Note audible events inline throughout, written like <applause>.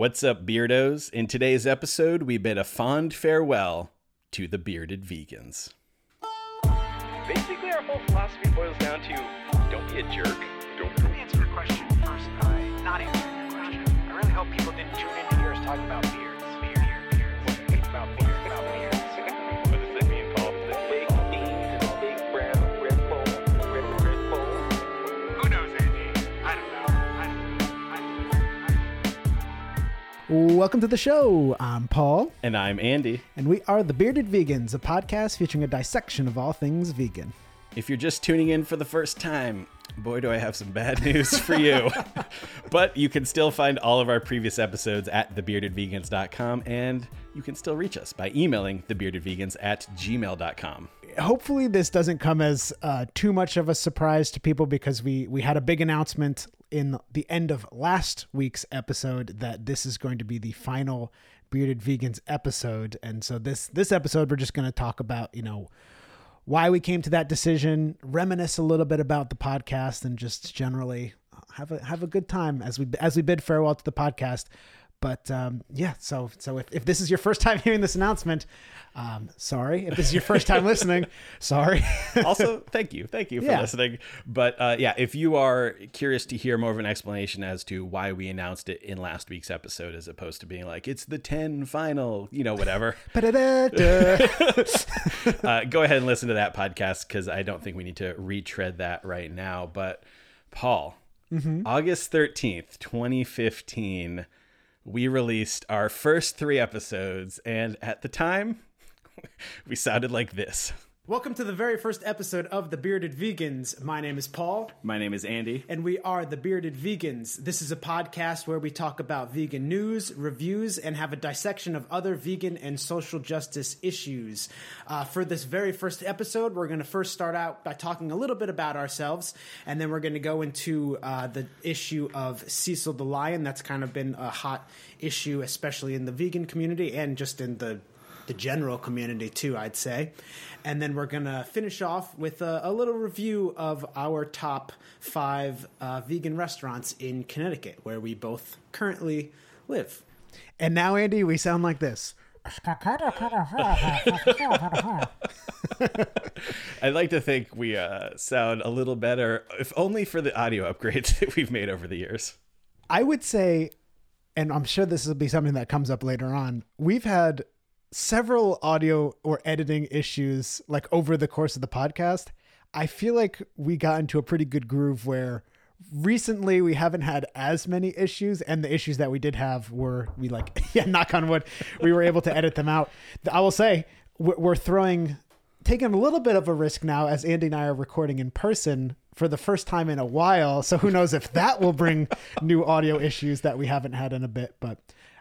What's up, Beardos? In today's episode, we bid a fond farewell to the bearded vegans. Basically, our whole philosophy boils down to don't be a jerk. Don't answer your question first not answering your question. I really hope people didn't tune about beard, Welcome to the show. I'm Paul, And I'm Andy. and we are The Bearded Vegans, a podcast featuring a dissection of all things vegan. If you're just tuning in for the first time, boy, do I have some bad <laughs> news for you. <laughs> but you can still find all of our previous episodes at thebeardedvegans.com, and you can still reach us by emailing thebeardedvegans at gmail.com. Hopefully, this doesn't come as uh, too much of a surprise to people because we we had a big announcement in the end of last week's episode that this is going to be the final Bearded Vegans episode, and so this this episode we're just going to talk about you know why we came to that decision, reminisce a little bit about the podcast, and just generally have a have a good time as we as we bid farewell to the podcast. But um, yeah, so so if, if this is your first time <laughs> hearing this announcement, um, sorry. If this is your first time listening, <laughs> sorry. also, <laughs> thank you. Thank you for Yeah. listening. But uh, yeah, if you are curious to hear more of an explanation as to why we announced it in last week's episode, as opposed to being like, it's the 10 final, you know, whatever, uh, go ahead and listen to that podcast because I don't think we need to retread that right now. But Paul, August 13th, 2015, we released our first three episodes. And at the time, <laughs> we sounded like this. Welcome to the very first episode of The Bearded Vegans. My name is Paul. My name is Andy. and we are the Bearded Vegans. This is a podcast where we talk about vegan news, reviews, and have a dissection of other vegan and social justice issues. Uh, for this very first episode, we're going to first start out by talking a little bit about ourselves, and then we're going to go into uh, the issue of Cecil the Lion. That's kind of been a hot issue, especially in the vegan community and just in the the general community too, I'd say. And then we're gonna finish off with a, a little review of our top five uh, vegan restaurants in Connecticut, where we both currently live. And now, Andy, we sound like this. <laughs> I'd like to think we uh, sound a little better, if only for the audio upgrades <laughs> that we've made over the years. I would say, and I'm sure this will be something that comes up later on. We've had several audio or editing issues like over the course of the podcast. I feel like we got into a pretty good groove where recently we haven't had as many issues and the issues that we did have were we like <laughs> yeah knock on wood we were able to edit them out i will say we're we're throwing taking a little bit of a risk now as Andy and I are recording in person for the first time in a while. So who knows if that will bring <laughs> new audio issues that we haven't had in a bit. But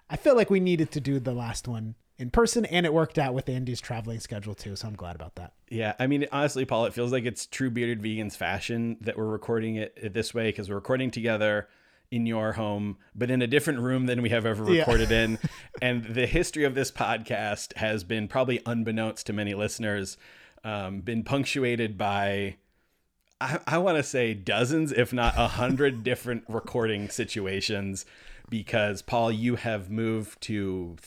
I feel like we needed to do the last one in person and it worked out with Andy's traveling schedule too. So I'm glad about that. Yeah, I mean, honestly, Paul, it feels like it's true bearded vegans fashion that we're recording it this way because we're recording together in your home, but in a different room than we have ever Yeah. recorded in. <laughs> And the history of this podcast has been probably unbeknownst to many listeners, um, been punctuated by. I, I want to say dozens, if not a hundred <laughs> different recording situations because Paul, you have moved to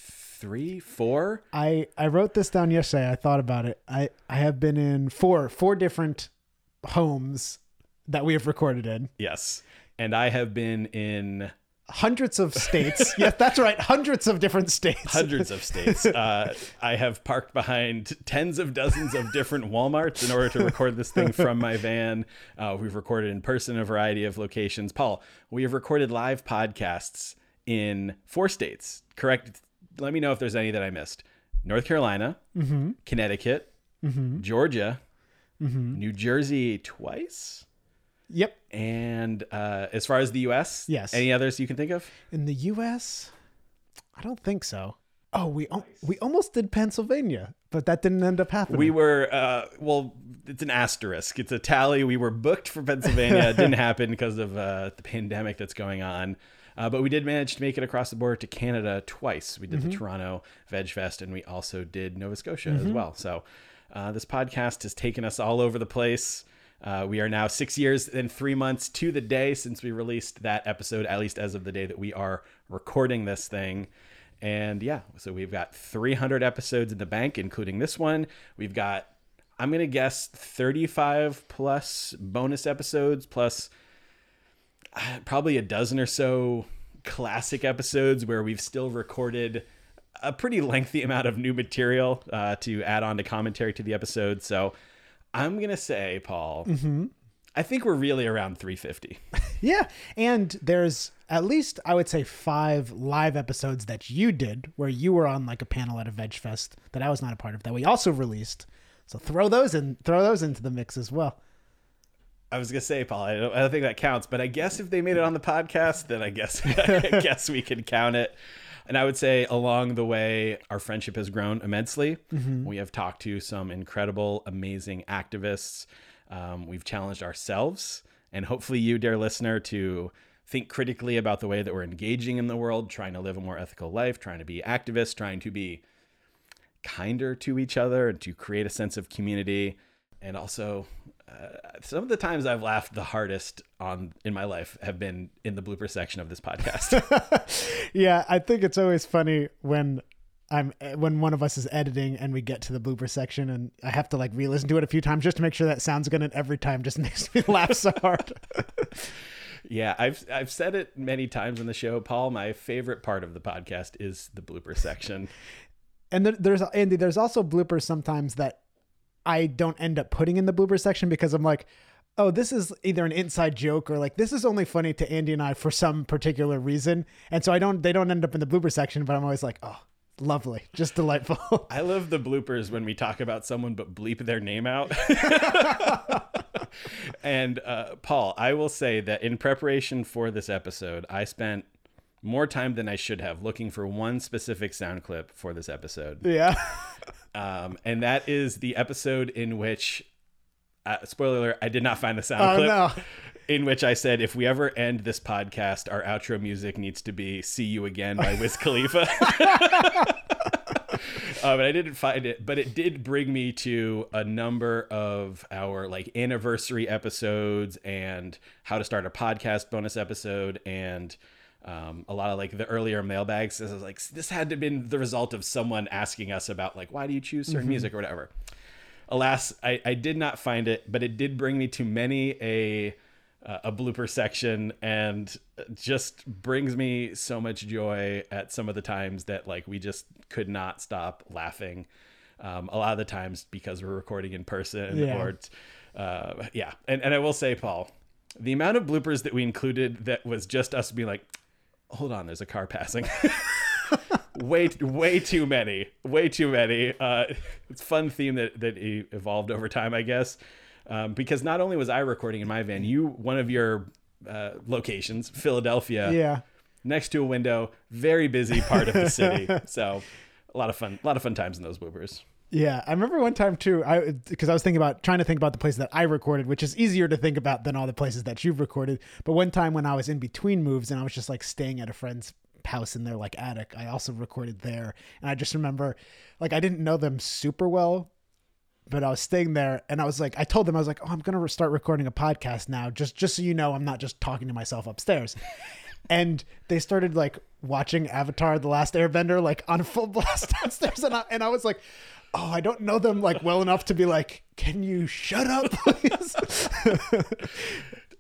three, four I, I wrote this down yesterday. I thought about it. I, I have been in four, four different homes that we have recorded in. Yes. And I have been in Hundreds of states. <laughs> yes, that's right. Hundreds of different states. hundreds of states. <laughs> Uh, I have parked behind tens of dozens of different Walmarts in order to record this thing from my van. Uh, we've recorded in person in a variety of locations. Paul, we have recorded live podcasts in four states. Correct? Let me know if there's any that I missed North Carolina, Connecticut, Georgia, New Jersey twice. Yep. And uh, as far as the U.S., Yes. any others you can think of? In the U.S., I don't think so. Oh, we we almost did Pennsylvania, but that didn't end up happening. We were, uh, well, it's an asterisk. It's a tally. We were booked for Pennsylvania. it <laughs> didn't happen because of uh, the pandemic that's going on. Uh, but we did manage to make it across the border to Canada twice. We did Mm-hmm. the Toronto Veg Fest and we also did Nova Scotia as well. So uh, this podcast has taken us all over the place. Uh, we are now six years and three months to the day since we released that episode, at least as of the day that we are recording this thing. And yeah, so we've got 300 episodes in the bank, including this one. We've got, I'm going to guess, 35 plus bonus episodes, plus probably a dozen or so classic episodes where we've still recorded a pretty lengthy amount of new material uh, to add on to commentary to the episode. So I'm going to say, Paul, I think we're really around 350. <laughs> Yeah, and there's at least I would say five live episodes that you did where you were on like a panel at a Veg Fest that I was not a part of that we also released. So throw those in, throw those into the mix as well. I was gonna say, Paul, I don't, I don't think that counts, but I guess if they made it on the podcast, then I guess <laughs> I guess we can count it. And I would say along the way, our friendship has grown immensely. We have talked to some incredible, amazing activists. Um, we've challenged ourselves, and hopefully, you, dear listener, to think critically about the way that we're engaging in the world, trying to live a more ethical life, trying to be activists, trying to be kinder to each other and to create a sense of community. And also, uh, some of the times I've laughed the hardest on in my life have been in the blooper section of this podcast. <laughs> Yeah, I think it's always funny when I'm when one of us is editing and we get to the blooper section and I have to like re-listen to it a few times just to make sure that sounds good and every time just <laughs> makes me laugh so hard. <laughs> yeah, I've I've said it many times on the show, Paul. My favorite part of the podcast is the blooper section. and there, there's Andy, there's also bloopers sometimes that I don't end up putting in the blooper section because I'm like, oh, this is either an inside joke or like this is only funny to Andy and I for some particular reason, and so I don't they don't end up in the blooper section, but I'm always like, oh, lovely, just delightful. <laughs> I love the bloopers when we talk about someone but bleep their name out. <laughs> and uh, Paul, I will say that in preparation for this episode, I spent more time than I should have looking for one specific sound clip for this episode. yeah, <laughs> Um, and that is the episode in which, uh, spoiler alert, I did not find the sound Oh, clip. no. <laughs> In which I said, if we ever end this podcast, our outro music needs to be "See You Again" by Wiz Khalifa. <laughs> Uh, but I didn't find it. But it did bring me to a number of our like anniversary episodes and how to start a podcast bonus episode and um, a lot of like the earlier mailbags. This is like this had to have been the result of someone asking us about like why do you choose certain music or whatever. Alas, I, I did not find it, but it did bring me to many a uh, a blooper section and just brings me so much joy at some of the times that like we just could not stop laughing um, a lot of the times because we're recording in person Yeah. or uh, yeah and, and i will say paul the amount of bloopers that we included that was just us being like hold on there's a car passing. <laughs> Way way too many way too many. Uh it's a fun theme that that evolved over time i guess. Um, because not only was i recording in my van you one of your uh, locations philadelphia yeah. next to a window very busy part of the city. <laughs> So a lot of fun a lot of fun times in those bloopers Yeah, I remember one time too. I because I was thinking about trying to think about the places that I recorded, which is easier to think about than all the places that you've recorded. But one time when I was in between moves and I was just like staying at a friend's house in their like attic, I also recorded there. And I just remember, like, I didn't know them super well, but I was staying there and I was like, I told them I was like, oh, I'm gonna start recording a podcast now, just just so you know, I'm not just talking to myself upstairs. <laughs> and they started like watching Avatar: The Last Airbender like on full <laughs> blast downstairs, and I and I was like, oh, I don't know them like well enough to be like, can you shut up, <laughs> please? <laughs>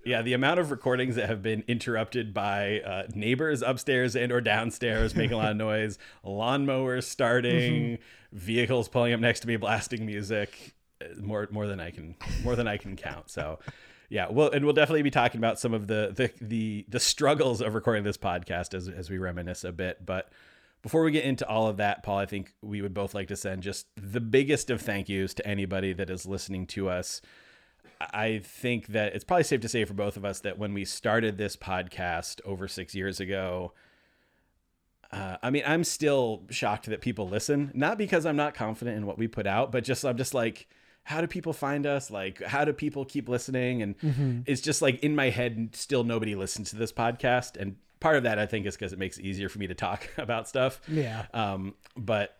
yeah the amount of recordings that have been interrupted by uh, neighbors upstairs and or downstairs making a lot of <laughs> noise lawnmowers starting vehicles pulling up next to me blasting music uh, more more than i can more than i can count so yeah well and we'll definitely be talking about some of the the the, the struggles of recording this podcast as, as we reminisce a bit but before we get into all of that, Paul, I think we would both like to send just the biggest of thank yous to anybody that is listening to us. I think that it's probably safe to say for both of us that when we started this podcast over six years ago, uh, I mean, I'm still shocked that people listen, not because I'm not confident in what we put out, but just I'm just like, how do people find us? Like, how do people keep listening? And it's just like in my head, still nobody listens to this podcast. And part of that, I think, is because it makes it easier for me to talk <laughs> about stuff. Yeah. Um, but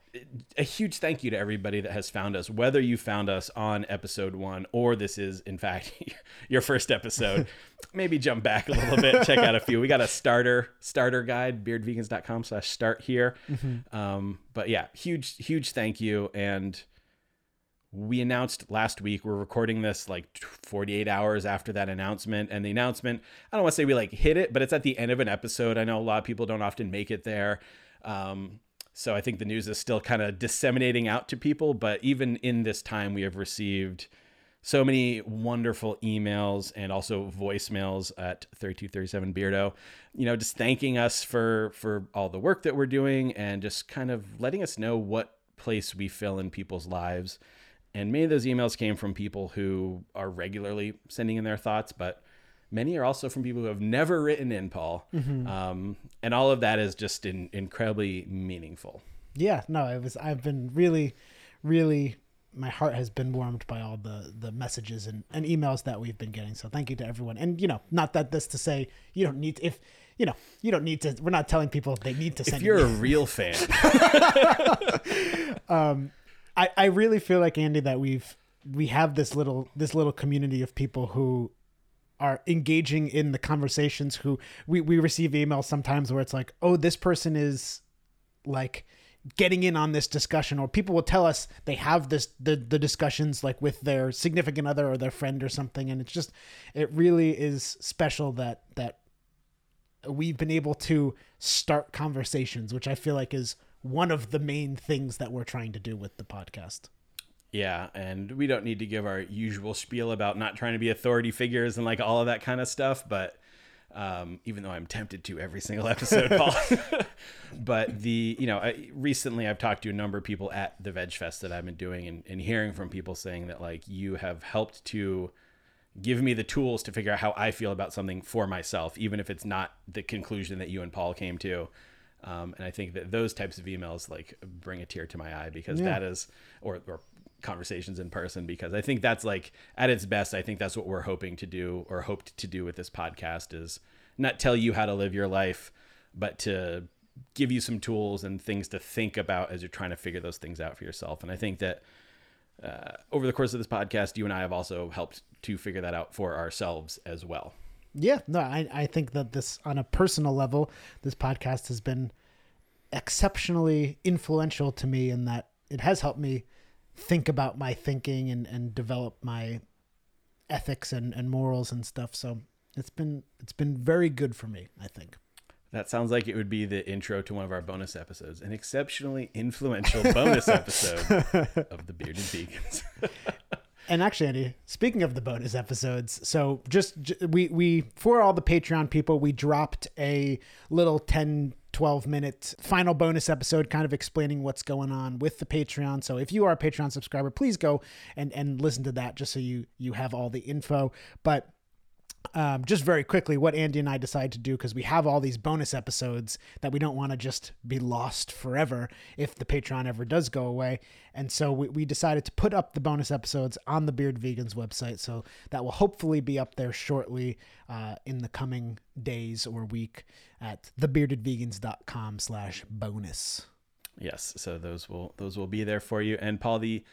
a huge thank you to everybody that has found us, whether you found us on episode one or this is, in fact, <laughs> your first episode. <laughs> Maybe jump back a little bit, check out a few. We got a starter starter guide, beardvegans.com slash start here. Um, but yeah, huge, huge thank you. And we announced last week, we're recording this like 48 hours after that announcement. And the announcement, I don't want to say we like hit it, but it's at the end of an episode. I know a lot of people don't often make it there. Um, so I think the news is still kind of disseminating out to people. But even in this time, we have received so many wonderful emails and also voicemails at 3237 Beardo, you know, just thanking us for for all the work that we're doing and just kind of letting us know what place we fill in people's lives. And many of those emails came from people who are regularly sending in their thoughts, but many are also from people who have never written in, Paul. Um, and all of that is just in, incredibly meaningful. Yeah, no, it was. I've been really, really. My heart has been warmed by all the the messages and, and emails that we've been getting. So thank you to everyone. And you know, not that this to say you don't need to, if you know you don't need to. We're not telling people they need to send. If you're a real fan, <laughs> <laughs> I, I really feel like Andy that we've we have this little this little community of people who are engaging in the conversations who we, we receive emails sometimes where it's like oh this person is like getting in on this discussion or people will tell us they have this the, the discussions like with their significant other or their friend or something and it's just it really is special that that we've been able to start conversations which i feel like is one of the main things that we're trying to do with the podcast Yeah, and we don't need to give our usual spiel about not trying to be authority figures and like all of that kind of stuff, but um, even though I'm tempted to every single <laughs> episode, Paul. <laughs> but the, you know, I, recently I've talked to a number of people at the Veg Fest that I've been doing and, and hearing from people saying that like you have helped to give me the tools to figure out how I feel about something for myself, even if it's not the conclusion that you and Paul came to. Um, and I think that those types of emails like bring a tear to my eye because Yeah. that is, or, or conversations in person, because I think that's like at its best. I think that's what we're hoping to do or hoped to do with this podcast is not tell you how to live your life, but to give you some tools and things to think about as you're trying to figure those things out for yourself. And I think that uh, over the course of this podcast, you and I have also helped to figure that out for ourselves as well. Yeah, no, I, I think that this, on a personal level, this podcast has been exceptionally influential to me in that it has helped me think about my thinking and, and develop my ethics and, and morals and stuff. So it's been it's been very good for me, I think. That sounds like it would be the intro to one of our bonus episodes, an exceptionally influential bonus <laughs> episode of the Bearded Vegans. <laughs> And actually, Andy, speaking of the bonus episodes, so just we we for all the Patreon people, we dropped a little 10 12 minute final bonus episode kind of explaining what's going on with the Patreon. So if you are a Patreon subscriber, please go and and listen to that just so you you have all the info. But um, just very quickly, what Andy and I decided to do because we have all these bonus episodes that we don't want to just be lost forever if the Patreon ever does go away. And so we, we decided to put up the bonus episodes on the Beard Vegans website. So that will hopefully be up there shortly uh, in the coming days or week at thebeardedvegans.com slash bonus. yes, so those will those will be there for you. And Paul, the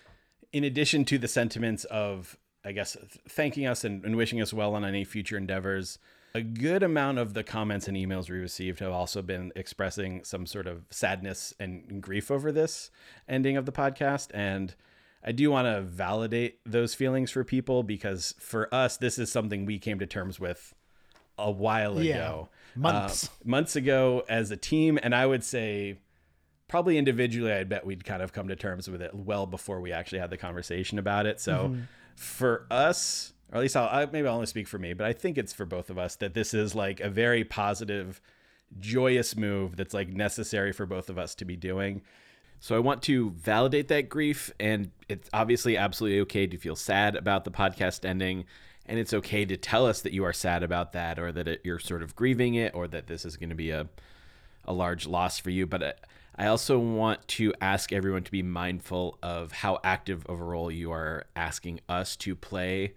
in addition to the sentiments of I guess thanking us and, and wishing us well on any future endeavors, a good amount of the comments and emails we received have also been expressing some sort of sadness and grief over this ending of the podcast. And I do want to validate those feelings for people because for us, this is something we came to terms with a while Yeah, ago. months. Uh, months ago as a team. And I would say probably individually, I bet we'd kind of come to terms with it well before we actually had the conversation about it. So for us, or at least I'll, I, maybe I'll only speak for me, but I think it's for both of us that this is like a very positive, joyous move that's like necessary for both of us to be doing. So I want to validate that grief, and it's obviously absolutely okay to feel sad about the podcast ending, and it's okay to tell us that you are sad about that, or that it, you're sort of grieving it, or that this is going to be a a large loss for you. But uh, I- also want to ask everyone to be mindful of how active of a role you are asking us to play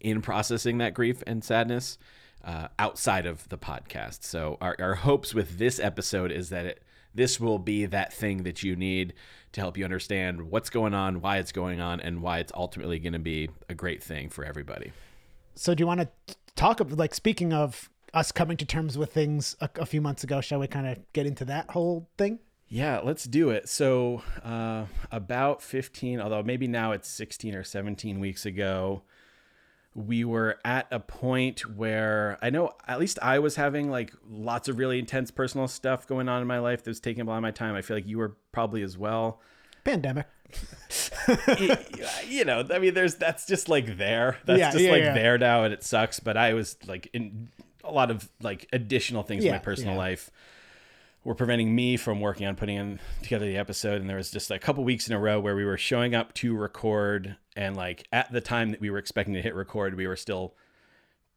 in processing that grief and sadness uh, outside of the podcast. So our, our hopes with this episode is that it this will be that thing that you need to help you understand what's going on, why it's going on, and why it's ultimately going to be a great thing for everybody. So do you want to talk about, like speaking of us coming to terms with things a, a few months ago? Shall we kind of get into that whole thing? Yeah, let's do it. So, uh, about 15, although maybe now it's 16 or 17 weeks ago, we were at a point where I know at least I was having like lots of really intense personal stuff going on in my life that was taking a lot of my time. I feel like you were probably as well. Pandemic. <laughs> Y- you know, I mean, there's that's just like there. That's Yeah, just yeah, like yeah. there now, and it sucks. But I was like in a lot of like additional things in my personal yeah. life were preventing me from working on putting in together the episode. And there was just a couple weeks in a row where we were showing up to record, and like at the time that we were expecting to hit record, we were still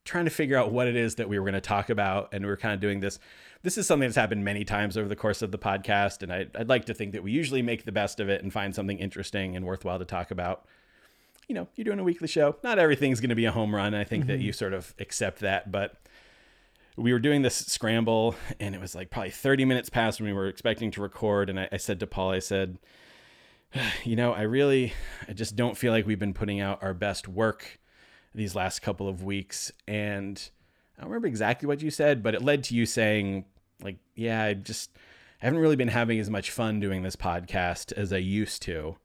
trying to figure out what it is that we were going to talk about. And we were kind of doing this. This is something that's happened many times over the course of the podcast. And I, i'd like to think that we usually make the best of it and find something interesting and worthwhile to talk about. You know you're doing a weekly show. Not everything's going to be a home run. I think that mm-hmm. you sort of accept that. But we were doing this scramble and it was like probably 30 minutes past when we were expecting to record and I, I said to paul i said you know i really i just don't feel like we've been putting out our best work these last couple of weeks. And i don't remember exactly what you said but it led to you saying like yeah i just I haven't really been having as much fun doing this podcast as i used to.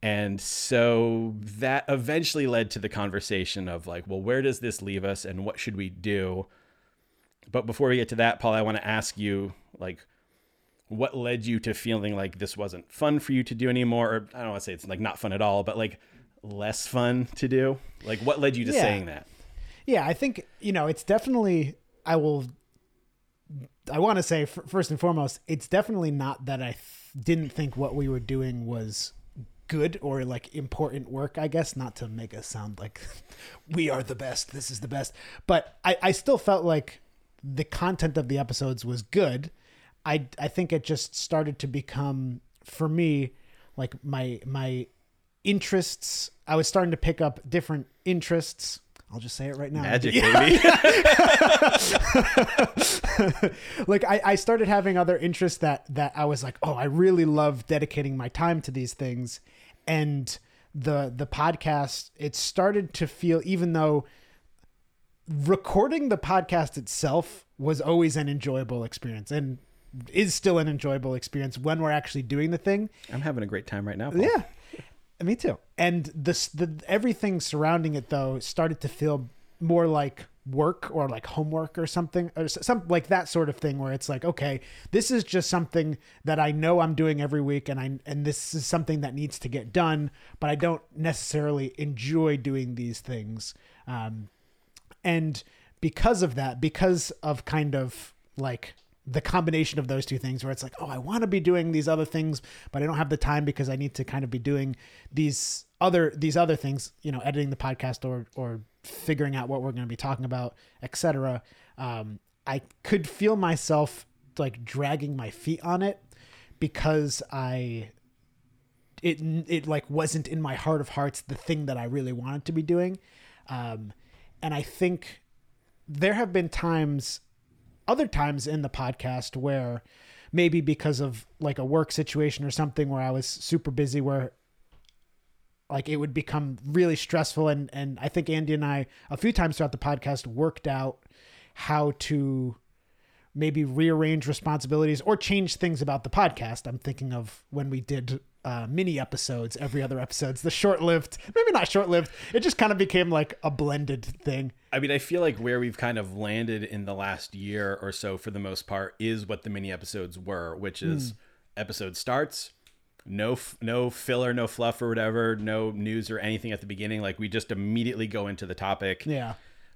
And so that eventually led to the conversation of like well where does this leave us and what should we do but before we get to that paul i want to ask you like what led you to feeling like this wasn't fun for you to do anymore or i don't want to say it's like not fun at all but like less fun to do like what led you to Yeah. saying that Yeah, I think you know it's definitely. I will. I want to say first and foremost, it's definitely not that I th- didn't think what we were doing was good or like important work. I guess not to make us sound like <laughs> we are the best. This is the best, but I I still felt like the content of the episodes was good. I I think it just started to become for me like my my interests. I was starting to pick up different interests. I'll just say it right now. magic baby <laughs> like I, I started having other interests that that I was like, oh, I really love dedicating my time to these things, and the the podcast it started to feel even though recording the podcast itself was always an enjoyable experience and is still an enjoyable experience when we're actually doing the thing i'm having a great time right now Paul. yeah, me too. And this, the everything surrounding it though started to feel more like work or like homework or something, or some like that sort of thing, where it's like, okay, this is just something that I know I'm doing every week, and I and this is something that needs to get done, but I don't necessarily enjoy doing these things. Um, and because of that because of kind of like the combination of those two things where it's like oh i want to be doing these other things but i don't have the time because i need to kind of be doing these other these other things you know editing the podcast or or figuring out what we're going to be talking about etc um i could feel myself like dragging my feet on it because i it it like wasn't in my heart of hearts the thing that I really wanted to be doing. Um, and I think there have been times, other times in the podcast where maybe because of like a work situation or something where I was super busy where like it would become really stressful and and I think Andy and I a few times throughout the podcast worked out how to maybe rearrange responsibilities or change things about the podcast. I'm thinking of when we did uh, mini episodes, every other episodes, the short lived, maybe not short lived. It just kind of became like a blended thing. I mean, I feel like where we've kind of landed in the last year or so, for the most part, is what the mini episodes were, which is episode starts, no, f- no filler, no fluff or whatever, no news or anything at the beginning. Like we just immediately go into the topic. Yeah.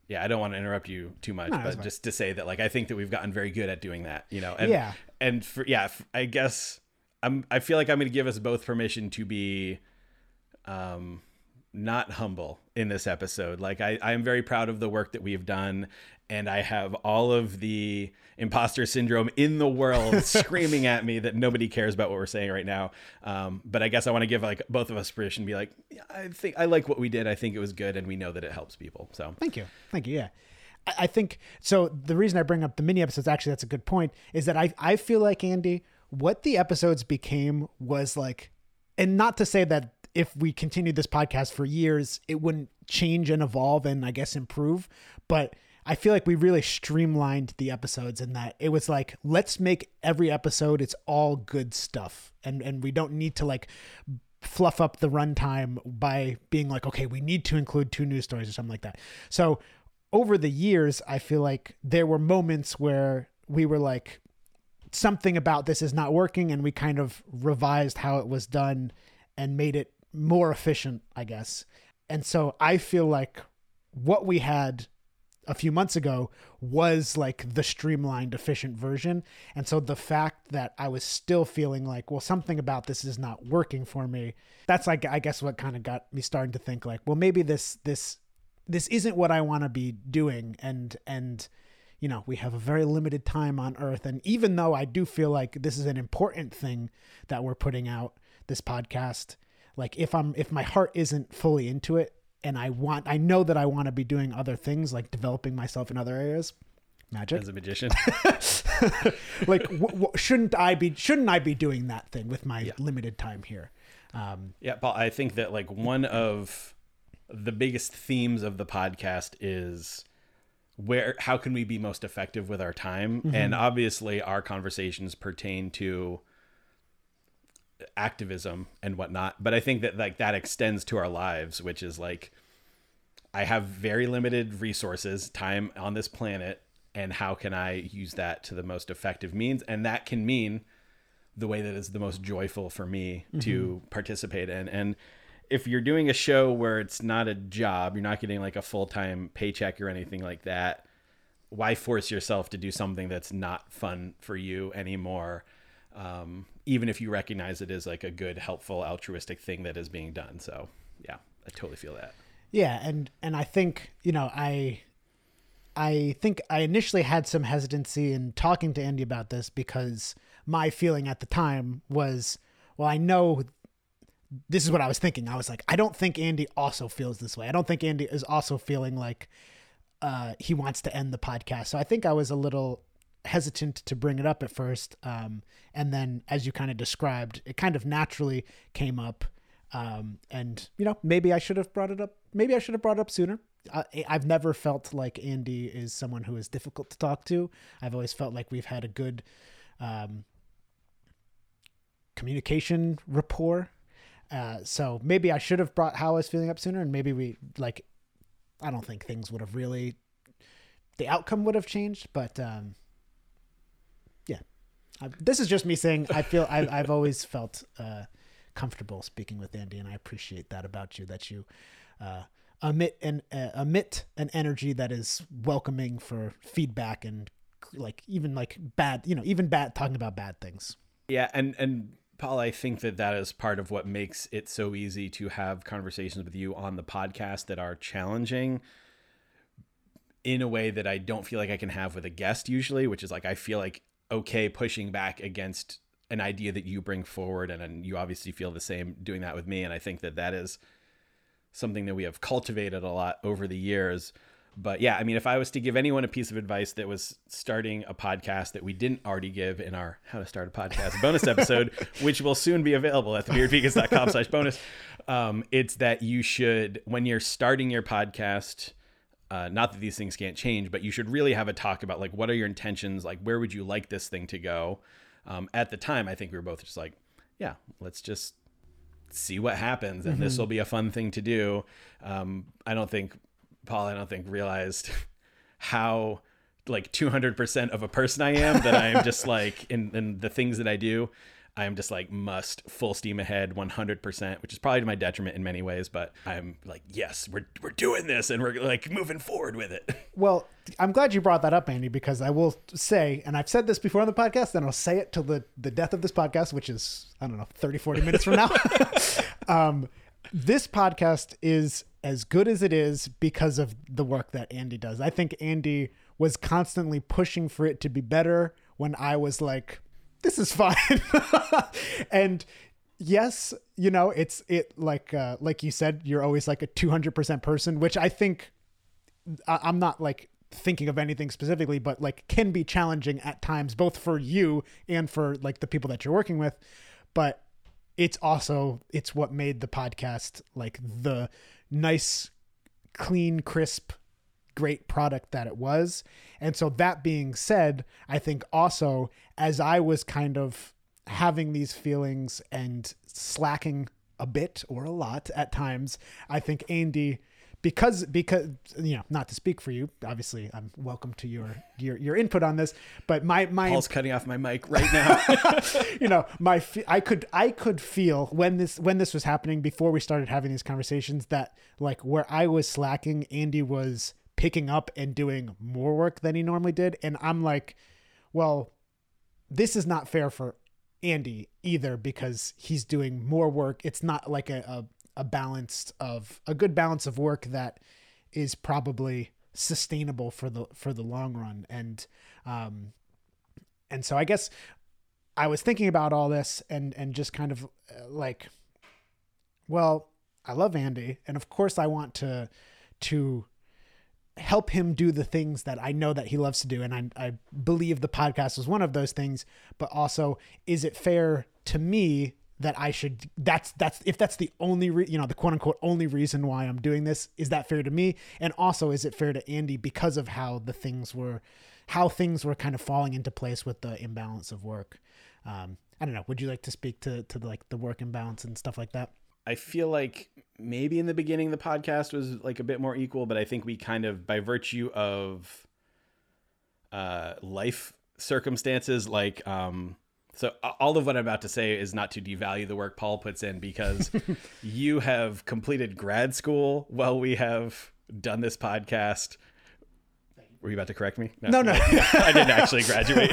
Yeah, I don't want to interrupt you too much, that's but just to say that, like, I think that we've gotten very good at doing that, you know. And, Yeah. And for yeah, I guess I'm. I feel like I'm going to give us both permission to be, um, not humble in this episode. Like, I I am very proud of the work that we've done, and I have all of the imposter syndrome in the world <laughs> screaming at me that nobody cares about what we're saying right now. Um, but I guess I want to give like both of us permission to be like, yeah, I think I like what we did. I think it was good, and we know that it helps people. So Thank you. Thank you. Yeah. I, I think so. The reason I bring up the mini episodes, actually, that's a good point, is that I, I feel like, Andy, what the episodes became was like, and not to say that if we continued this podcast for years, it wouldn't change and evolve and I guess improve, but I feel like we really streamlined the episodes in that it was like, let's make every episode it's all good stuff. And and we don't need to like fluff up the runtime by being like, okay, we need to include two news stories or something like that. So over the years, I feel like there were moments where we were like, something about this is not working, and we kind of revised how it was done and made it more efficient, I guess. And so I feel like what we had a few months ago was like the streamlined efficient version and so the fact that i was still feeling like well something about this is not working for me that's like i guess what kind of got me starting to think like well maybe this this this isn't what i want to be doing and and you know we have a very limited time on earth. And even though i do feel like this is an important thing that we're putting out this podcast like if i'm if my heart isn't fully into it and i want i know that i want to be doing other things like developing myself in other areas magic. As a magician. <laughs> like w- w- shouldn't i be shouldn't i be doing that thing with my limited time here? Um Yeah, Paul, I think that like one of the biggest themes of the podcast is where how can we be most effective with our time? Mm-hmm. And obviously our conversations pertain to activism and whatnot, but I think that like that extends to our lives, which is like I have very limited resources, time on this planet, and how can I use that to the most effective means? And that can mean the way that is the most joyful for me to mm-hmm. participate in. And if you're doing a show where it's not a job, you're not getting like a full time paycheck or anything like that, why force yourself to do something that's not fun for you anymore? Um, even if you recognize it as like a good, helpful, altruistic thing that is being done. So, yeah, I totally feel that. Yeah, and and I think you know I I think I initially had some hesitancy in talking to Andy about this because my feeling at the time was, well, I know this is what I was thinking. I was like, I don't think Andy also feels this way. I don't think Andy is also feeling like uh, he wants to end the podcast. So I think I was a little hesitant to bring it up at first. Um, and then, as you kind of described, it kind of naturally came up. Um, and you know, maybe I should have brought it up. Maybe I should have brought it up sooner. I, I've never felt like Andy is someone who is difficult to talk to. I've always felt like we've had a good um, communication rapport. Uh, so maybe I should have brought how I was feeling up sooner, and maybe we like. I don't think things would have really, the outcome would have changed, but um, yeah, I, this is just me saying I feel I, I've always <laughs> felt uh, comfortable speaking with Andy, and I appreciate that about you. That you uh, emit an uh, emit an energy that is welcoming for feedback and like even like bad, you know, even bad talking about bad things. Yeah, and and Paul, I think that that is part of what makes it so easy to have conversations with you on the podcast that are challenging in a way that I don't feel like I can have with a guest usually, which is like I feel like okay pushing back against an idea that you bring forward and, and you obviously feel the same doing that with me and I think that that is something that we have cultivated a lot over the years. But yeah, I mean, if I was to give anyone a piece of advice that was starting a podcast that we didn't already give in our How to Start a Podcast bonus episode, <laughs> which will soon be available at thebeardvegans.com slash bonus, um, it's that you should, when you're starting your podcast, uh, not that these things can't change, but you should really have a talk about like, what are your intentions? Like, where would you like this thing to go? Um, at the time, I think we were both just like, yeah, let's just see what happens and this will be a fun thing to do um, i don't think paul i don't think realized <laughs> how like 200% of a person i am that i am just <laughs> like in, in the things that i do i am just like must full steam ahead 100% which is probably to my detriment in many ways but i'm like yes we're, we're doing this and we're like moving forward with it <laughs> Well, I'm glad you brought that up, Andy, because I will say, and I've said this before on the podcast, and I'll say it till the, the death of this podcast, which is, I don't know, 30, 40 minutes from now. um, this podcast is as good as it is because of the work that Andy does. I think Andy was constantly pushing for it to be better when I was like, this is fine. <laughs> and yes, you know, it's it like uh like you said, you're always like a 200% person, which I think I- I'm not like thinking of anything specifically, but like can be challenging at times, both for you and for like the people that you're working with. But it's also it's what made the podcast like the nice, clean, crisp, great product that it was. And so that being said, I think also as I was kind of having these feelings and slacking a bit or a lot at times, I think Andy because because you know not to speak for you obviously i'm welcome to your your your input on this but my my Paul's cutting off my mic right now. <laughs> you know my i could i could feel when this when this was happening before we started having these conversations that like where i was slacking andy was picking up and doing more work than he normally did and i'm like well this is not fair for andy either because he's doing more work it's not like a, a, a balanced of a good balance of work that is probably sustainable for the for the long run and um and so i guess I was thinking about all this and and just kind of uh, like, well, I love Andy, and of course I want to to help him do the things that I know that he loves to do, and I I believe the podcast was one of those things. But also, is it fair to me that I should? That's that's if that's the only re, you know the quote unquote only reason why I'm doing this. Is that fair to me? And also, is it fair to Andy because of how the things were, how things were kind of falling into place with the imbalance of work? um, I don't know. Would you like to speak to to like the work imbalance and stuff like that? I feel like maybe in the beginning the podcast was like a bit more equal, but I think we kind of, by virtue of uh, life circumstances, like, um, so all of what I'm about to say is not to devalue the work Paul puts in because <laughs> you have completed grad school while we have done this podcast. Were you about to correct me? No, no. <laughs> I didn't actually <laughs> graduate.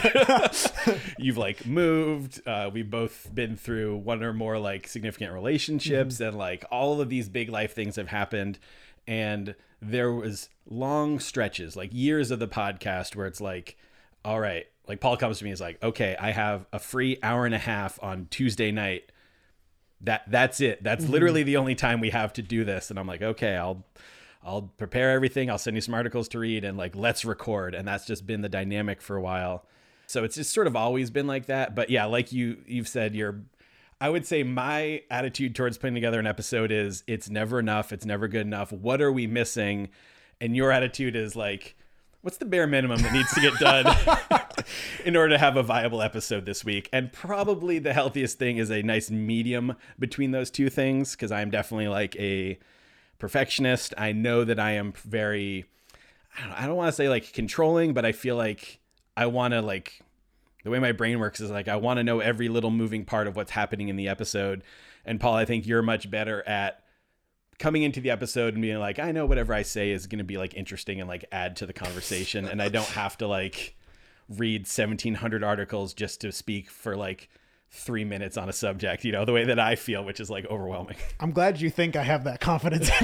You've like moved. Uh, we've both been through one or more like significant relationships, and like all of these big life things have happened. And there was long stretches, like years of the podcast, where it's like, all right, like Paul comes to me, is like, okay, I have a free hour and a half on Tuesday night. That that's it. That's mm-hmm. literally the only time we have to do this. And I'm like, okay, I'll I'll prepare everything. I'll send you some articles to read and like let's record. And that's just been the dynamic for a while. So it's just sort of always been like that. But yeah, like you you've said, you're I would say my attitude towards putting together an episode is it's never enough, it's never good enough. What are we missing? And your attitude is like, what's the bare minimum that needs to get done <laughs> in order to have a viable episode this week? And probably the healthiest thing is a nice medium between those two things, because I'm definitely like a perfectionist. I know that I am very, I don't, I don't want to say like controlling, but I feel like I want to like, the way my brain works is like I want to know every little moving part of what's happening in the episode. And Paul, I think you're much better at coming into the episode and being like, I know whatever I say is going to be like interesting and like add to the conversation, and I don't have to like read 1700 articles just to speak for like three minutes on a subject, you know, the way that I feel, which is like overwhelming. I'm glad you think I have that confidence. <laughs>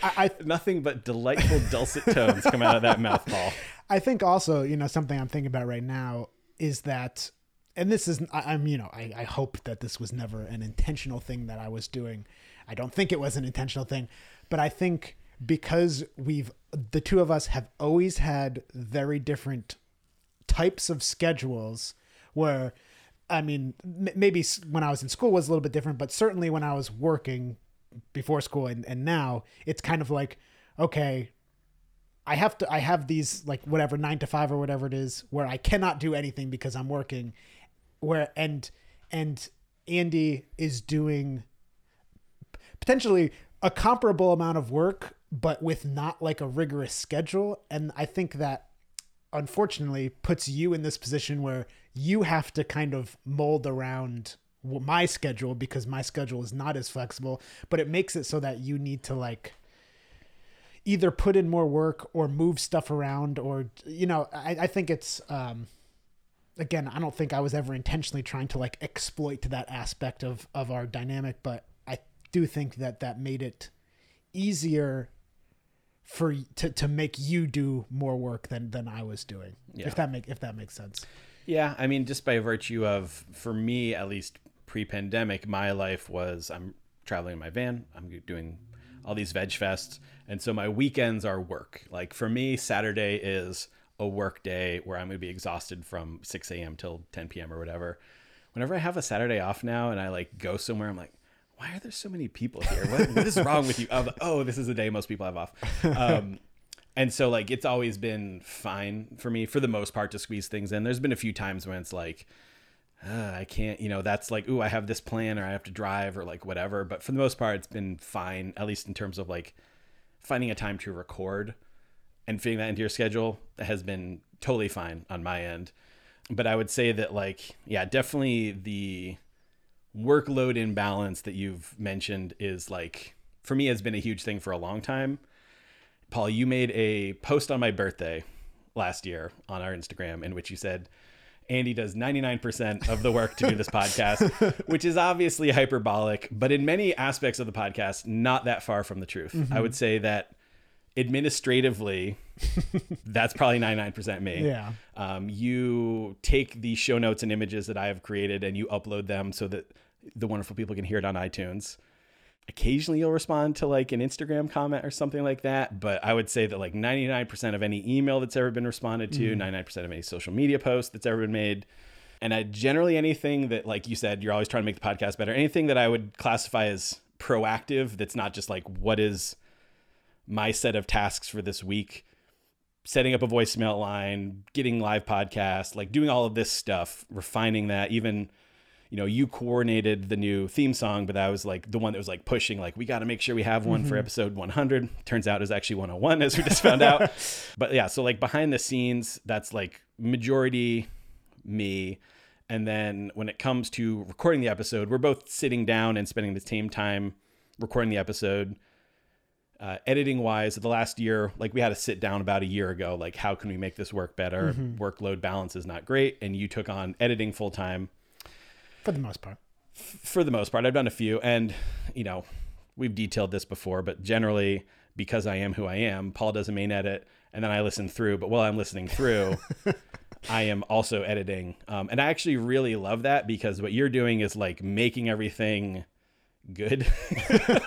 I, I Nothing but delightful dulcet tones come out of that mouth, Paul. <laughs> I think also, you know, something I'm thinking about right now is that, and this is, I, I'm, you know, I, I hope that this was never an intentional thing that I was doing. I don't think it was an intentional thing, but I think because we've, the two of us have always had very different types of schedules where, I mean, maybe when I was in school was a little bit different, but certainly when I was working before school and, and now, it's kind of like, okay, I have to I have these like whatever 9 to 5 or whatever it is where I cannot do anything because I'm working where and and Andy is doing potentially a comparable amount of work but with not like a rigorous schedule. And I think that unfortunately puts you in this position where you have to kind of mold around my schedule because my schedule is not as flexible. But it makes it so that you need to like either put in more work or move stuff around or you know i, I think it's um again i don't think i was ever intentionally trying to like exploit that aspect of of our dynamic but do think that that made it easier for to, to make you do more work than than i was doing Yeah. if that make if that makes sense Yeah, I mean, just by virtue of, for me at least, pre-pandemic, my life was I'm traveling in my van. I'm doing all these veg fests. And so my weekends are work. Like for me, Saturday is a work day where I'm going to be exhausted from 6 a.m. till 10 p.m. or whatever. Whenever I have a Saturday off now and I like go somewhere, I'm like, why are there so many people here? What, what is wrong with you? Like, oh, this is the day most people have off. Um, and so like it's always been fine for me for the most part to squeeze things in. There's been a few times when it's like, uh, I can't, you know, that's like, ooh, I have this plan or I have to drive or like whatever. But for the most part, it's been fine, at least in terms of like finding a time to record and fitting that into your schedule has been totally fine on my end. But I would say that, like, yeah, definitely the workload imbalance that you've mentioned is like, for me, has been a huge thing for a long time. Paul, you made a post on my birthday last year on our Instagram in which you said, Andy does 99% of the work to do this podcast, <laughs> which is obviously hyperbolic, but in many aspects of the podcast, not that far from the truth. Mm-hmm. I would say that administratively, <laughs> that's probably 99% me. Yeah. Um, you take the show notes and images that I have created and you upload them so that the wonderful people can hear it on iTunes. Occasionally you'll respond to like an Instagram comment or something like that, but I would say that like 99% of any email that's ever been responded to, 99% of any social media post that's ever been made, and I generally anything that like you said, you're always trying to make the podcast better. Anything that I would classify as proactive that's not just like what is my set of tasks for this week setting up a voicemail line getting live podcasts like doing all of this stuff refining that. Even you know you coordinated the new theme song but that was like the one that was like pushing like we got to make sure we have one for mm-hmm. episode 100 turns out it's actually 101 as we just found out. <laughs> But yeah so like behind the scenes that's like majority me. And then when it comes to recording the episode we're both sitting down and spending the same time recording the episode uh, editing wise the last year like we had to sit down about a year ago like how can we make this work better? Workload balance is not great and you took on editing full time for the most part. for the most part. I've done a few and you know we've detailed this before but generally because i am who i am paul does a main edit and then i listen through but while i'm listening through <laughs> i am also editing. Um, and i actually really love that because what you're doing is like making everything good. <laughs>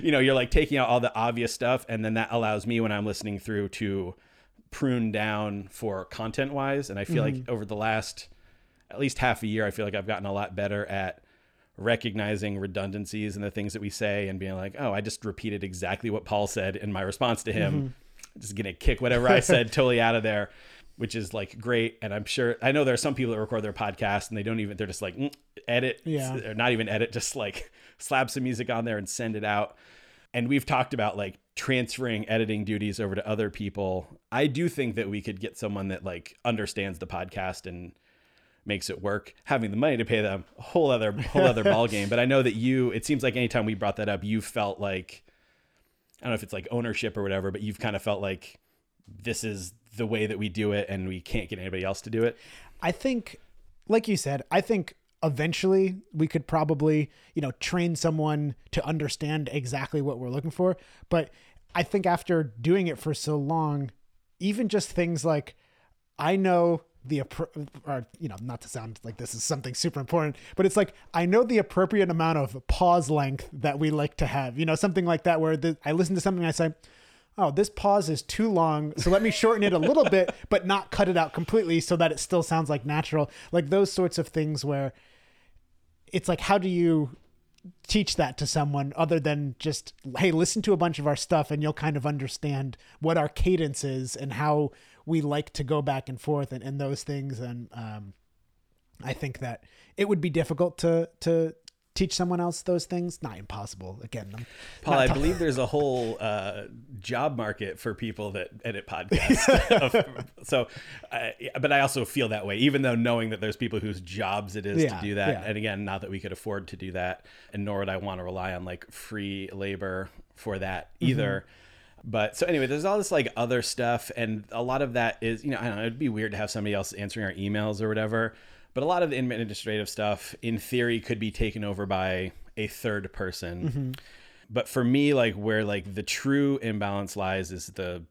You know you're like taking out all the obvious stuff and then that allows me when i'm listening through to prune down for content wise and i feel like over the last at least half a year i feel like i've gotten a lot better at recognizing redundancies in the things that we say and being like oh i just repeated exactly what paul said in my response to him. Just gonna kick whatever i said <laughs> totally out of there which is like great and i'm sure i know there are some people that record their podcast and they don't even they're just like "Mm, edit Yeah. or not even edit just like slap some music on there and send it out. And we've talked about like transferring editing duties over to other people. I do think that we could get someone that like understands the podcast and makes it work. Having the money to pay them a whole other whole other <laughs> ball game but i know that you it seems like anytime we brought that up you felt like i don't know if it's like ownership or whatever but you've kind of felt like this is the way that we do it and we can't get anybody else to do it. I think, like you said, I think eventually we could probably, you know, train someone to understand exactly what we're looking for. But I think after doing it for so long, even just things like I know the or you know not to sound like this is something super important but it's like i know the appropriate amount of pause length that we like to have you know something like that where the, i listen to something i say oh this pause is too long so let me shorten it a little bit but not cut it out completely so that it still sounds like natural like those sorts of things where it's like how do you teach that to someone other than just hey listen to a bunch of our stuff and you'll kind of understand what our cadence is and how we like to go back and forth and, and those things. And um, i think that it would be difficult to to teach someone else those things not impossible again I'm Paul, I believe there's a <laughs> whole uh, job market for people that edit <laughs> podcasts. so, I but I also feel that way, even though knowing that there's people whose jobs it is Yeah, to do that. yeah. And again, not that we could afford to do that, and nor would I want to rely on like free labor for that Mm-hmm. either. But so anyway, there's all this like other stuff, and a lot of that is, you know, I don't know, it'd be weird to have somebody else answering our emails or whatever. But a lot of the administrative stuff, in theory, could be taken over by a third person. But for me, like where like the true imbalance lies is the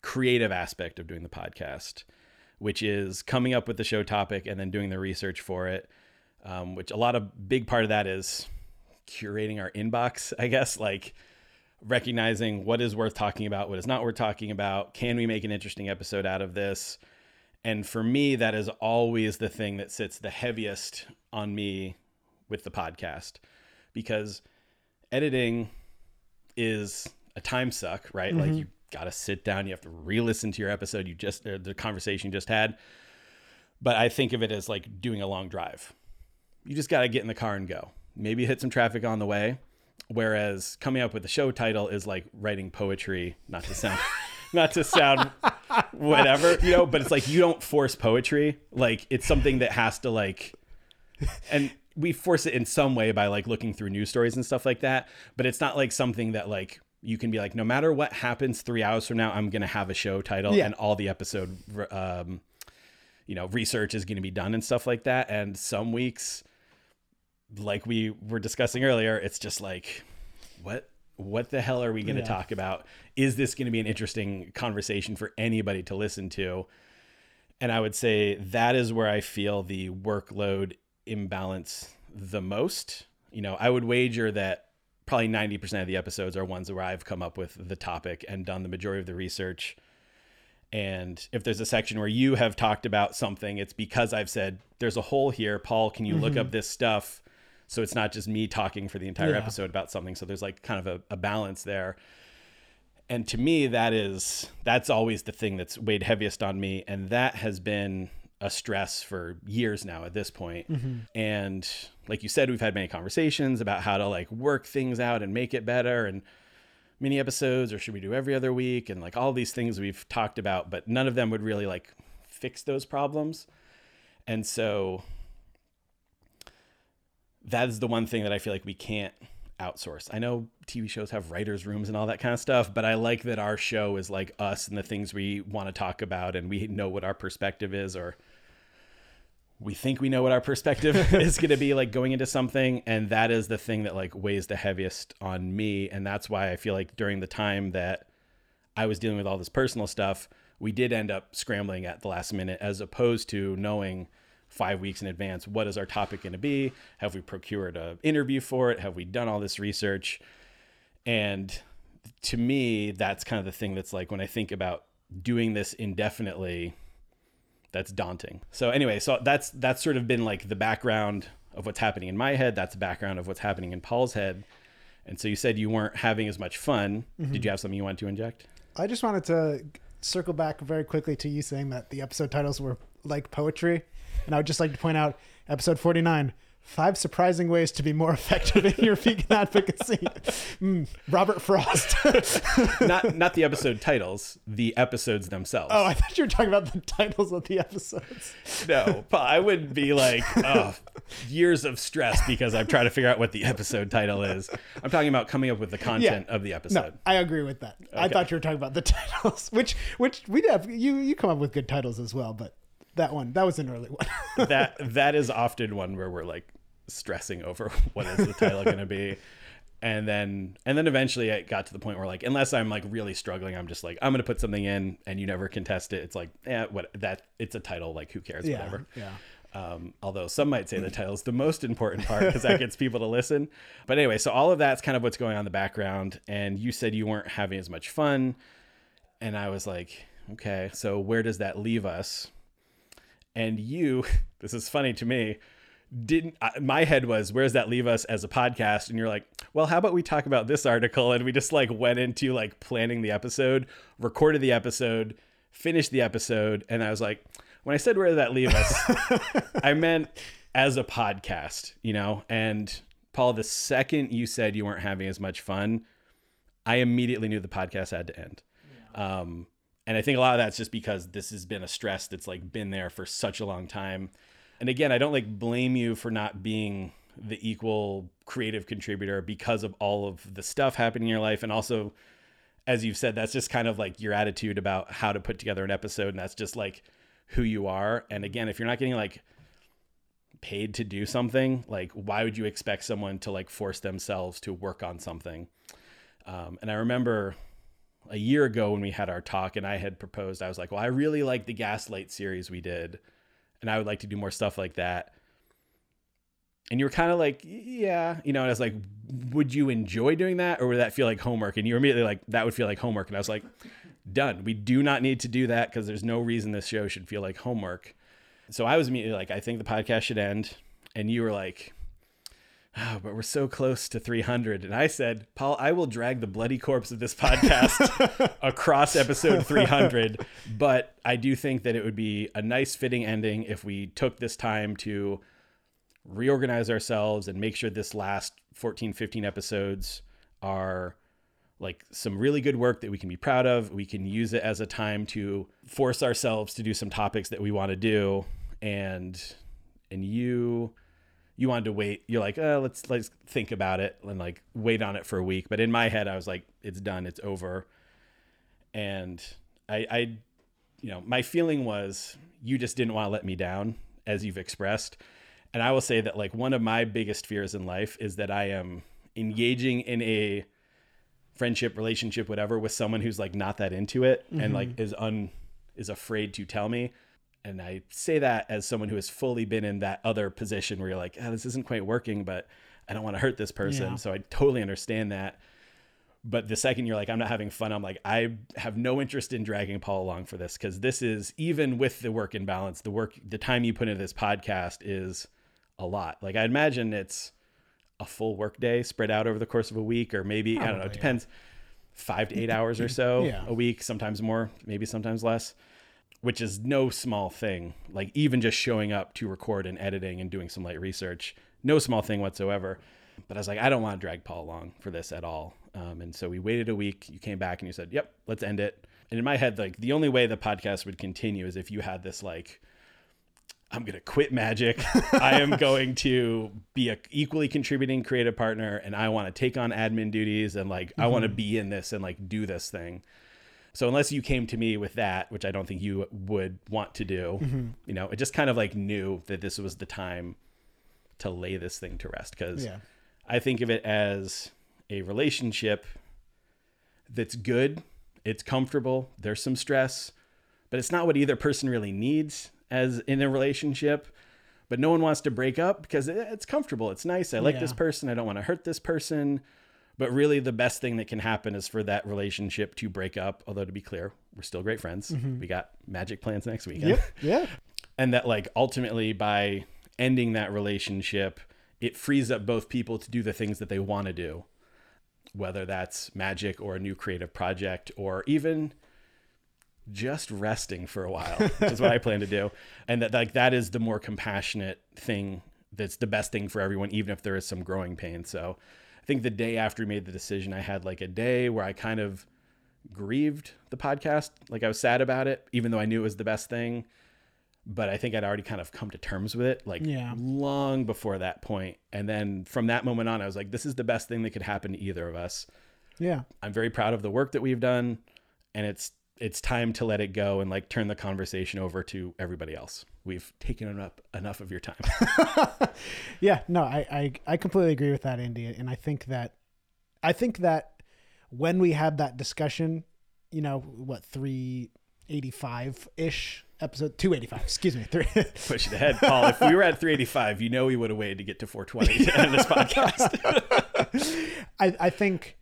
creative aspect of doing the podcast, which is coming up with the show topic and then doing the research for it. Um, which a lot of big part of that is curating our inbox, <laughs> I guess, like recognizing what is worth talking about, what is not worth talking about. Can we make an interesting episode out of this? And for me, that is always the thing that sits the heaviest on me with the podcast because editing is a time suck, right? Like mm-hmm. you got to sit down, you have to re-listen to your episode you just uh, the conversation you just had. But I think of it as like doing a long drive. You just got to get in the car and go. Maybe hit some traffic on the way. Whereas coming up with a show title is like writing poetry, not to sound <laughs> not to sound <laughs> whatever, you know, but it's like you don't force poetry. Like it's something that has to like and we force it in some way by like looking through news stories and stuff like that, but it's not like something that like you can be like no matter what happens 3 hours from now I'm going to have a show title Yeah. and all the episode um you know, research is going to be done and stuff like that and some weeks like we were discussing earlier, it's just like what what the hell are we going to Yeah. talk about? Is this going to be an interesting conversation for anybody to listen to? And I would say that is where I feel the workload imbalance the most. You know, I would wager that probably 90% of the episodes are ones where I've come up with the topic and done the majority of the research. And if there's a section where you have talked about something, it's because I've said, there's a hole here. Paul, can you look mm-hmm. up this stuff? So it's not just me talking for the entire Yeah. episode about something. So there's like kind of a, a balance there. And to me, that is that's always the thing that's weighed heaviest on me. And that has been a stress for years now at this point. Mm-hmm. And like you said, we've had many conversations about how to like work things out and make it better and mini episodes or should we do every other week and like all these things we've talked about, but none of them would really like fix those problems. And so that is the one thing that I feel like we can't outsource. I know TV shows have writers' rooms and all that kind of stuff, but I like that our show is like us and the things we want to talk about and we know what our perspective is or we think we know what our perspective <laughs> is going to be like going into something and that is the thing that like weighs the heaviest on me and that's why I feel like during the time that I was dealing with all this personal stuff, we did end up scrambling at the last minute as opposed to knowing five weeks in advance what is our topic going to be? Have we procured a interview for it? Have we done all this research? And to me that's kind of the thing that's like when i think about doing this indefinitely that's daunting. So anyway so that's that's sort of been like the background of what's happening in my head. That's the background of what's happening in paul's head. And so you said you weren't having as much fun. Mm-hmm. Did you have something you wanted to inject? I just wanted to circle back very quickly to you saying that the episode titles were like poetry. And I would just like to point out episode 49 Five Surprising Ways to Be More <laughs> Effective in Your Vegan Advocacy. <laughs> Mm, Robert Frost. <laughs> not not the episode titles, the episodes themselves. oh, I thought you were talking about the titles of the episodes. no, but I would be like, oh, years of stress because I'm trying to figure out what the episode title is. I'm talking about coming up with the content of the episode. No. I agree with that. I thought you were talking about the titles, which which we have you you come up with good titles as well, but that one that was an early one. <laughs> that that is often one where we're like stressing over <laughs> what is the title going to be. And then and then eventually it got to the point where like unless I'm like really struggling, I'm just like I'm gonna put something in and you never contest it. It's like yeah, what that it's a title like who cares yeah, whatever. yeah. Um, although some might say the title is the most important part because that gets people to listen. But anyway, so all of that's kind of what's going on in the background. And you said you weren't having as much fun. And I was like, okay, so where does that leave us? And you, <laughs> this is funny to me, didn't, I- my head was, where does that leave us as a podcast? And you're like, well, how about we talk about this article? And we just like went into like planning the episode, recorded the episode, finished the episode. And I was like, when I said where did that leave us, <laughs> I meant as a podcast, you know? And Paul, the second you said you weren't having as much fun, I immediately knew the podcast had to end. Um, and I think a lot of that's just because this has been a stress that's like been there for such a long time. And again, I don't like blame you for not being the equal creative contributor because of all of the stuff happening in your life. And also, as you've said, that's just kind of like your attitude about how to put together an episode. And that's just like who you are. And again, if you're not getting like paid to do something, like why would you expect someone to like force themselves to work on something? Um, and I remember a year ago when we had our talk and I had proposed, I was like, well, I really like the Gaslight series we did, and I would like to do more stuff like that. And you were kind of like, yeah, you know, and I was like, would you enjoy doing that or would that feel like homework? And you were immediately like, that would feel like homework. And I was like, done. We do not need to do that because there's no reason this show should feel like homework. So I was immediately like, I think the podcast should end. And you were like, oh, <sighs> but we're so close to 300. And I said, Paul, I will drag the bloody corpse of this podcast <laughs> across episode 300. But I do think that it would be a nice fitting ending if we took this time to reorganize ourselves and make sure this last 14, 15 episodes are like some really good work that we can be proud of. We can use it as a time to force ourselves to do some topics that we want to do. And and you you wanted to wait. You're like, oh, let's let's think about it and like wait on it for a week. But in my head, I was like, it's done, it's over. And I, I, you know, my feeling was you just didn't want to let me down, as you've expressed. And I will say that like one of my biggest fears in life is that I am engaging in a friendship, relationship, whatever, with someone who's like not that into it and like mm-hmm. is un is afraid to tell me. And I say that as someone who has fully been in that other position where you're like, oh, this isn't quite working, but I don't want to hurt this person. Yeah. So I totally understand that. But the second you're like, I'm not having fun, I'm like, I have no interest in dragging Paul along for this because this is even with the work in balance, the work, the time you put into this podcast is a lot. Like I imagine it's a full work day spread out over the course of a week, or maybe I don't know. Probably, It yeah. depends. Five to eight hours or <clears throat> so Yeah. a week, sometimes more, maybe sometimes less, which is no small thing. Like even just showing up to record and editing and doing some light research, no small thing whatsoever. But I was like, I don't want to drag Paul along for this at all. Um, and so we waited a week. You came back and you said, "Yep, let's end it." And in my head, like the only way the podcast would continue is if you had this like I'm going to quit magic. I am <laughs> going to be a equally contributing creative partner and I want to take on admin duties and like I want to be in this and like do this thing. So unless you came to me with that, which I don't think you would want to do, mm-hmm. you know, it just kind of like knew that this was the time to lay this thing to rest cuz Yeah. I think of it as a relationship that's good, it's comfortable, there's some stress, but it's not what either person really needs as in a relationship. But no one wants to break up because it's comfortable, it's nice. I like this person, I don't want to hurt this person. But really, the best thing that can happen is for that relationship to break up. Although, to be clear, we're still great friends. Mm-hmm. We got magic plans next weekend Yep. <laughs> Yeah. and that like ultimately by ending that relationship it frees up both people to do the things that they want to do whether that's magic or a new creative project or even just resting for a while is what i plan to do <laughs> and that like that is the more compassionate thing that's the best thing for everyone even if there is some growing pain so i think the day after we made the decision i had like a day where i kind of grieved the podcast like i was sad about it even though i knew it was the best thing but I think I'd already kind of come to terms with it like Yeah. long before that point. And then from that moment on, I was like, this is the best thing that could happen to either of us. Yeah. I'm very proud of the work that we've done, and it's it's time to let it go and like turn the conversation over to everybody else. We've taken up enough of your time. <laughs> Yeah, no, I, I I completely agree with that, Andy, and I think that I think that when we had that discussion, you know, what three eighty five ish episode two eighty five, excuse me, three. <laughs> Push it ahead, Paul. If we were at 385, you know we would have waited to get to 420 to end this <laughs> podcast. I I think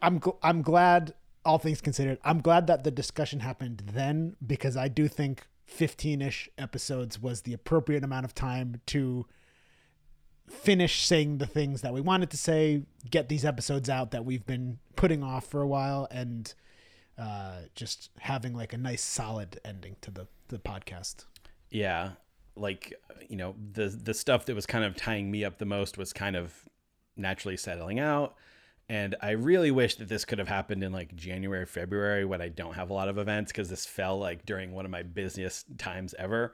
I'm gl- I'm glad all things considered. I'm glad that the discussion happened then because I do think fifteen ish episodes was the appropriate amount of time to finish saying the things that we wanted to say, get these episodes out that we've been putting off for a while, and uh, just having like a nice solid ending to the the podcast. yeah like you know the the stuff that was kind of tying me up the most was kind of naturally settling out and i really wish that this could have happened in like january february when i don't have a lot of events because this fell like during one of my busiest times ever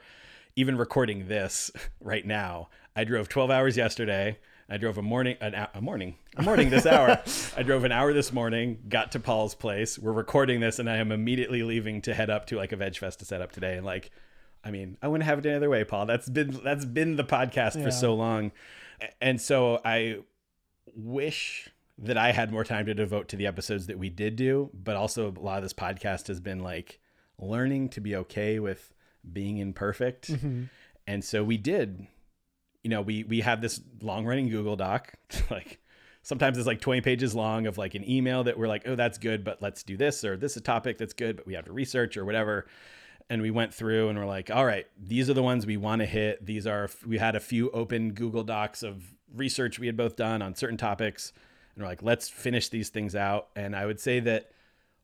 even recording this <laughs> right now i drove 12 hours yesterday I drove a morning, an, a morning, a morning this hour. <laughs> I drove an hour this morning, got to Paul's place. We're recording this, and I am immediately leaving to head up to like a veg fest to set up today. And like, I mean, I wouldn't have it any other way, Paul. That's been that's been the podcast Yeah. for so long, and so I wish that I had more time to devote to the episodes that we did do. But also, a lot of this podcast has been like learning to be okay with being imperfect, mm-hmm. and so we did you know, we we have this long running Google Doc, <laughs> like sometimes it's like 20 pages long of like an email that we're like, oh, that's good, but let's do this, or this is a topic that's good, but we have to research or whatever. And we went through and we're like, all right, these are the ones we want to hit. These are, we had a few open Google Docs of research we had both done on certain topics. And we're like, let's finish these things out. And I would say that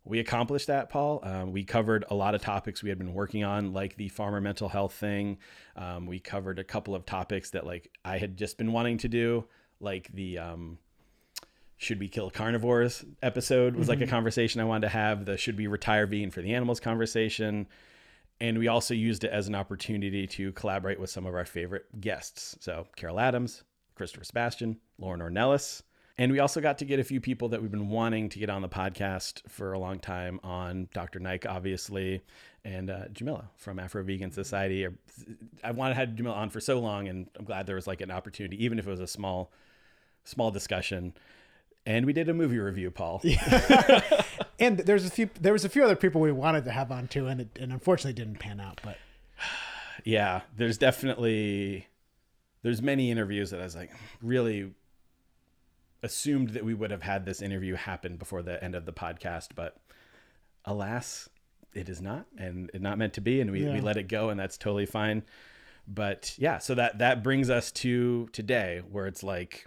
we accomplished that, Paul. Um, we covered a lot of topics we had been working on, like the farmer mental health thing. Um, we covered a couple of topics that like I had just been wanting to do, like the um, should we kill carnivores episode was like a conversation I wanted to have. The should we retire vegan for the animals conversation. And we also used it as an opportunity to collaborate with some of our favorite guests. So Carol Adams, Christopher Sebastian, Lauren Ornelas. And we also got to get a few people that we've been wanting to get on the podcast for a long time on Dr. Nike, obviously, and uh, Jamila from Afro Vegan Society. I wanted to have Jamila on for so long, and I'm glad there was like an opportunity, even if it was a small, small discussion. And we did a movie review, Paul. <laughs> And there's a few there was a few other people we wanted to have on too, and it and unfortunately didn't pan out. But <sighs> yeah, there's definitely there's many interviews that I was like really assumed that we would have had this interview happen before the end of the podcast, but alas, it is not, and it's not meant to be, and we, we let it go, and that's totally fine. But yeah, so that that brings us to today, where it's like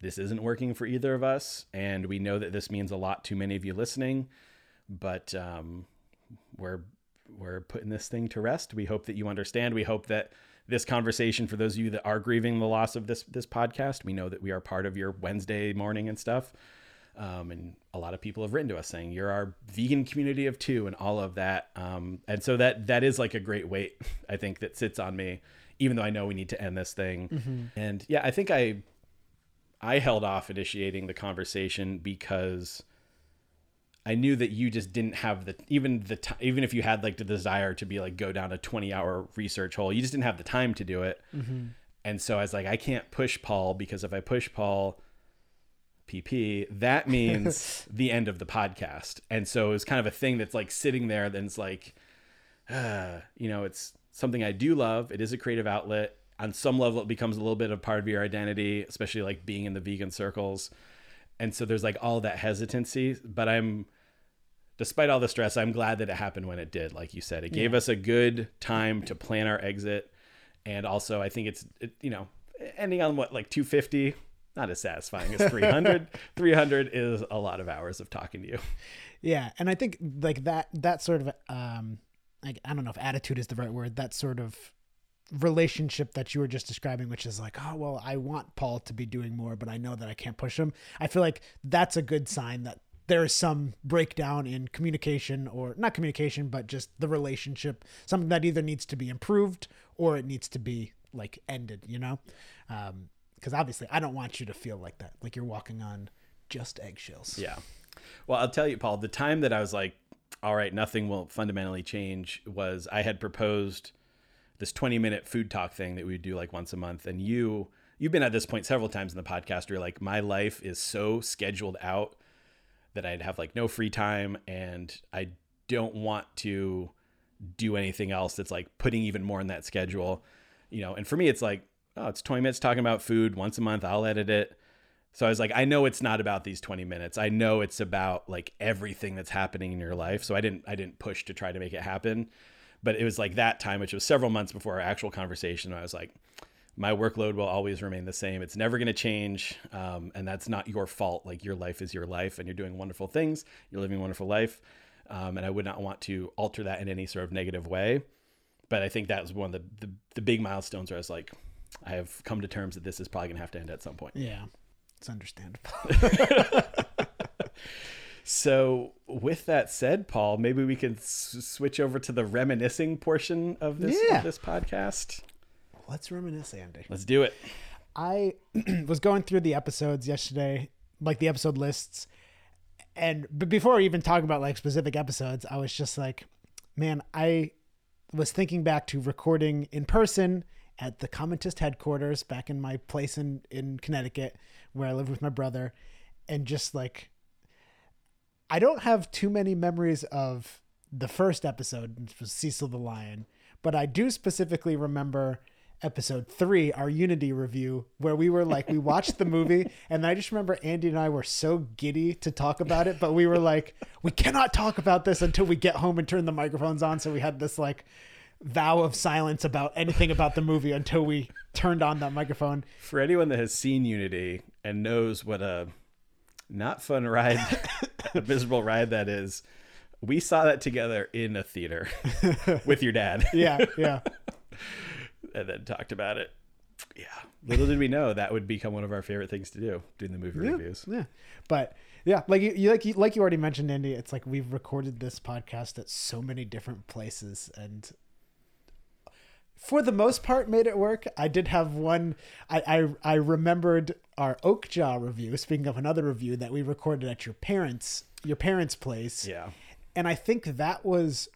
this isn't working for either of us, and we know that this means a lot to many of you listening, but um, we're we're putting this thing to rest. We hope that you understand. We hope that this conversation, for those of you that are grieving the loss of this this podcast, we know that we are part of your Wednesday morning and stuff. Um, and a lot of people have written to us saying you're our vegan community of two and all of that. Um, and so that that is like a great weight <laughs> I think that sits on me, even though I know we need to end this thing. And yeah, I think I I held off initiating the conversation because I knew that you just didn't have the even the ti even if you had like the desire to be like go down a 20 hour research hole, you just didn't have the time to do it. And so I was like, I can't push Paul because if I push Paul PP, that <laughs> means the end of the podcast. And so it was kind of a thing that's like sitting there. Then it's like, uh, you know, it's something I do love. It is a creative outlet. On some level, it becomes a little bit of part of your identity, especially like being in the vegan circles. And so there's like all that hesitancy, but I'm, despite all the stress, I'm glad that it happened when it did. Like you said, it gave us a good time to plan our exit. And also, I think it's, it, you know, ending on what, like 250, not as satisfying as 300. <laughs> 300 is a lot of hours of talking to you. yeah, and I think like that that sort of um, like I don't know if attitude is the right word. That sort of relationship that you were just describing, which is like, oh well, I want Paul to be doing more, but I know that I can't push him. I feel like that's a good sign that there is some breakdown in communication or not communication, but just the relationship, something that either needs to be improved or it needs to be like ended, you know? Um, because obviously I don't want you to feel like that, like you're walking on just eggshells. Yeah. Well, I'll tell you, Paul, the time that I was like, all right, nothing will fundamentally change was I had proposed this 20 minute food talk thing that we do like once a month. And you, you've been at this point several times in the podcast where you're like, my life is so scheduled out that I'd have like no free time and I don't want to do anything else that's like putting even more in that schedule. You know, and for me it's like, oh, it's 20 minutes talking about food once a month, I'll edit it. So I was like, I know it's not about these 20 minutes. I know it's about like everything that's happening in your life. So I didn't I didn't push to try to make it happen. But it was like that time, which was several months before our actual conversation. I was like, my workload will always remain the same. It's never going to change. Um, and that's not your fault. Like your life is your life and you're doing wonderful things. You're living a wonderful life. Um, and I would not want to alter that in any sort of negative way. But I think that was one of the, the, the big milestones where I was like, I have come to terms that this is probably going to have to end at some point. Yeah, it's understandable. <laughs> <laughs> So, with that said, Paul, maybe we can s- switch over to the reminiscing portion of this Yeah. of this podcast. Let's reminisce, Andy. Let's do it. I <clears throat> was going through the episodes yesterday, like the episode lists, and but before even talking about like specific episodes, I was just like, man, I was thinking back to recording in person at the Commentist headquarters back in my place in in Connecticut where I lived with my brother, and just like I don't have too many memories of the first episode, which was Cecil the Lion, but I do specifically remember episode three, our Unity review, where we were like, we watched the movie, <laughs> and I just remember Andy and I were so giddy to talk about it, but we were like, we cannot talk about this until we get home and turn the microphones on. So we had this like vow of silence about anything about the movie until we turned on that microphone. For anyone that has seen Unity and knows what a not fun ride, <laughs> <laughs> miserable ride that is, we saw that together in a theater <laughs> with your dad. <laughs> Yeah, yeah. and then talked about it. Yeah. Little did we know that would become one of our favorite things to do, doing the movie yeah, reviews. Yeah, but yeah, like you, you like you, like you already mentioned, Andy. It's like we've recorded this podcast at so many different places, and for the most part, made it work. I did have one. I I, I remembered our Okja review. Speaking of another review that we recorded at your parents your parents' place. Yeah. and I think that was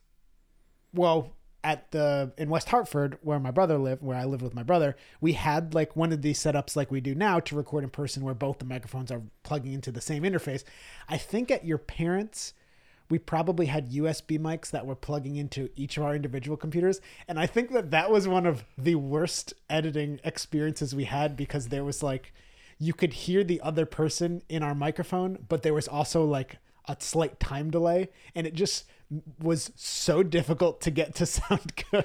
well at the in West Hartford where my brother lived, where I lived with my brother, we had like one of these setups like we do now to record in person where both the microphones are plugging into the same interface. I think at your parents we probably had USB mics that were plugging into each of our individual computers and I think that that was one of the worst editing experiences we had because there was like you could hear the other person in our microphone but there was also like a slight time delay and it just was so difficult to get to <laughs> sound good.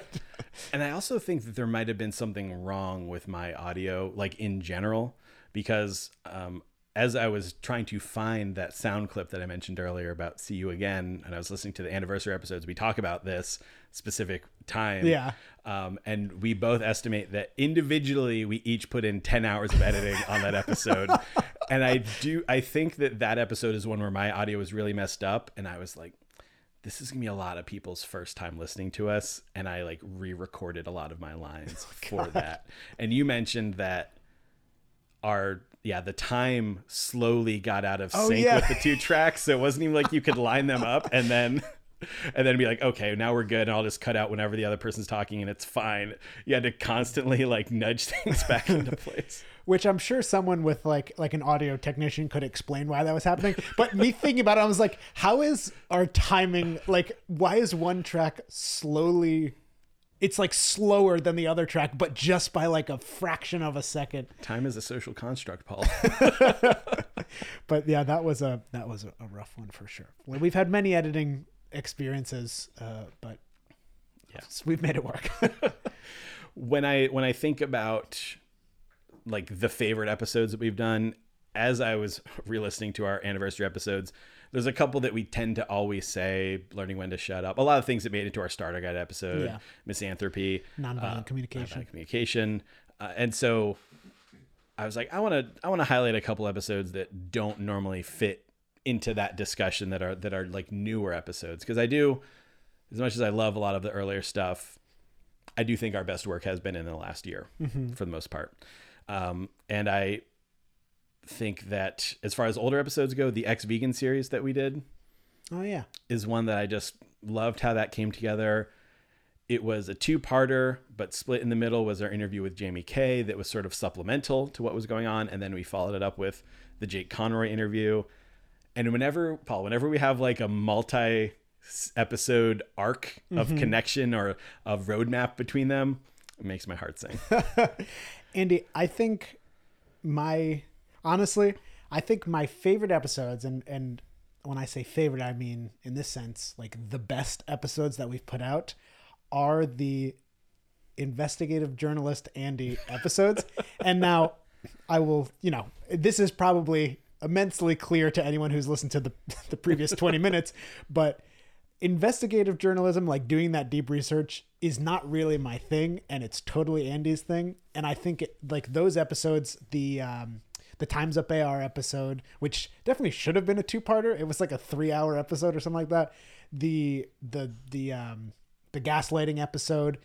And I also think that there might have been something wrong with my audio, like in general, because um, as I was trying to find that sound clip that I mentioned earlier about "See You Again," and I was listening to the anniversary episodes, we talk about this specific time. Yeah. Um, and we both estimate that individually we each put in 10 hours of editing on that episode. <laughs> and I do, I think that that episode is one where my audio was really messed up. And I was like, this is gonna be a lot of people's first time listening to us and i like re-recorded a lot of my lines <laughs> for that and you mentioned that our yeah the time slowly got out of Oh, sync yeah. with the two tracks so it wasn't even like you could line them up and then <laughs> and then be like okay now we're good and i'll just cut out whenever the other person's talking and it's fine you had to constantly like nudge <laughs> things back into place Which I'm sure someone with like like an audio technician could explain why that was happening. But me thinking about it, I was like, how is our timing like why is one track slowly it's like slower than the other track, but just by like a fraction of a second. time is a social construct paul <laughs> But yeah, that was a that was a, rough one for sure. Well, we've had many editing experiences, uh, but Yeah. we've made it work. <laughs> when I when I think about like the favorite episodes that we've done, as I was re-listening to our anniversary episodes, there's a couple that we tend to always say, learning when to shut up. A lot of things that made it to our starter guide episode, Yeah. misanthropy, Nonviolent communication. nonviolent communication, uh, and so I was like, I want to I want to highlight a couple episodes that don't normally fit into that discussion that are that are like newer episodes because I do as much as I love a lot of the earlier stuff, I do think our best work has been in the last year for the most part. Um, and I think that as far as older episodes go, the ex vegan series that we did oh yeah. is one that I just loved how that came together. It was a two parter, but split in the middle was our interview with Jamie Kay that was sort of supplemental to what was going on. And then we followed it up with the Jake Conroy interview. And whenever, Paul, whenever we have like a multi episode arc of mm-hmm. connection or of roadmap between them, it makes my heart sing. <laughs> Andy, I think my honestly, I think my favorite episodes and and when I say favorite, I mean in this sense, like the best episodes that we've put out are the investigative journalist Andy <laughs> episodes. and now I will, you know, this is probably immensely clear to anyone who's listened to the <laughs> the previous 20 <laughs> minutes, but investigative journalism, like doing that deep research, is not really my thing, and it's totally Andy's thing. And I think it, like those episodes, the um, the Times Up AR episode, which definitely should have been a two parter. It was like a three hour episode or something like that. The the the um, the gaslighting episode,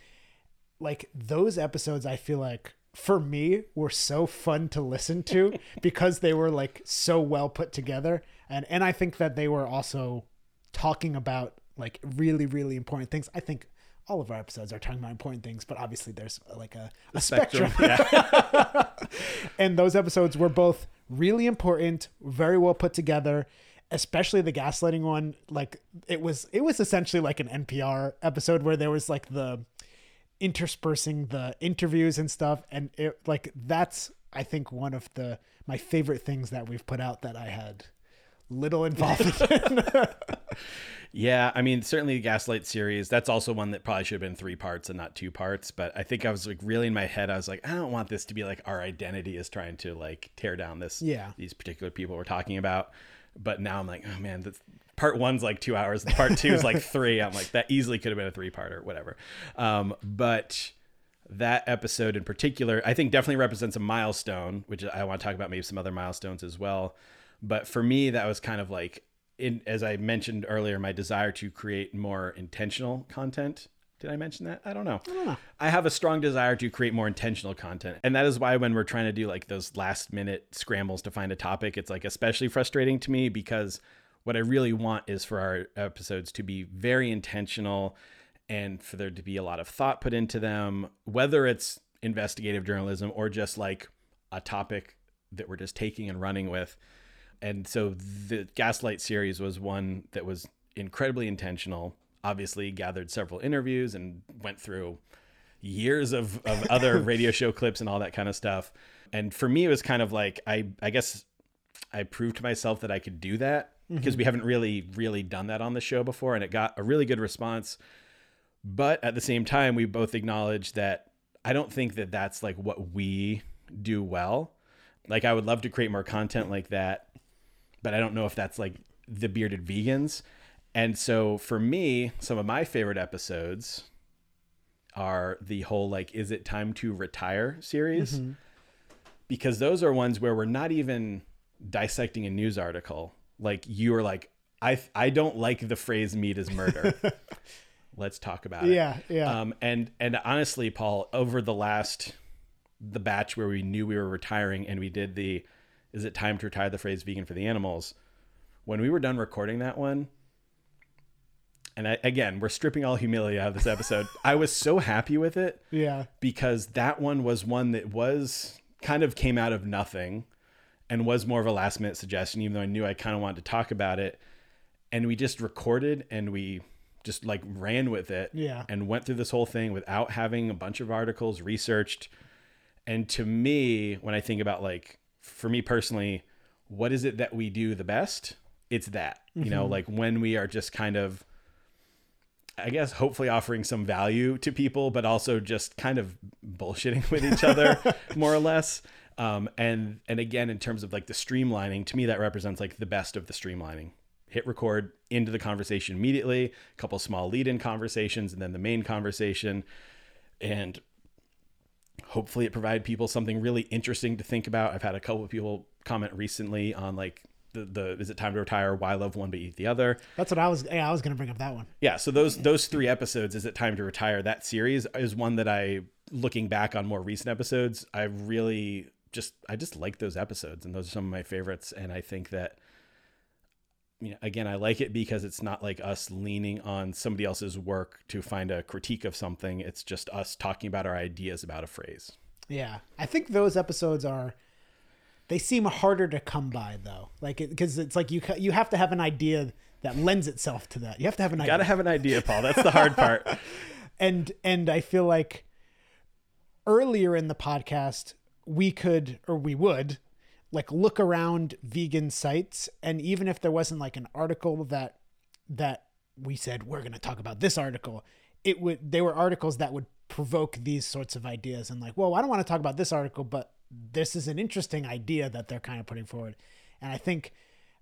like those episodes, I feel like for me were so fun to listen to <laughs> because they were like so well put together and and I think that they were also talking about like really really important things i think all of our episodes are talking about important things but obviously there's uh, like a, a spectrum, Yeah. <laughs> and those episodes were both really important very well put together especially the gaslighting one. Like it was it was essentially like an npr episode where there was like the interspersing the interviews and stuff. And it like that's i think one of the my favorite things that we've put out that i had little involvement <laughs> in <laughs> Yeah, I mean, certainly the Gaslight series. That's also one that probably should have been three parts and not two parts. But I think I was like really in my head. I was like, I don't want this to be like our identity is trying to like tear down this. Yeah. These particular people we're talking about. But now I'm like, oh man, this, part one's like two hours. and Part two is like <laughs> three. I'm like, that easily could have been a three part or whatever. Um, but that episode in particular, I think definitely represents a milestone, which I want to talk about maybe some other milestones as well. But for me, that was kind of like, in as I mentioned earlier, my desire to create more intentional content. Did I mention that? I don't know. I don't know. I have a strong desire to create more intentional content. And that is why when we're trying to do like those last minute scrambles to find a topic, it's like especially frustrating to me because what I really want is for our episodes to be very intentional and for there to be a lot of thought put into them, whether it's investigative journalism or just like a topic that we're just taking and running with. And so the Gaslight series was one that was incredibly intentional. Obviously, gathered several interviews and went through years of, of <laughs> other radio show clips and all that kind of stuff. And for me, it was kind of like I I guess I proved to myself that I could do that mm-hmm. because we haven't really really done that on the show before, and it got a really good response. But at the same time, we both acknowledge that I don't think that that's like what we do well. Like I would love to create more content like that, but I don't know if that's like the bearded vegans. And so for me, some of my favorite episodes are the whole like is it time to retire series? Because those are ones where we're not even dissecting a news article. Like you are like i i don't like the phrase meat is murder. <laughs> Let's talk about it. Yeah, yeah. um and and honestly paul over the last the batch where we knew we were retiring and we did the is it time to retire the phrase vegan for the animals? When we were done recording that one and I, again we're stripping all humility out of this episode <laughs> i was so happy with it yeah. because that one was one that was kind of came out of nothing and was more of a last minute suggestion even though i knew i kind of wanted to talk about it. And we just recorded and we just like ran with it Yeah. and went through this whole thing without having a bunch of articles researched. And to me when i think about like for me personally what is it that we do the best it's that you know like when we are just kind of I guess hopefully offering some value to people, but also just kind of bullshitting with each other <laughs> more or less. Um, and and again, in terms of like the streamlining, to me that represents like the best of the streamlining. Hit record into the conversation immediately, a couple small lead-in conversations, and then the main conversation, and hopefully it provide people something really interesting to think about. I've had a couple of people comment recently on like the, the is it time to retire? Why love one but eat the other? that's what i was yeah i was gonna bring up that one yeah so those those three episodes is it time to retire that series is one that i looking back on more recent episodes i really just i just like those episodes and those are some of my favorites and i think that you know again i like it because it's not like us leaning on somebody else's work to find a critique of something. It's just us talking about our ideas about a phrase. Yeah, I think those episodes are. They seem harder to come by though, like because it's like you you have to have an idea that lends itself to that. You have to have an idea, gotta have an idea paul. That's the hard part. <laughs> And and I feel like earlier in the podcast we could or we would like look around vegan sites, and even if there wasn't like an article that that we said we're going to talk about this article, it would they were articles that would provoke these sorts of ideas and like, well, I don't want to talk about this article, but this is an interesting idea that they're kind of putting forward. And I think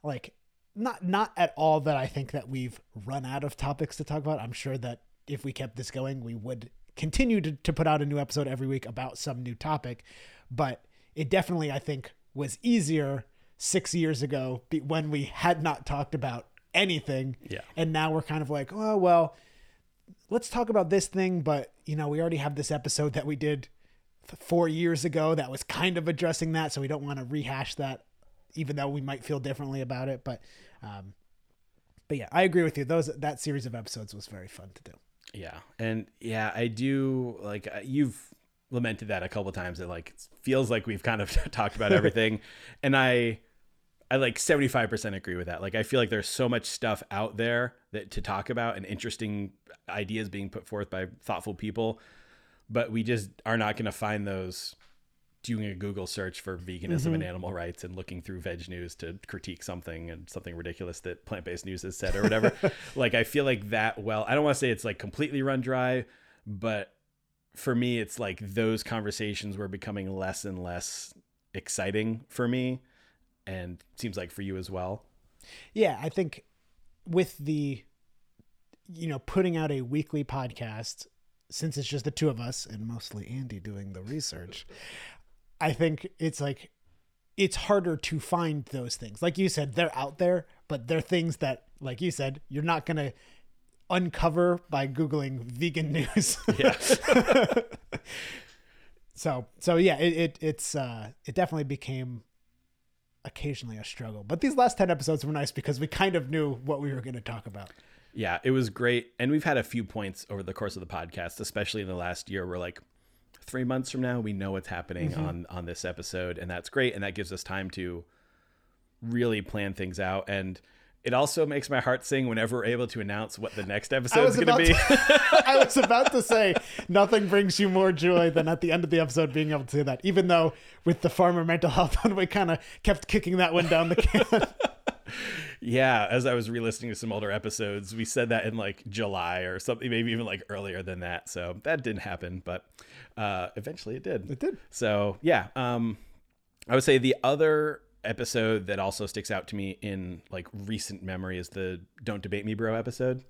like not not at all that I think that we've run out of topics to talk about. I'm sure that if we kept this going, we would continue to, to put out a new episode every week about some new topic. But it definitely, I think, was easier six years ago when we had not talked about anything. Yeah. And now we're kind of like, oh, well, let's talk about this thing. But, you know, we already have this episode that we did four years ago that was kind of addressing that. So we don't want to rehash that, even though we might feel differently about it. But, um, but yeah, I agree with you. Those that series of episodes was very fun to do. Yeah, and yeah, I do like you've lamented that a couple times. That like it feels like we've kind of <laughs> talked about <laughs> everything, and I, I like seventy five percent agree with that. Like I feel like there's so much stuff out there that to talk about and interesting ideas being put forth by thoughtful people. but we just are not going to find those doing a Google search for veganism Mm-hmm. and animal rights and looking through veg news to critique something and something ridiculous that plant based news has said or whatever. <laughs> like, I feel like that, well, I don't want to say it's like completely run dry, but for me, it's like those conversations were becoming less and less exciting for me. And seems like for you as well. Yeah, I think with the you know putting out a weekly podcast since it's just the two of us and mostly Andy doing the research, I think it's like it's harder to find those things. Like you said, they're out there, but they're things that, like you said, you're not gonna uncover by googling vegan <laughs> news. Yeah. <laughs> so so yeah, it, it it's uh it definitely became occasionally a struggle. But these last ten episodes were nice because we kind of knew what we were going to talk about. Yeah, it was great. And we've had a few points over the course of the podcast, especially in the last year, where like three months from now, we know what's happening on on this episode, and that's great. And that gives us time to really plan things out. And it also makes my heart sing whenever we're able to announce what the next episode is going to be. <laughs> <laughs> I was about to say nothing brings you more joy than at the end of the episode being able to say that. Even though with the farmer mental health one, we kind of kept kicking that one down the can. yeah, as I was re-listening to some older episodes, we said that in like July or something, maybe even like earlier than that. So that didn't happen, but uh, eventually it did. It did. So yeah, um, I would say the other episode that also sticks out to me in like recent memory is the "Don't Debate Me, Bro" episode.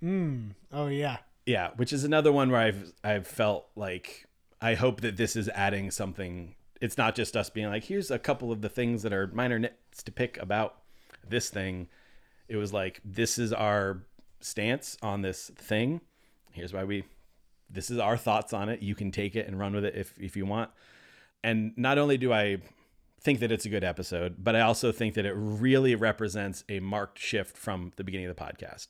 Hmm. oh yeah, Yeah, which is another one where I've I've felt like I hope that this is adding something. It's not just us being like, here's a couple of the things that are minor nits to pick about this thing. It was like this is our stance on this thing. Here's why we this is our thoughts on it. You can take it and run with it if if you want. And not only do I think that it's a good episode, but I also think that it really represents a marked shift from the beginning of the podcast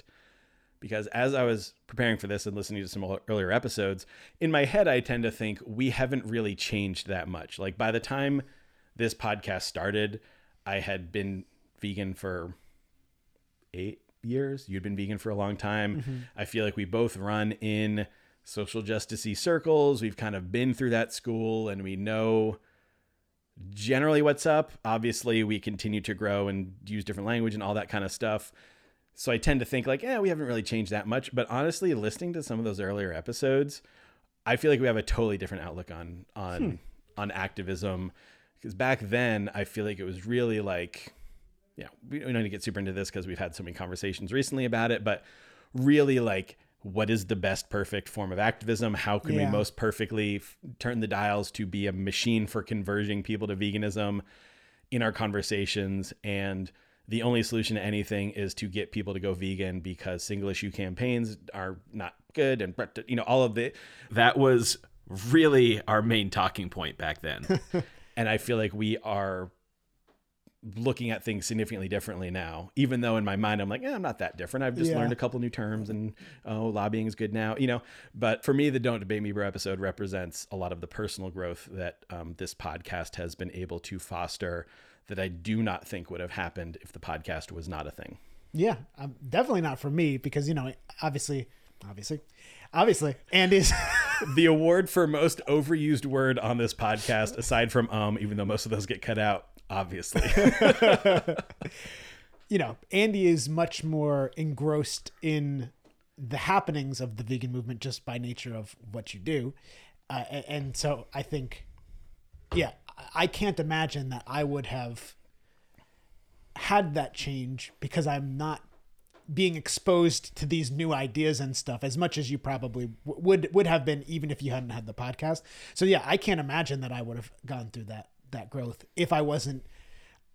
because as I was preparing for this and listening to some earlier episodes, in my head, I tend to think we haven't really changed that much. Like by the time this podcast started, I had been vegan for eight years. You'd been vegan for a long time. Mm-hmm. I feel like we both run in social justicey circles. We've kind of been through that school and we know generally what's up. Obviously, we continue to grow and use different language and all that kind of stuff. So I tend to think like, yeah, we haven't really changed that much. But honestly, listening to some of those earlier episodes, I feel like we have a totally different outlook on on hmm. on activism. Because back then, I feel like it was really like, yeah, we don't need to get super into this because we've had so many conversations recently about it. But really, like, what is the best perfect form of activism? How can we most perfectly f- turn the dials to be a machine for converging people to veganism in our conversations? And the only solution to anything is to get people to go vegan because single issue campaigns are not good and you know all of the That was really our main talking point back then. <laughs> and I feel like we are looking at things significantly differently now. Even though in my mind I'm like, yeah, I'm not that different. I've just Yeah. learned a couple new terms, and oh, lobbying is good now, you know. But for me, the "Don't Debate Me, Bro" episode represents a lot of the personal growth that um, this podcast has been able to foster. That I do not think would have happened if the podcast was not a thing. yeah, um, definitely not for me because you know, obviously, obviously, obviously, Andy's. <laughs> the award for most overused word on this podcast, aside from um, even though most of those get cut out, obviously. <laughs> you know, Andy is much more engrossed in the happenings of the vegan movement just by nature of what you do. Uh, and so I think, yeah, I can't imagine that I would have had that change because I'm not being exposed to these new ideas and stuff as much as you probably w- would would have been even if you hadn't had the podcast. So yeah, I can't imagine that I would have gone through that that growth if I wasn't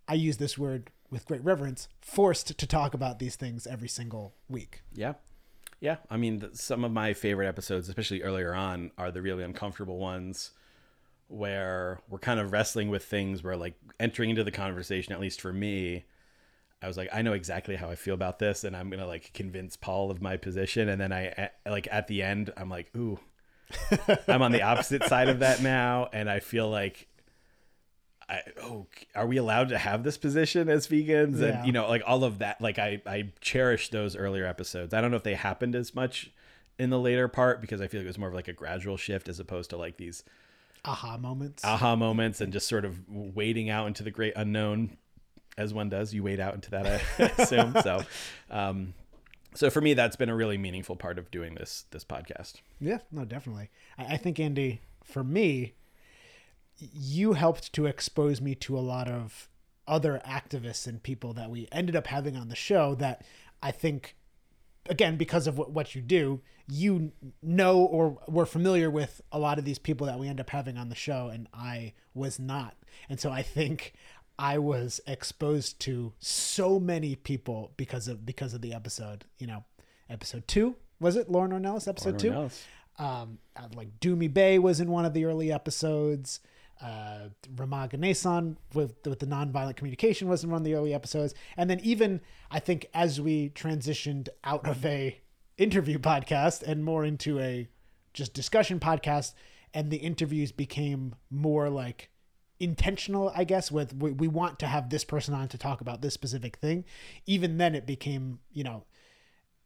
I use this word with great reverence, forced to talk about these things every single week. Yeah. Yeah. I mean, th- some of my favorite episodes, especially earlier on, are the really uncomfortable ones where we're kind of wrestling with things where, like, entering into the conversation, at least for me, I was like, I know exactly how I feel about this, and I'm going to, like, convince Paul of my position. And then I like, at the end, I'm like, ooh, <laughs> I'm on the opposite side of that now. And I feel like, I, oh, are we allowed to have this position as vegans? Yeah. And you know, like all of that. Like I, I cherish those earlier episodes. I don't know if they happened as much in the later part because I feel like it was more of like a gradual shift as opposed to like these aha moments. aha moments and just sort of wading out into the great unknown as one does. You wade out into that, I <laughs> assume. so, um, so for me, that's been a really meaningful part of doing this this podcast. Yeah, no, definitely. I, I think Andy, for me, you helped to expose me to a lot of other activists and people that we ended up having on the show that I think again because of what, what you do you know or were familiar with a lot of these people that we end up having on the show and i was not. And so i think i was exposed to so many people because of because of the episode you know episode two was it lauren ornelas? Episode two? Everyone um, uh, like Doomy Bay was in one of the early episodes. Uh, Rama Ganesan with with the nonviolent communication was in one of the early episodes, and then even I think as we transitioned out of a interview podcast and more into a just discussion podcast, and the interviews became more like intentional, I guess, with we, we want to have this person on to talk about this specific thing. Even then, it became you know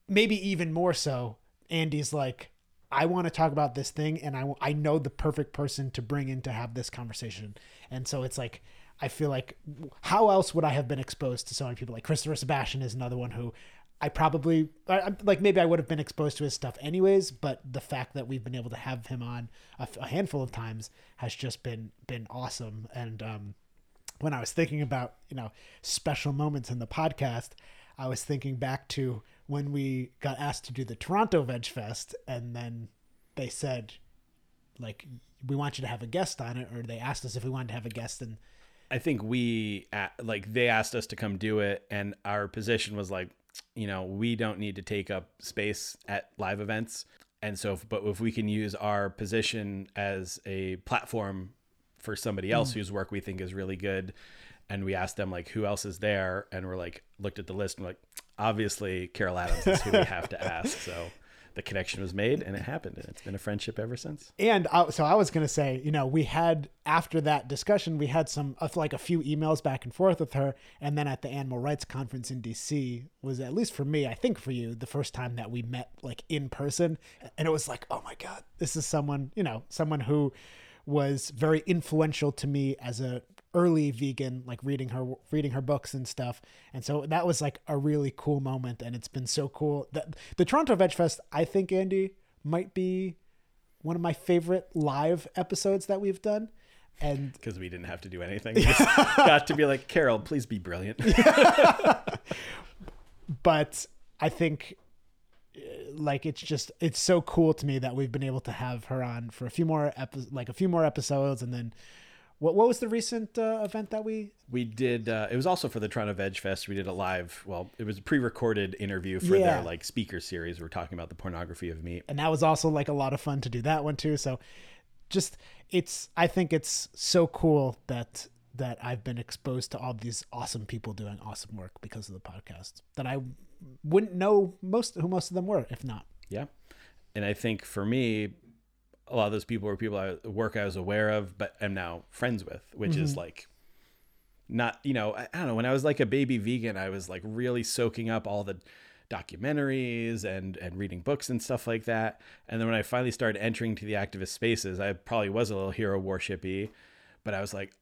maybe even more so andy's like i want to talk about this thing and i, I know the perfect person to bring in to have this conversation. And so it's like i feel like how else would i have been exposed to so many people? Like christopher sebastian is another one who i probably I, like maybe i would have been exposed to his stuff anyways but the fact that we've been able to have him on a, a handful of times has just been been awesome. And um when I was thinking about, you know, special moments in the podcast, I was thinking back to when we got asked to do the Toronto Veg Fest and then they said like we want you to have a guest on it or they asked us if we wanted to have a guest and I think we like they asked us to come do it, and our position was like, you know, we don't need to take up space at live events, and so, if, but if we can use our position as a platform for somebody else mm. whose work we think is really good, and we asked them like who else is there, and we're like looked at the list and like, obviously Carol Adams is who we have to ask, so. The connection was made and it happened, and it's been a friendship ever since. And I, so I was going to say, you know, we had after that discussion, we had some like a few emails back and forth with her, and then at the animal rights conference in DC was at least for me, I think for you, the first time that we met like in person, and it was like, oh my god, this is someone, you know, someone who was very influential to me as a early vegan like reading her reading her books and stuff and so that was like a really cool moment and it's been so cool that the toronto veg fest i think andy might be one of my favorite live episodes that we've done. And <laughs> because we didn't have to do anything. <laughs> We just got to be like, Carol, please be brilliant. <laughs> but I think uh, like it's just it's so cool to me that we've been able to have her on for a few more epi- like a few more episodes and then what what was the recent uh, event that we we did. Uh, it was also for the Toronto Veg Fest. We did a live. Well, it was a pre-recorded interview for Yeah. their like speaker series. We are talking about the pornography of meat. and that was also like a lot of fun to do that one too so just it's i think it's so cool that that i've been exposed to all these awesome people doing awesome work because of the podcast that i wouldn't know most who most of them were if not Yeah, and I think for me, a lot of those people were people I work I was aware of, but am now friends with, which is mm-hmm. like not you know I, I don't know when I was like a baby vegan, I was like really soaking up all the documentaries and and reading books and stuff like that. And then when I finally started entering to the activist spaces, I probably was a little hero worshipy, but I was like.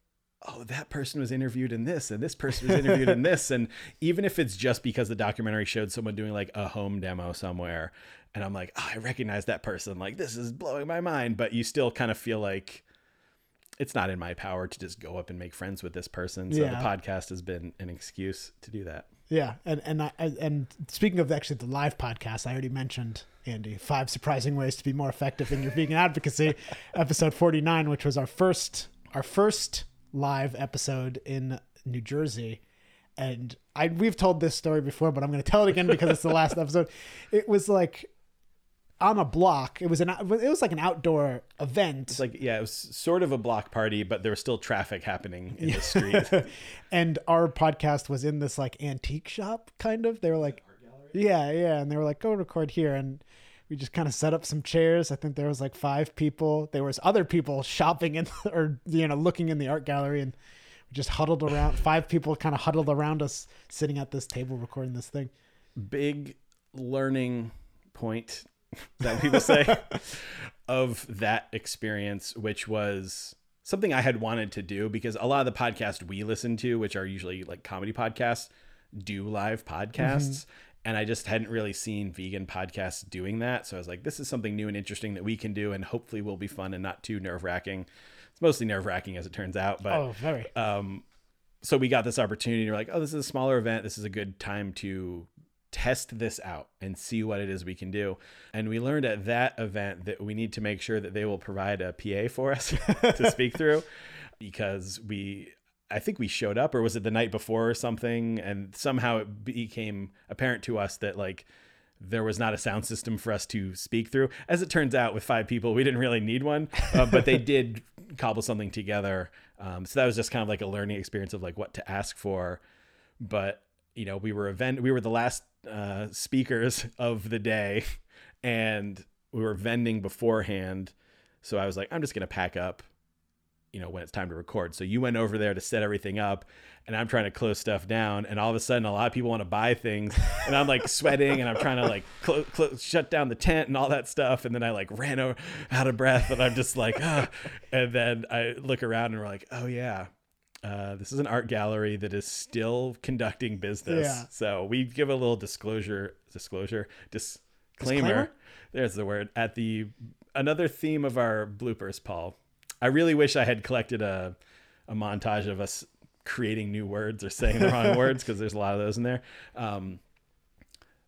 Oh, that person was interviewed in this, and this person was interviewed in <laughs> this, and even if it's just because the documentary showed someone doing like a home demo somewhere, and I'm like, oh, I recognize that person. Like, this is blowing my mind. But you still kind of feel like it's not in my power to just go up and make friends with this person. So Yeah. the podcast has been an excuse to do that. yeah and and I, and speaking of actually the live podcast i already mentioned andy five surprising ways to be more effective in your vegan advocacy <laughs> episode 49 which was our first our first live episode in new jersey and I we've told this story before, but I'm going to tell it again because it's the last <laughs> episode. It was like on a block. It was an it was like an outdoor event, It's like, yeah, it was sort of a block party, but there was still traffic happening in the <laughs> street. and our podcast was in this like antique shop kind of. They were like, yeah, yeah, and they were like, go record here, and we just kind of set up some chairs. I think there was like five people. There was other people shopping in or you know looking in the art gallery, and we just huddled around. <laughs> Five people kind of huddled around us, sitting at this table recording this thing. Big learning point that people say? <laughs> of that experience, which was something I had wanted to do because a lot of the podcasts we listen to, which are usually like comedy podcasts, do live mm-hmm. podcasts. And I just hadn't really seen vegan podcasts doing that. So I was like, this is something new and interesting that we can do and hopefully will be fun and not too nerve wracking. It's mostly nerve wracking as it turns out. But Oh, very. um, so we got this opportunity. We're like, oh, this is a smaller event. This is a good time to test this out and see what it is we can do. And we learned at that event that we need to make sure that they will provide a PA for us <laughs> to speak through <laughs> because we. I think we showed up, or was it the night before or something? And somehow it became apparent to us that like there was not a sound system for us to speak through. As it turns out, with five people, we didn't really need one, uh, but they <laughs> did cobble something together. Um, so that was just kind of like a learning experience of like what to ask for. But you know, we were event, we were the last uh, speakers of the day, and we were vending beforehand. So I was like, I'm just gonna pack up you know when it's time to record so you went over there to set everything up and i'm trying to close stuff down and all of a sudden a lot of people want to buy things and i'm like sweating and i'm trying to like clo- clo- shut down the tent and all that stuff and then i like ran o- out of breath and i'm just like ah. and then i look around and we're like oh yeah uh, this is an art gallery that is still conducting business Yeah. so we give a little disclosure disclosure disclaimer, Disclaimer? there's the word at the another theme of our bloopers paul I really wish I had collected a a montage of us creating new words or saying the wrong <laughs> words because there's a lot of those in there. Um,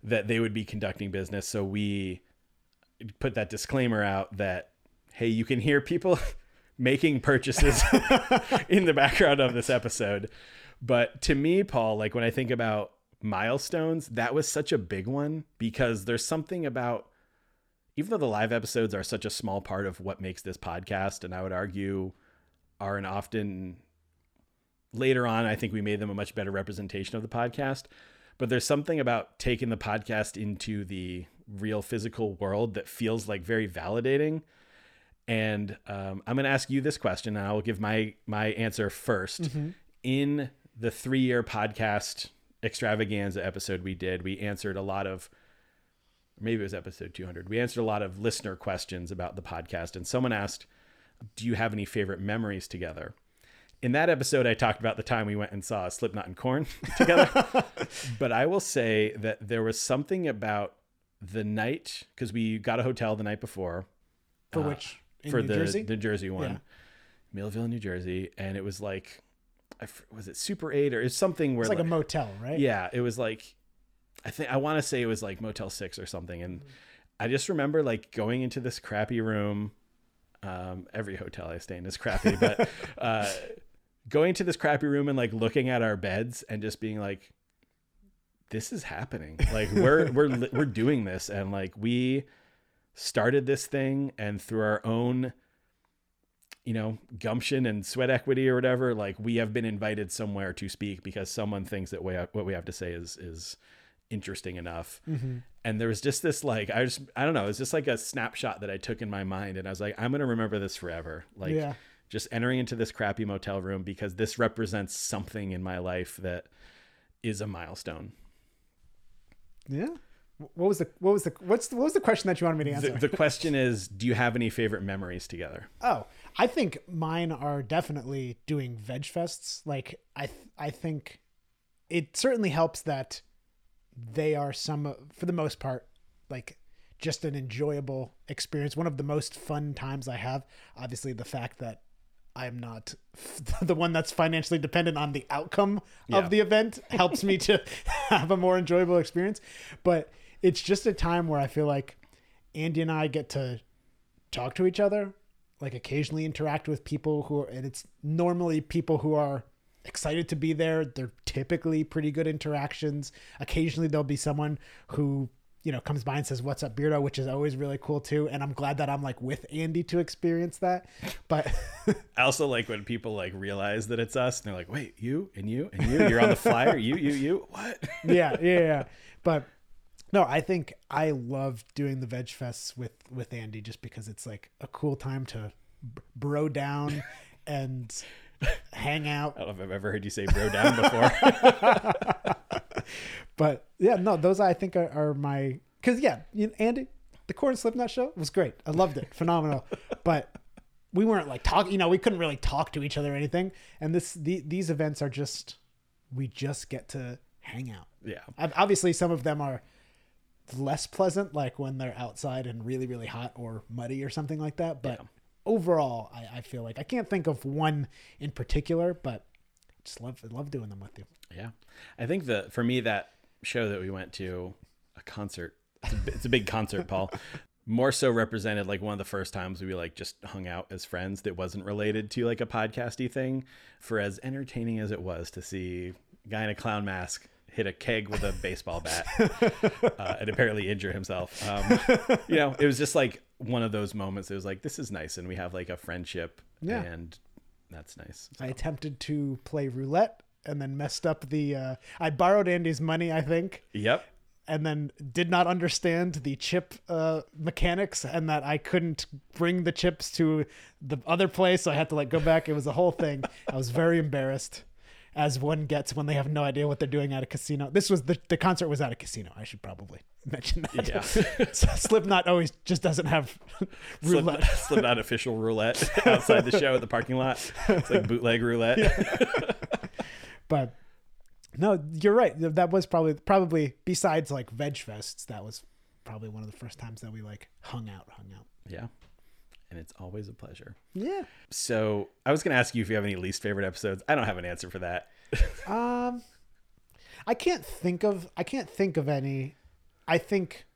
that they would be conducting business, so we put that disclaimer out that hey, you can hear people <laughs> making purchases <laughs> in the background of this episode. But to me, Paul, like when I think about milestones, that was such a big one because there's something about even though the live episodes are such a small part of what makes this podcast, and I would argue are an often later on, I think we made them a much better representation of the podcast. But there's something about taking the podcast into the real physical world that feels like very validating. And um, I'm going to ask you this question, and I will give my my answer 1st In the three year podcast extravaganza episode we did, we answered a lot of maybe it was episode 200 we answered a lot of listener questions about the podcast and someone asked do you have any favorite memories together in that episode i talked about the time we went and saw slipknot and Korn <laughs> together <laughs> but i will say that there was something about the night because we got a hotel the night before For uh, which? In for New the Jersey? the jersey one Yeah. millville new jersey and it was like was it super 8 or it's something where It's like a motel, right? yeah, it was like I think I want to say it was like Motel 6 or something and I just remember like going into this crappy room um every hotel I stay in is crappy <laughs> but uh going to this crappy room and like looking at our beds and just being like this is happening. Like we're <laughs> we're we're doing this and like we started this thing and through our own you know gumption and sweat equity or whatever like we have been invited somewhere to speak because someone thinks that we what we have to say is is interesting enough mm-hmm. and there was just this like i just i don't know it's just like a snapshot that i took in my mind and i was like i'm gonna remember this forever like Yeah. just entering into this crappy motel room because this represents something in my life that is a milestone Yeah. What was the what was the what's the, what was the question that you wanted me to answer? the, the question is do you have any favorite memories together Oh, I think mine are definitely doing veg fests. Like I, th- I think it certainly helps that they are some, for the most part, like just an enjoyable experience. One of the most fun times I have. Obviously, the fact that I'm not <laughs> the one that's financially dependent on the outcome Yeah. of the event helps me to <laughs> have a more enjoyable experience. But it's just a time where I feel like Andy and I get to talk to each other, like occasionally interact with people who are, and it's normally people who are excited to be there. They're typically pretty good interactions. Occasionally there'll be someone who, you know, comes by and says, What's up, Beardo, which is always really cool too. And I'm glad that I'm like with Andy to experience that. But <laughs> I also like when people like realize that it's us and they're like, wait, you and you and you, you're on the flyer, you, you, you, what? <laughs> yeah, yeah, yeah. But no, I think I love doing the veg fests with with Andy just because it's like a cool time to bro down <laughs> and hang out. I don't know if I've ever heard you say bro down before. <laughs> But yeah, no, those I think are, are my because yeah, you know, Andy the Korn Slipknot show was great. I loved it, phenomenal. <laughs> but we weren't like talking. You know, we couldn't really talk to each other or anything. And this the, these events are just we just get to hang out. Yeah. Ob- Obviously, some of them are less pleasant, like when they're outside and really, really hot or muddy or something like that. But Yeah. Overall, I, I feel like I can't think of one in particular, but just love love doing them with you. Yeah. I think that for me, that show that we went to, a concert, it's a, it's a big concert, Paul, <laughs> more so represented like one of the first times we like just hung out as friends that wasn't related to like a podcasty thing. For as entertaining as it was to see a guy in a clown mask hit a keg with a baseball bat <laughs> uh, and apparently injure himself. Um, you know, it was just like one of those moments. It was like, this is nice. And we have like a friendship Yeah. and that's nice. I attempted to play roulette and then messed up the. Uh, I borrowed Andy's money, I think, Yep. and then did not understand the chip uh, mechanics and that I couldn't bring the chips to the other place. So I had to like go back. It was a whole thing. I was very embarrassed, as one gets when they have no idea what they're doing at a casino. This was the the concert was at a casino. I should probably <laughs> mention that. Yeah. <laughs> Slipknot always just doesn't have <laughs> Slip, roulette. Slipknot official roulette outside the show at the parking lot. It's like bootleg roulette. Yeah. But no, you're right. That was probably probably besides like Veg Fests, that was probably one of the first times that we like hung out, hung out. Yeah. And it's always a pleasure. Yeah. So I was going to ask you if you have any least favorite episodes. I don't have an answer for that. <laughs> Um, I can't think of I can't think of any. I think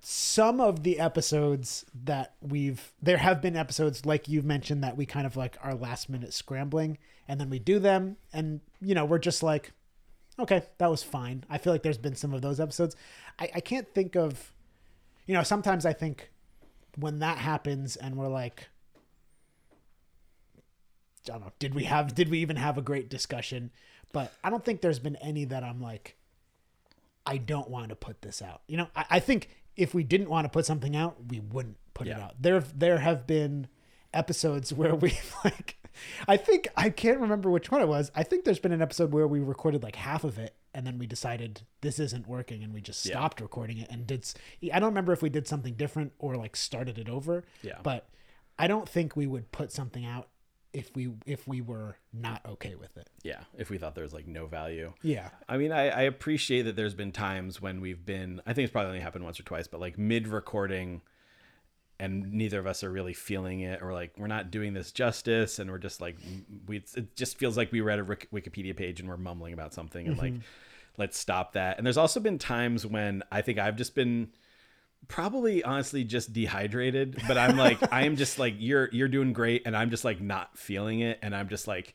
some of the episodes that we've there have been episodes like you've mentioned that we kind of like are last minute scrambling and then we do them and you know we're just like okay that was fine i feel like there's been some of those episodes i, I can't think of you know sometimes i think when that happens and we're like I don't know. Did we have? Did we even have a great discussion? But I don't think there's been any that I'm like, I don't want to put this out. You know, I, I think if we didn't want to put something out, we wouldn't put it out. There, there have been episodes where <laughs> we like, I think I can't remember which one it was. I think there's been an episode where we recorded like half of it and then we decided this isn't working and we just Yeah. stopped recording it and did. i don't remember if we did something different or like started it over. Yeah. But I don't think we would put something out if we if we were not okay with it. Yeah. If we thought there was like no value. Yeah. I mean, I, I appreciate that there's been times when we've been, I think it's probably only happened once or twice, but like mid recording and neither of us are really feeling it or like we're not doing this justice and we're just like, we, it just feels like we read a Wikipedia page and we're mumbling about something and like, mm-hmm. let's stop that. And there's also been times when I think I've just been probably honestly just dehydrated but i'm like i am just like you're you're doing great and i'm just like not feeling it and i'm just like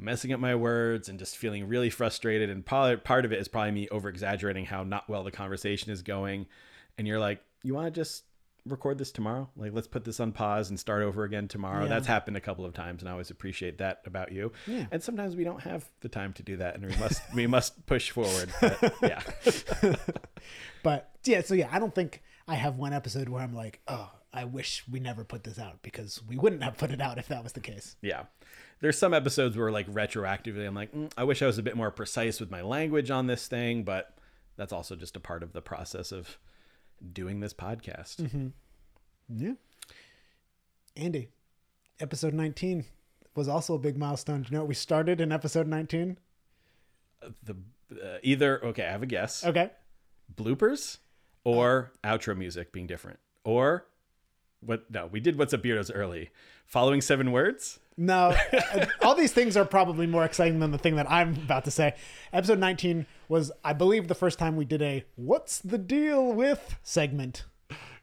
messing up my words and just feeling really frustrated. And probably part of it is probably me over exaggerating how not well the conversation is going. And you're like you want to just record this tomorrow like let's put this on pause and start over again tomorrow Yeah. that's happened a couple of times and i always appreciate that about you Yeah. and sometimes we don't have the time to do that and we must we must push forward but <laughs> yeah <laughs> But yeah, so yeah, I don't think I have one episode where I'm like, oh, I wish we never put this out because we wouldn't have put it out if that was the case. Yeah. There's some episodes where like retroactively I'm like, mm, I wish I was a bit more precise with my language on this thing, but that's also just a part of the process of doing this podcast. Yeah. Andy, episode 19 was also a big milestone. Do you know what we started in episode 19? The uh, either okay, I have a guess. Okay. Bloopers or outro music being different. Or what no, we did what's up Beardos early. Following seven words? No, <laughs> all these things are probably more exciting than the thing that I'm about to say. Episode 19 was, I believe, the first time we did a What's the Deal with segment.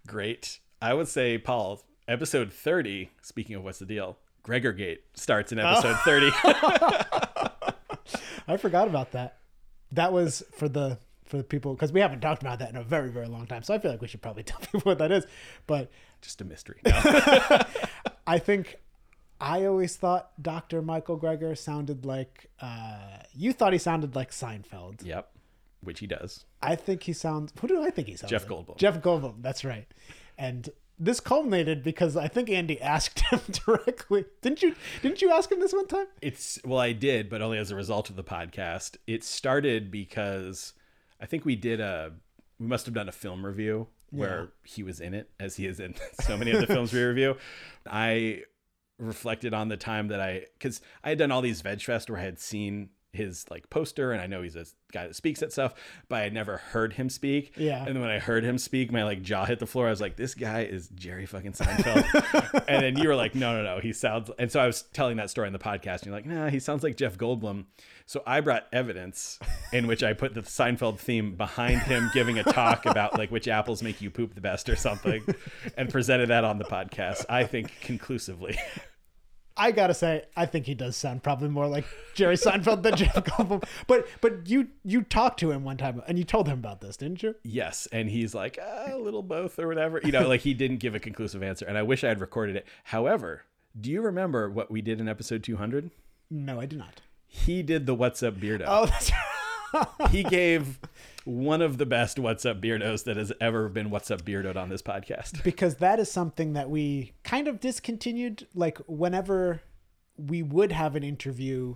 Great. I would say, Paul, episode 30, speaking of what's the deal, Greger Gate starts in episode 30. <laughs> <laughs> I forgot about that. That was for the for the people because we haven't talked about that in a very very long time. So I feel like we should probably <laughs> tell people what that is. But Just a mystery. No. I think I always thought Dr. Michael Greger sounded like uh, you thought he sounded like Seinfeld. yep. Which he does. I think he sounds. Who do I think he sounds? Jeff like? Goldblum. Jeff Goldblum. That's right. And this culminated because I think Andy <laughs> asked him directly. Didn't you? Didn't you ask him this one time? It's well, I did, but only as a result of the podcast. It started because I think we did a we must have done a film review where he was in it, as he is in <laughs> so many of the films we review. I reflected on the time that I, because I had done all these Veg Fest where I had seen his like poster and I know he's a guy that speaks at stuff, but I had never heard him speak. Yeah. And then when I heard him speak, my like jaw hit the floor. I was like, this guy is Jerry fucking Seinfeld. <laughs> and then you were like, no, no, no. He sounds, and so I was telling that story in the podcast and you're like, nah, he sounds like Jeff Goldblum. So I brought evidence in which I put the Seinfeld theme behind him giving a talk about like which apples make you poop the best or something and presented that on the podcast. I think conclusively. I gotta say, I think he does sound probably more like Jerry <laughs> Seinfeld than Jeff Goldblum. But but you you talked to him one time and you told him about this, didn't you? Yes, and he's like "Ah, a little both or whatever. You know, like he didn't give a conclusive answer, and I wish I had recorded it. However, do you remember what we did in episode 200? No, I do not. He did the "What's Up Beardo." Oh, that's <laughs> He gave one of the best "What's Up Beardos" that has ever been "What's Up Beardoed" on this podcast. <laughs> because that is something that we kind of discontinued. Like whenever we would have an interview,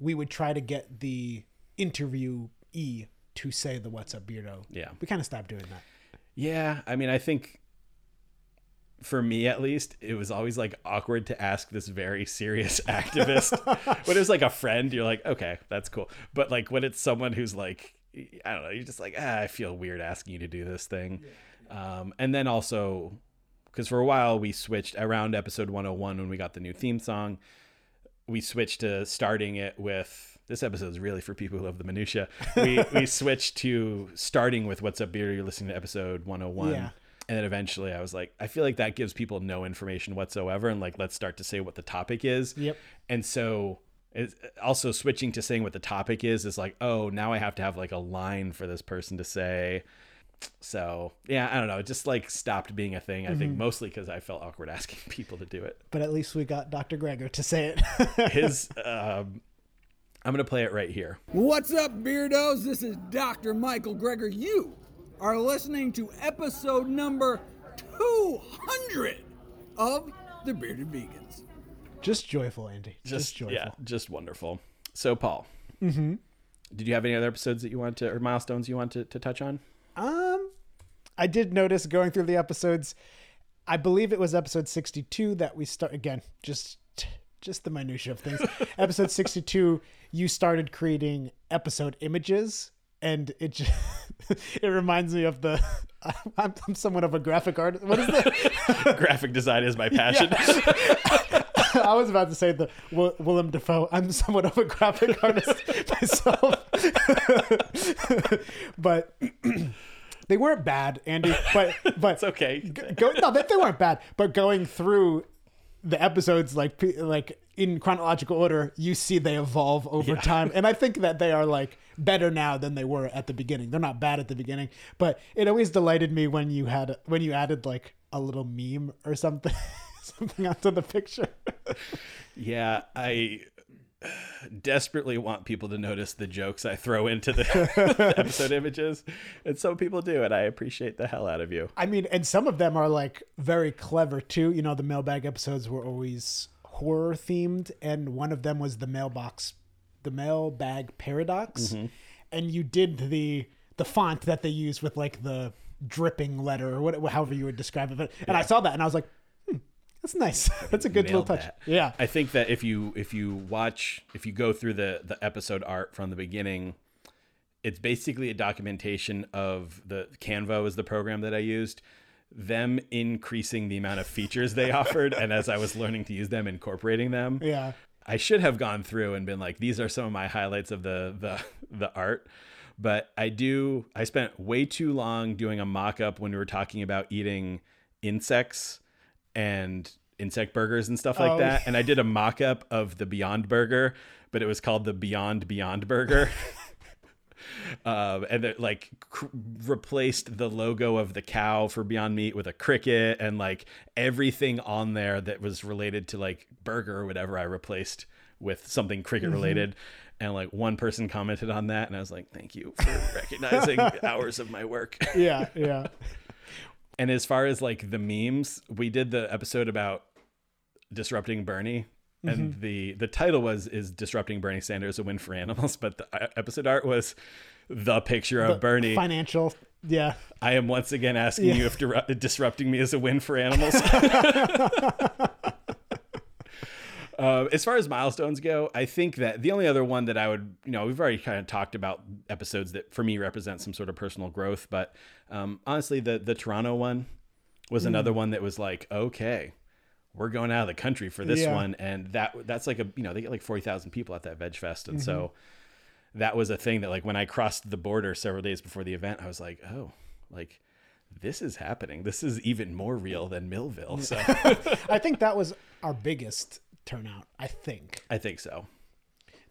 we would try to get the interviewee to say the "What's up, Beardo." Yeah. we kind of stopped doing that. Yeah, I mean, I think for me at least, it was always like awkward to ask this very serious <laughs> activist. <laughs> when it was like a friend, you're like, okay, that's cool. But like when it's someone who's like, I don't know, you're just like, ah, I feel weird asking you to do this thing. Um, and then also, because for a while we switched around episode 101 when we got the new theme song, we switched to starting it with. This episode is really for people who love the minutia. We we <laughs> switched to starting with "What's Up, Beer." You're listening to episode 101. Yeah. And then eventually I was like, I feel like that gives people no information whatsoever. And like, let's start to say what the topic is. Yep. And so it's also switching to saying what the topic is is like, oh, now I have to have like a line for this person to say. So yeah, I don't know. It just like stopped being a thing. I Mm-hmm. think mostly because I felt awkward <laughs> asking people to do it. But at least we got Dr. Greger to say it. <laughs> His, <laughs> um, I'm gonna play it right here. What's up, Beardos? This is Dr. Michael Greger. You are listening to episode number 200 of The Bearded Vegans. Just joyful, Andy. Just, Just, joyful. yeah, just wonderful. So Paul, mm-hmm. did you have any other episodes that you want to or milestones you want to, to touch on? Um, I did notice going through the episodes. I believe it was episode sixty-two that we start again. Just, just the minutia of things. <laughs> episode sixty-two, you started creating episode images, and it just, <laughs> it reminds me of the. <laughs> I'm, I'm somewhat of a graphic artist. What is that? Graphic design is my passion. <laughs> I was about to say the Will- Willem Dafoe. I'm somewhat of a graphic <laughs> artist myself, <laughs> but <clears throat> they weren't bad, Andy. But but It's okay. go, no, they, they weren't bad. But going through the episodes like like in chronological order, you see they evolve over time, and I think that they are like better now than they were at the beginning. They're not bad at the beginning, but it always delighted me when you had when you added like a little meme or something <laughs> something onto the picture. <laughs> Yeah, I desperately want people to notice the jokes I throw into the <laughs> episode images, and some people do, and I appreciate the hell out of you. I mean, and some of them are like very clever too. You know, the mailbag episodes were always horror themed, and one of them was the mailbox, the mailbag paradox, mm-hmm. and you did the the font that they use with like the dripping letter or whatever, however you would describe it. And I saw that, and I was like, that's nice. <laughs> That's a good little touch. that. Yeah. I think that if you if you watch if you go through the the episode art from the beginning, it's basically a documentation of the Canva was the program that I used. Them increasing the amount of features they <laughs> offered, and as I was learning to use them, incorporating them. Yeah. I should have gone through and been like, these are some of my highlights of the the <laughs> the art. But I do. I spent way too long doing a mock up when we were talking about eating insects and insect burgers and stuff like Oh, that. And I did a mock up of the Beyond Burger, but it was called the Beyond Beyond Burger. um, <laughs> and it like cr- replaced the logo of the cow for Beyond Meat with a cricket and like everything on there that was related to like burger or whatever I replaced with something cricket related. And like one person commented on that, and I was like, "Thank you for recognizing <laughs> hours of my work." Yeah. Yeah. <laughs> And as far as like the memes, we did the episode about disrupting Bernie. And the the title was is disrupting Bernie Sanders a win for animals, <laughs> but the uh, episode art was the picture of Bernie Financial. Yeah. I am once again asking Yeah. you if disrupting me is a win for animals. <laughs> <laughs> Uh, as far as milestones go, I think that the only other one that I would, you know, we've already kind of talked about episodes that for me represent some sort of personal growth, but um, honestly, the the Toronto one was another one that was like, okay, we're going out of the country for this Yeah. one, and that that's like a you know they get like forty thousand people at that Veg Fest, and so that was a thing that like when I crossed the border several days before the event, I was like, oh, like this is happening. This is even more real than Millville. So <laughs> I think that was our biggest turnout. I think. I think so.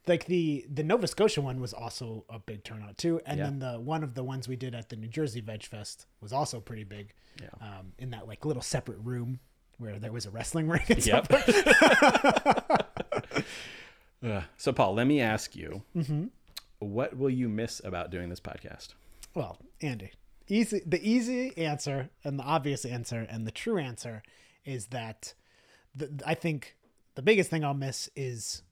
like the the Nova Scotia one was also a big turnout too, and Yeah. then the one of the ones we did at the New Jersey Veg Fest was also pretty big. Yeah. Um, in that like little separate room where there was a wrestling <laughs> ring. And Yep. Ugh. <laughs> so, Paul, let me ask you, what will you miss about doing this podcast? Well, Andy, easy. The easy answer and the obvious answer and the true answer is that the, I think the biggest thing I'll miss is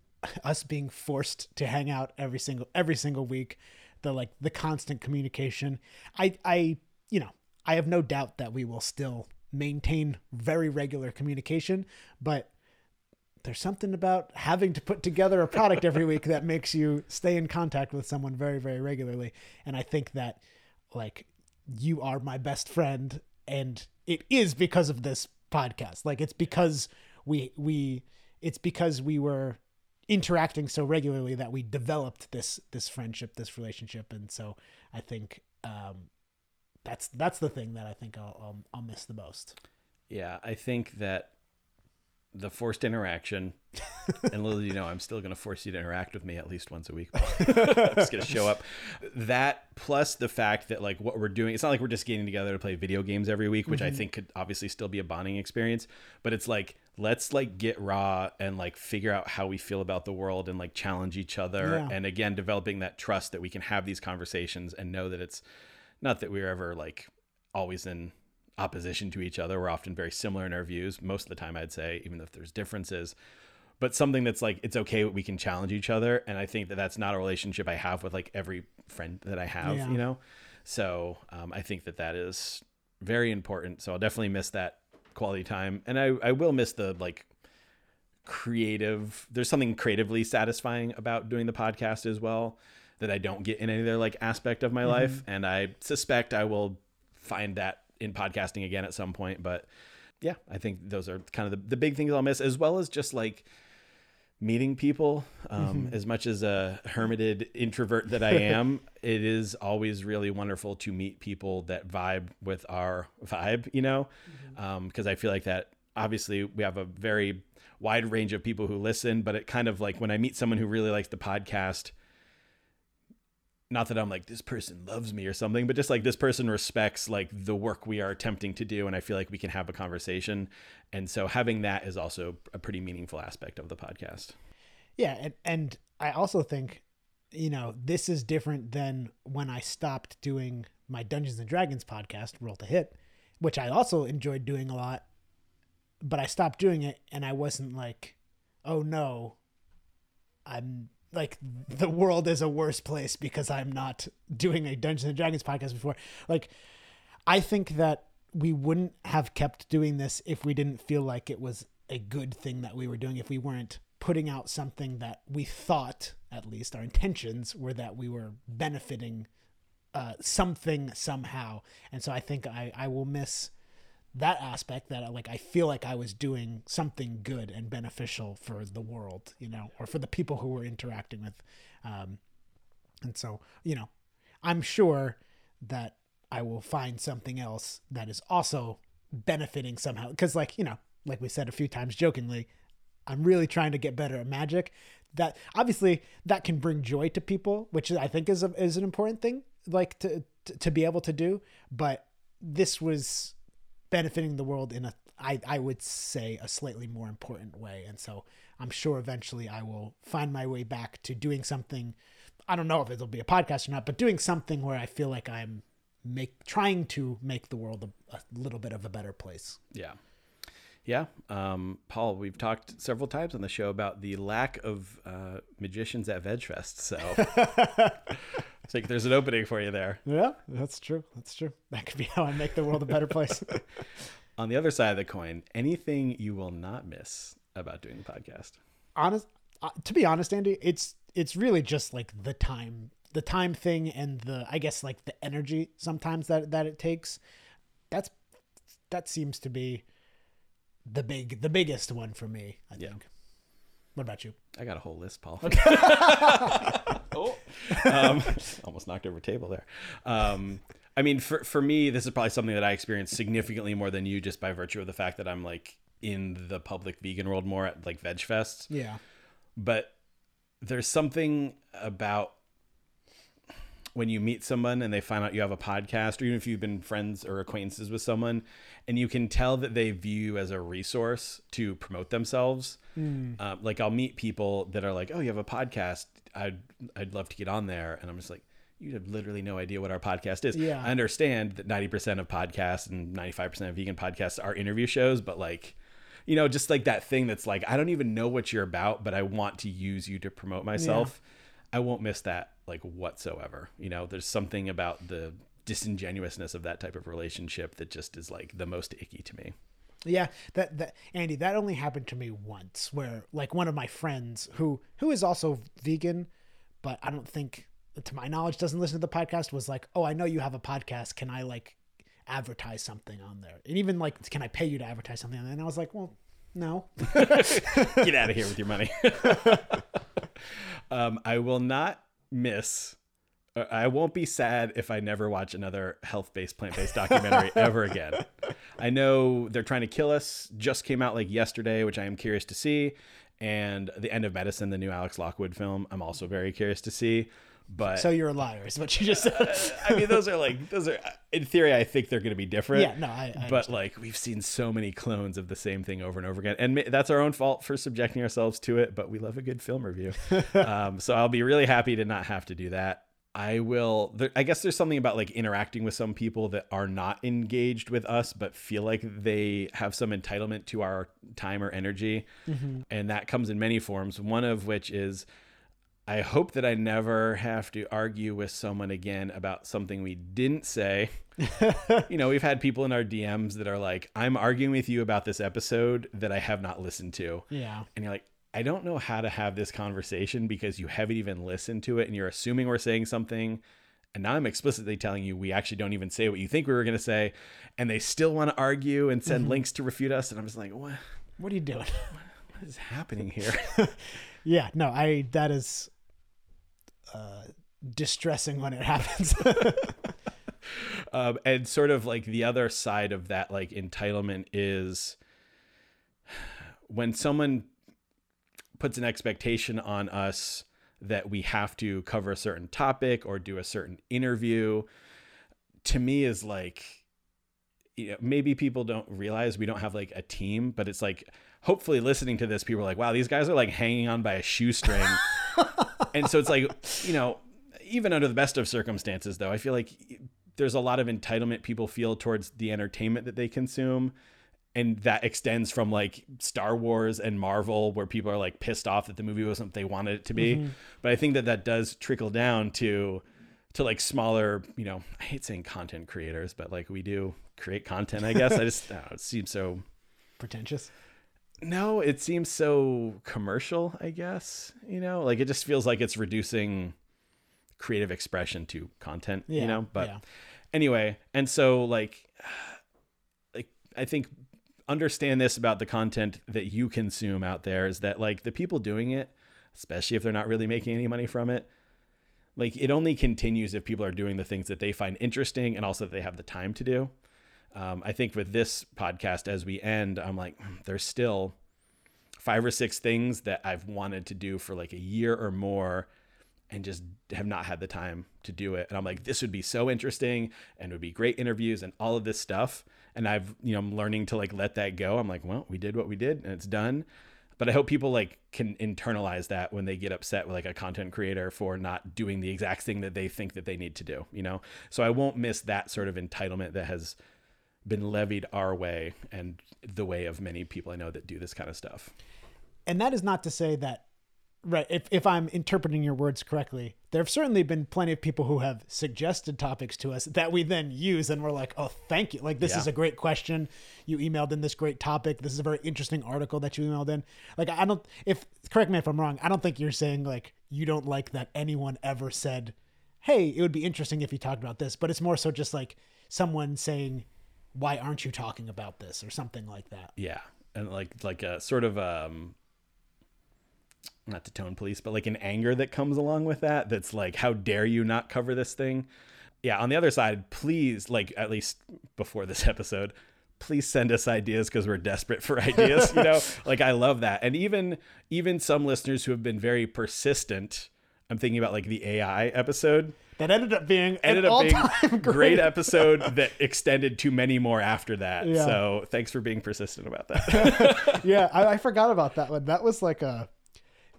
us being forced to hang out every single every single week. The like the constant communication. I I you know I have no doubt that we will still maintain very regular communication, but there's something about having to put together a product every week that makes you stay in contact with someone very very regularly and i think that like you are my best friend and it is because of this podcast like it's because we we it's because we were interacting so regularly that we developed this this friendship this relationship. And so i think um that's that's the thing that i think i'll i'll, I'll miss the most. Yeah, I think that the forced interaction, <laughs> and little do you know, I'm still going to force you to interact with me at least once a week. I'm <laughs> just going to show up. That plus the fact that like what we're doing, it's not like we're just getting together to play video games every week, which I mm-hmm. think could obviously still be a bonding experience. But it's like let's like get raw and like figure out how we feel about the world and like challenge each other. Yeah. And again, developing that trust that we can have these conversations and know that it's not that we're ever like always in opposition to each other. We're often very similar in our views most of the time, I'd say, even if there's differences. But something that's like it's okay we can challenge each other, and I think that that's not a relationship I have with like every friend that I have, Yeah. you know. So um, I think that that is very important. So I'll definitely miss that quality time, and I I will miss the like creative. There's something creatively satisfying about doing the podcast as well that I don't get in any other like aspect of my life, and I suspect I will find that in podcasting again at some point. But yeah, I think those are kind of the, the big things I'll miss, as well as just like meeting people. Um, As much as a hermited introvert that I <laughs> am, it is always really wonderful to meet people that vibe with our vibe, you know, Um, because I feel like that obviously we have a very wide range of people who listen, but it kind of like when I meet someone who really likes the podcast, not that I'm like this person loves me or something, but just like this person respects like the work we are attempting to do, and I feel like we can have a conversation, and so having that is also a pretty meaningful aspect of the podcast. Yeah, and, and I also think, you know, this is different than when I stopped doing my Dungeons and Dragons podcast, Roll to Hit, which I also enjoyed doing a lot, but I stopped doing it and I wasn't like, oh no, I'm like the world is a worse place because I'm not doing a Dungeons and Dragons podcast before. Like, I think that we wouldn't have kept doing this if we didn't feel like it was a good thing that we were doing, if we weren't putting out something that we thought, at least our intentions were that we were benefiting uh, something somehow. And so I think I, I will miss that aspect that like I feel like I was doing something good and beneficial for the world, you know, or for the people who were interacting with. Um, and so, you know, I'm sure that I will find something else that is also benefiting somehow. Because, like, you know, like we said a few times jokingly, I'm really trying to get better at magic. That obviously that can bring joy to people, which I think is a, is an important thing, like to, to to be able to do. But this was benefiting the world in a I, I would say a slightly more important way. And so i'm sure eventually i will find my way back to doing something. I don't know if it'll be a podcast or not but doing something where i feel like i'm make trying to make the world a, a little bit of a better place. Yeah. Yeah. Um, Paul, we've talked several times on the show about the lack of uh, magicians at VegFest. So <laughs> It's like there's an opening for you there. Yeah, that's true. That's true. That could be how I make the world a better place. <laughs> On the other side of the coin, anything you will not miss about doing the podcast. honest uh, to be honest andy it's it's really just like the time the time thing and the i guess like the energy sometimes that that it takes that's that seems to be the big the biggest one for me i Yeah. think what about you I got a whole list, Paul. <laughs> oh, um, <laughs> almost knocked over a table there. Um, I mean, for for me, this is probably something that I experience significantly more than you, just by virtue of the fact that I'm like in the public vegan world more at like veg fests. yeah But there's something about when you meet someone and they find out you have a podcast, or even if you've been friends or acquaintances with someone, and you can tell that they view you as a resource to promote themselves. Um, like I'll meet people that are like, "Oh, you have a podcast? I'd I'd love to get on there," and I'm just like. You have literally no idea what our podcast is. Yeah. I understand that 90% of podcasts and 95% of vegan podcasts are interview shows, but like, you know, just like that thing that's like, I don't even know what you're about, but I want to use you to promote myself. I won't miss that like whatsoever. You know, there's something about the disingenuousness of that type of relationship that just is like the most icky to me. Yeah, that that Andy, that only happened to me once where like one of my friends who who is also vegan, but I don't think to my knowledge doesn't listen to the podcast was like, "Oh, I know you have a podcast. Can I like advertise something on there?" And even like, "Can I pay you to advertise something?" on there? And I was like, "Well, no." <laughs> Get out of here with your money. <laughs> um, I will not miss. Uh, I won't be sad if I never watch another health-based, plant-based documentary <laughs> ever again. I know they're trying to kill us. Just came out like yesterday, which I am curious to see, and the end of medicine, the new Alex Lockwood film, I'm also very curious to see. But So you're a liar, is what you just said. I mean, those are like those are in theory. I think they're going to be different. Yeah, no, I- I but like we've seen so many clones of the same thing over and over again, and that's our own fault for subjecting ourselves to it. But we love a good film review, <laughs> um, so I'll be really happy to not have to do that. I will. There, I guess there's something about like interacting with some people that are not engaged with us, but feel like they have some entitlement to our time or energy, mm-hmm. and that comes in many forms. One of which is I hope that I never have to argue with someone again about something we didn't say. <laughs> you know, we've had people in our DMs that are like, I'm arguing with you about this episode that I have not listened to. yeah. And you're like, I don't know how to have this conversation because you haven't even listened to it and you're assuming we're saying something. And now I'm explicitly telling you we actually don't even say what you think we were going to say. And they still want to argue and send links to refute us. And I'm just like, what, What are you doing? <laughs> what is happening here? <laughs> yeah, no, I that is uh distressing when it happens. <laughs> um, and sort of like the other side of that like entitlement is when someone puts an expectation on us that we have to cover a certain topic or do a certain interview. To me is like you know, maybe people don't realize we don't have like a team but it's like hopefully listening to this people are like wow these guys are like hanging on by a shoestring. <laughs> And so it's like you know even under the best of circumstances though i feel like there's a lot of entitlement people feel towards the entertainment that they consume and that extends from like Star Wars and Marvel where people are like pissed off that the movie wasn't what they wanted it to be mm-hmm. but I think that that does trickle down to to like smaller you know I hate saying content creators but like we do create content I guess I just <laughs> I know, it seems so Pretentious. no, it seems so commercial, I guess. You know, like it just feels like it's reducing creative expression to content, Yeah, you know? But yeah. anyway, and so like <sighs> like I think understand this about the content that you consume out there is that like the people doing it, especially if they're not really making any money from it, like it only continues if people are doing the things that they find interesting and also that they have the time to do. Um, I think with this podcast, as we end, I'm like, "Hmm, there's still five or six things that I've wanted to do for like a year or more and just have not had the time to do it. And I'm like, this would be so interesting and would be great interviews and all of this stuff. And I've, you know, I'm learning to like let that go. I'm like, well, we did what we did and it's done. But I hope people like can internalize that when they get upset with like a content creator for not doing the exact thing that they think that they need to do, you know? So I won't miss that sort of entitlement that has been levied our way and the way of many people I know that do this kind of stuff. And that is not to say that right. If if I'm interpreting your words correctly, there have certainly been plenty of people who have suggested topics to us that we then use, and we're like, oh, thank you. Like this Yeah. is a great question. You emailed in this great topic. This is a very interesting article that you emailed in. Like I don't. If correct me if I'm wrong. I don't think you're saying like you don't like that anyone ever said, hey, it would be interesting if you talked about this. But it's more so just like someone saying, why aren't you talking about this or something like that. Yeah, and like like a sort of um, not to tone police, but like an anger that comes along with that. That's like, how dare you not cover this thing? Yeah. On the other side, please, like at least before this <laughs> episode, please send us ideas because we're desperate for <laughs> ideas. You know, <laughs> like I love that, and even even some listeners who have been very persistent. I'm thinking about like the AI episode That ended up being ended up being all-time great episode that extended to many more after that. Yeah. So thanks for being persistent about that. yeah, I, I forgot about that one. That was like a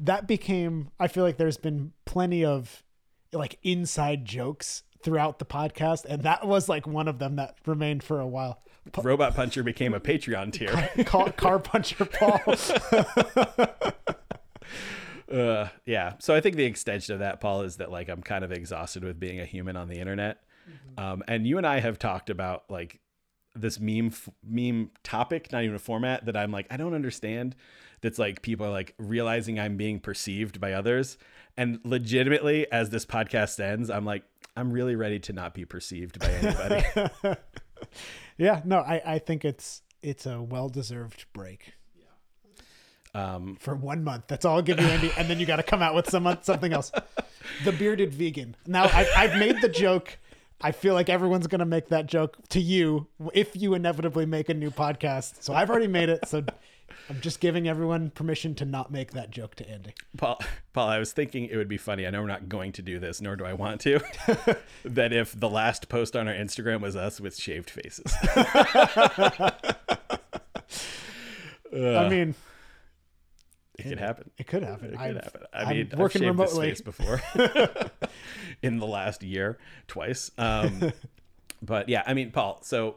that became. I feel like there's been plenty of like inside jokes throughout the podcast, and that was like one of them that remained for a while. Robot Puncher became a Patreon tier. <laughs> Car, car puncher Paul. <laughs> Uh, yeah. So I think the extension of that, Paul, is that like I'm kind of exhausted with being a human on the internet. Um, and you and I have talked about like this meme f- meme topic, not even a format that I'm like I don't understand. That's like people are like realizing I'm being perceived by others, and legitimately, as this podcast ends, I'm like I'm really ready to not be perceived by anybody. <laughs> yeah, no, I I think it's it's a well deserved break. um, for one month. That's all I'll give you, Andy. And then you got to come out with some something else. The bearded vegan. Now I, I've made the joke. I feel like everyone's gonna make that joke to you if you inevitably make a new podcast. So I've already made it. So I'm just giving everyone permission to not make that joke to Andy. Paul, Paul, I was thinking it would be funny. I know we're not going to do this, nor do I want to. <laughs> that if the last post on our Instagram was us with shaved faces. <laughs> I mean, It could happen. it could happen. It could I've- happen. I I'm mean, I've working this remotely. face before <laughs> in the last year, twice. Um, <laughs> but yeah, I mean, Paul. So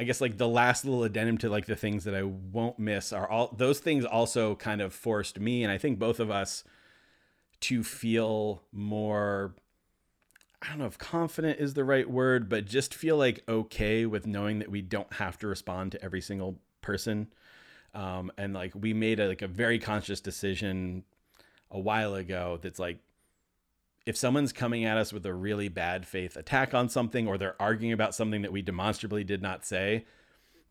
I guess like the last little addendum to like the things that I won't miss are all those things also kind of forced me, and I think both of us, to feel more. I don't know if confident is the right word, but just feel like okay with knowing that we don't have to respond to every single person. Um, and like we made a, like a very conscious decision a while ago that's like if someone's coming at us with a really bad faith attack on something or they're arguing about something that we demonstrably did not say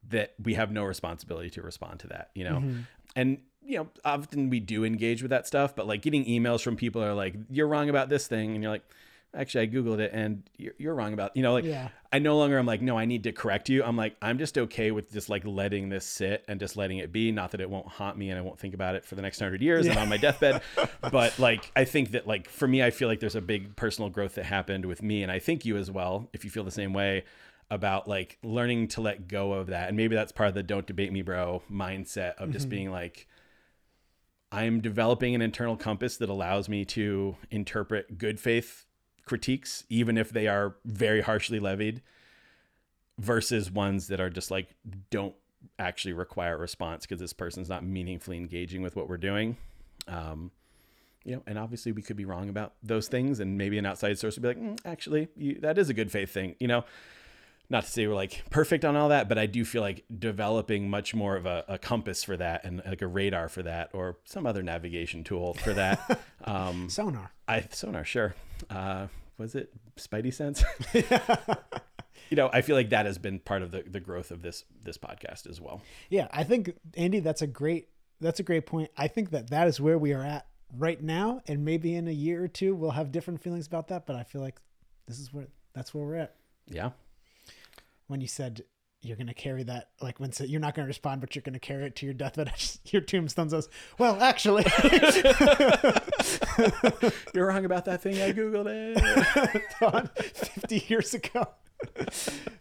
that we have no responsibility to respond to that you know? Mm-hmm. And you know often we do engage with that stuff but like getting emails from people are like you're wrong about this thing and you're like actually i googled it and you're, you're wrong about you know like Yeah. i no longer i'm like no i need to correct you. I'm like i'm just okay with just like letting this sit and just letting it be. Not that it won't haunt me and i won't think about it for the next 100 years and on my deathbed <laughs> but like i think that like for me i feel like there's a big personal growth that happened with me and i think you as well if you feel the same way about like learning to let go of that and maybe that's part of the don't debate me bro mindset of just mm-hmm. being like I'm developing an internal compass that allows me to interpret good faith critiques, even if they are very harshly levied, versus ones that are just like, don't actually require a response because this person's not meaningfully engaging with what we're doing. Um, you know, and obviously we could be wrong about those things, and maybe an outside source would be like, "Mm, actually, you, that is a good faith thing, you know. Not to say we're like perfect on all that, but I do feel like developing much more of a, a compass for that and like a radar for that or some other navigation tool for that. <laughs> um, Sonar. I sonar, sure. Uh, was it Spidey Sense? <laughs> you know, I feel like that has been part of the, the growth of this this podcast as well. Yeah, I think Andy, that's a great that's a great point. I think that that is where we are at right now, and maybe in a year or two we'll have different feelings about that. But I feel like this is where that's where we're at. Yeah. When you said you're gonna carry that, like when you're not gonna respond, but you're gonna carry it to your deathbed, <laughs> your tombstone says, "Well, actually." <laughs> You're wrong about that thing. I Googled it. <laughs> Don, 50 years ago.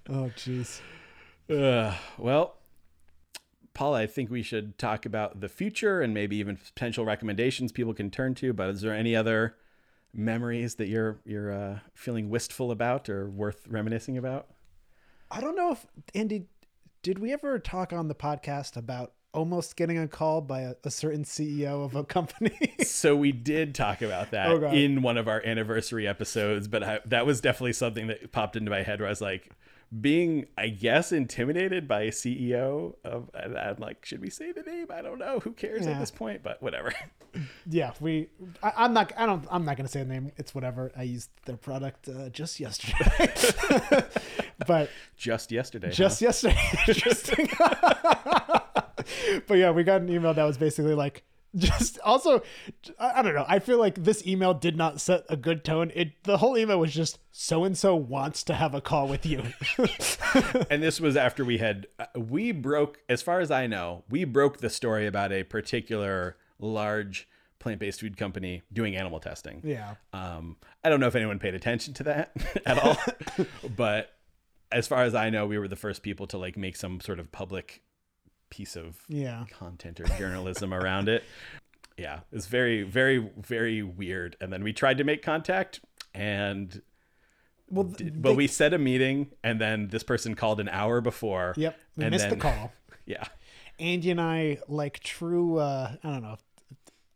oh, jeez. Uh, well, Paul, I think we should talk about the future and maybe even potential recommendations people can turn to. But is there any other memories that you're you're uh, feeling wistful about or worth reminiscing about? I don't know if, Andy, did we ever talk on the podcast about almost getting a call by a, a certain CEO of a company. <laughs> so we did talk about that Oh, in one of our anniversary episodes, but I, that was definitely something that popped into my head where I was like, being, I guess, intimidated by a CEO of, I'm like, should we say the name? I don't know. Who cares Yeah. at this point? But whatever. yeah, we. I, I'm not. I don't. I'm not gonna say the name. It's whatever. I used their product uh, just yesterday, <laughs> <laughs> but <laughs> Just yesterday. huh? just yesterday. <laughs> Interesting. <laughs> but yeah, we got an email that was basically like just also I I don't know. I feel like this email did not set a good tone. It the whole email was just so and so wants to have a call with you. and this was after we had uh, we broke as far as i know we broke the story about a particular large plant-based food company doing animal testing yeah. um i don't know if anyone paid attention to that at all but as far as i know we were the first people to like make some sort of public piece of Yeah. content or journalism around it yeah it's very very very weird and then we tried to make contact and Well, but they- we set a meeting and then this person called an hour before Yep. We and missed the call. <laughs> yeah Andy and I, like true, uh, I don't know,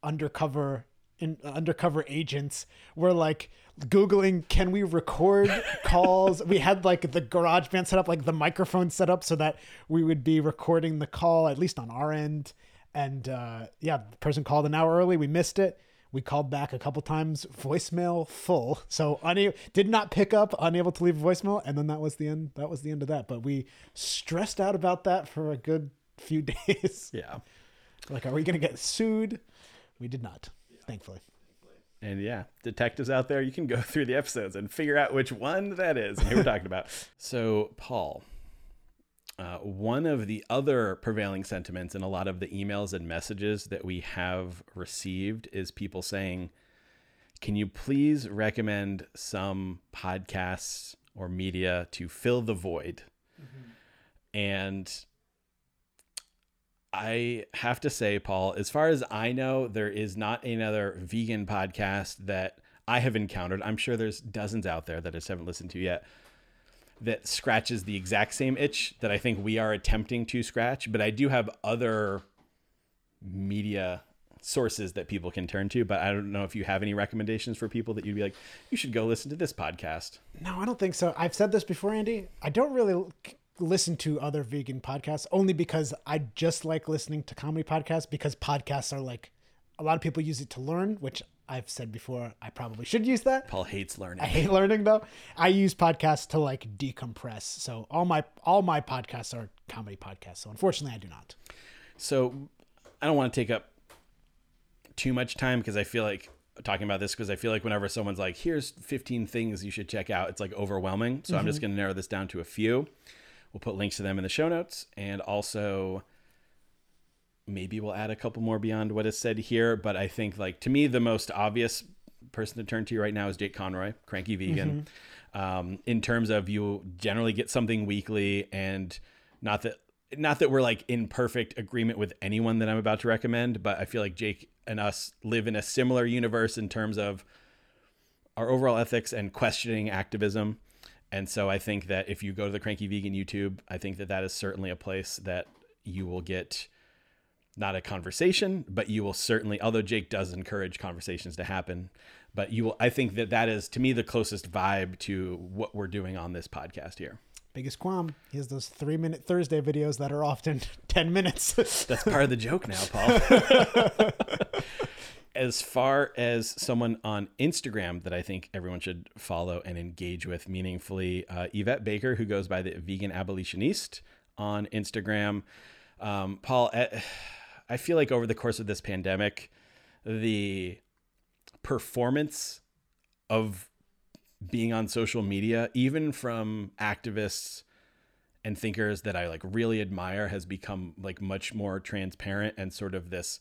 undercover in undercover agents, were like googling, can we record calls? we had like the garage band set up, like the microphone set up, so that we would be recording the call at least on our end. And uh, yeah, the person called an hour early. We missed it. We called back a couple times, voicemail full. So unable, did not pick up, unable to leave a voicemail, and then that was the end. That was the end of that. But we stressed out about that for a good few <laughs> days. yeah like, are we gonna get sued? We did not, thankfully. And yeah detectives out there you can go <laughs> through the episodes and figure out which one that is and who we're talking about <laughs> so paul uh, one of the other prevailing sentiments in a lot of the emails and messages that we have received is people saying, Can you please recommend some podcasts or media to fill the void? And I have to say, Paul, as far as I know, there is not another vegan podcast that I have encountered. I'm sure there's dozens out there that I just haven't listened to yet that scratches the exact same itch that I think we are attempting to scratch. But I do have other media sources that people can turn to. But I don't know if you have any recommendations for people that you'd be like, you should go listen to this podcast. No, I don't think so. I've said this before, Andy. I don't really listen to other vegan podcasts only because I just like listening to comedy podcasts because podcasts are like a lot of people use it to learn, which I've said before. I probably should use that. Paul hates learning. I hate <laughs> learning though. I use podcasts to like decompress. So all my all my podcasts are comedy podcasts. So unfortunately, I do not. So I don't want to take up too much time because I feel like talking about this because I feel like whenever someone's like, here's 15 things you should check out, it's like overwhelming. So I'm just mm-hmm. going to narrow this down to a few. We'll put links to them in the show notes and also maybe we'll add a couple more beyond what is said here. But I think, like, to me, the most obvious person to turn to right now is Jake Conroy, Cranky Vegan. Um, in terms of you generally get something weekly, and not that not that we're like in perfect agreement with anyone that I'm about to recommend, but I feel like Jake and us live in a similar universe in terms of our overall ethics and questioning activism. And so I think that if you go to the Cranky Vegan YouTube, I think that that is certainly a place that you will get not a conversation, but you will certainly, although Jake does encourage conversations to happen, but you will, I think that that is to me the closest vibe to what we're doing on this podcast here. Biggest qualm. He has those three minute Thursday videos that are often <laughs> ten minutes. That's part of the joke now, Paul. <laughs> as far as someone on Instagram that I think everyone should follow and engage with meaningfully, uh, Yvette Baker, who goes by the Vegan Abolitionist on Instagram. Um, Paul, I feel like over the course of this pandemic, the performance of being on social media, even from activists and thinkers that I like really admire, has become like much more transparent and sort of this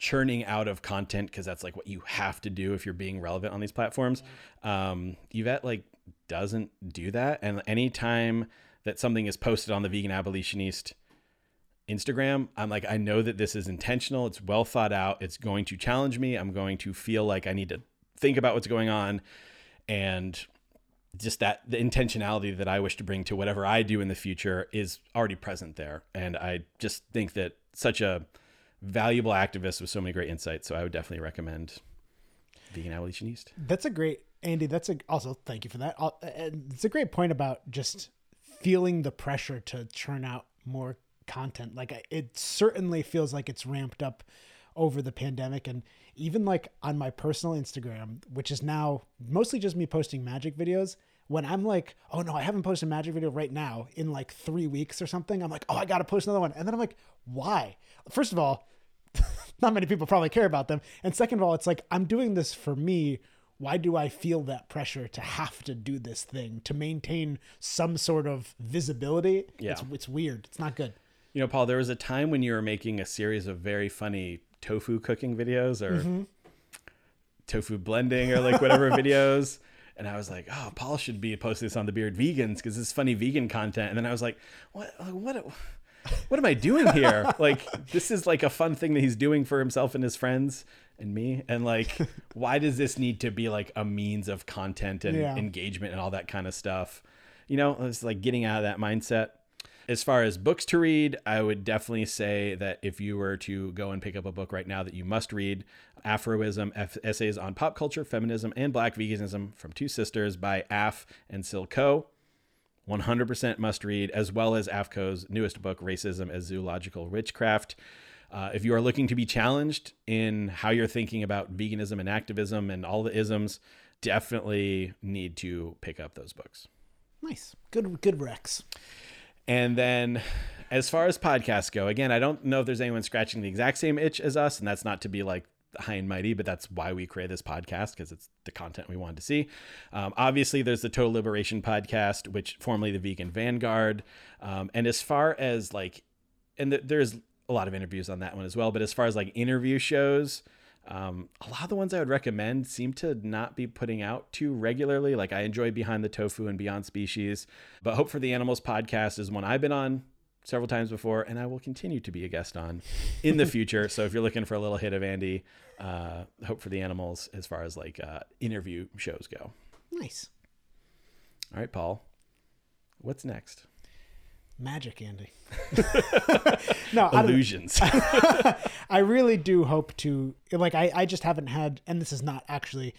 churning out of content because that's like what you have to do if you're being relevant on these platforms. Um, Yvette like doesn't do that, and anytime that something is posted on the Vegan Abolitionist Instagram, I'm like, I know that this is intentional. It's well thought out. It's going to challenge me. I'm going to feel like I need to think about what's going on. And just that the intentionality that I wish to bring to whatever I do in the future is already present there. And I just think that such a valuable activist with so many great insights. So I would definitely recommend Vegan Abolitionist. That's a great Andy. That's a also thank you for that. Uh, and It's a great point about just feeling the pressure to churn out more content. Like it certainly feels like it's ramped up over the pandemic, and even like on my personal Instagram, which is now mostly just me posting magic videos. When I'm like, oh no, I haven't posted a magic video right now in like three weeks or something. I'm like, oh, I gotta post another one, and then I'm like, why? First of all, <laughs> not many people probably care about them. And second of all, it's like I'm doing this for me. Why do I feel that pressure to have to do this thing to maintain some sort of visibility? Yeah. It's, it's weird. It's not good. You know, Paul, there was a time when you were making a series of very funny tofu cooking videos or mm-hmm. tofu blending or like whatever <laughs> videos. And I was like, oh, Paul should be posting this on the Beard Vegans because this is funny vegan content. And then I was like, what, what, what am I doing here? like, this is like a fun thing that he's doing for himself and his friends and me. And like, why does this need to be like a means of content and Yeah. engagement and all that kind of stuff? You know, it's like getting out of that mindset. As far as books to read, I would definitely say that if you were to go and pick up a book right now that you must read, Aphro-ism F- Essays on Pop Culture, Feminism, and Black Veganism from Two Sisters by Af and Silco. 100% must read, as well as Aph Ko's newest book, Racism as Zoological Witchcraft. Uh, if you are looking to be challenged in how you're thinking about veganism and activism and all the isms, definitely need to pick up those books. Nice. Good good Rex. And then as far as podcasts go, again, I don't know if there's anyone scratching the exact same itch as us, and that's not to be like high and mighty, but that's why we create this podcast because it's the content we wanted to see. Um, obviously, there's the Total Liberation podcast, which formerly the Vegan Vanguard. Um, and as far as like, and th- there's a lot of interviews on that one as well, but as far as like interview shows, um, a lot of the ones I would recommend seem to not be putting out too regularly. Like I enjoy Behind the Tofu and Beyond Species, but Hope for the Animals podcast is one I've been on several times before, and I will continue to be a guest on in the future. so if you're looking for a little hit of Andy, uh, Hope for the Animals as far as like uh, interview shows go. Nice. All right, Paul, what's next? Magic, Andy. <laughs> no, I Illusions. <laughs> <laughs> I really do hope to like I, I just haven't had and this is not actually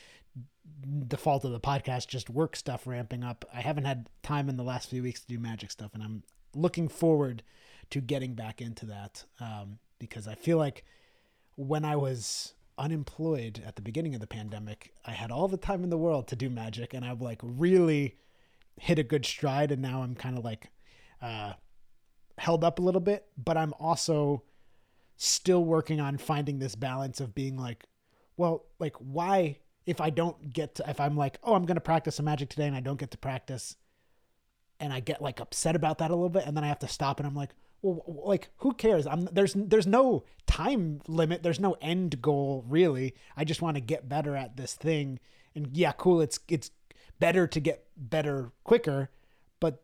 the fault of the podcast, just work stuff ramping up. I haven't had time in the last few weeks to do magic stuff and I'm looking forward to getting back into that. Um, because I feel like when I was unemployed at the beginning of the pandemic, I had all the time in the world to do magic and I've like really hit a good stride and now I'm kind of like uh held up a little bit, but I'm also still working on finding this balance of being like, well, like why if I don't get to if I'm like, oh, I'm gonna practice some magic today and I don't get to practice, and I get like upset about that a little bit, and then I have to stop and I'm like, well, like who cares? I'm there's there's no time limit, there's no end goal really. I just want to get better at this thing, and yeah, cool. It's it's better to get better quicker, but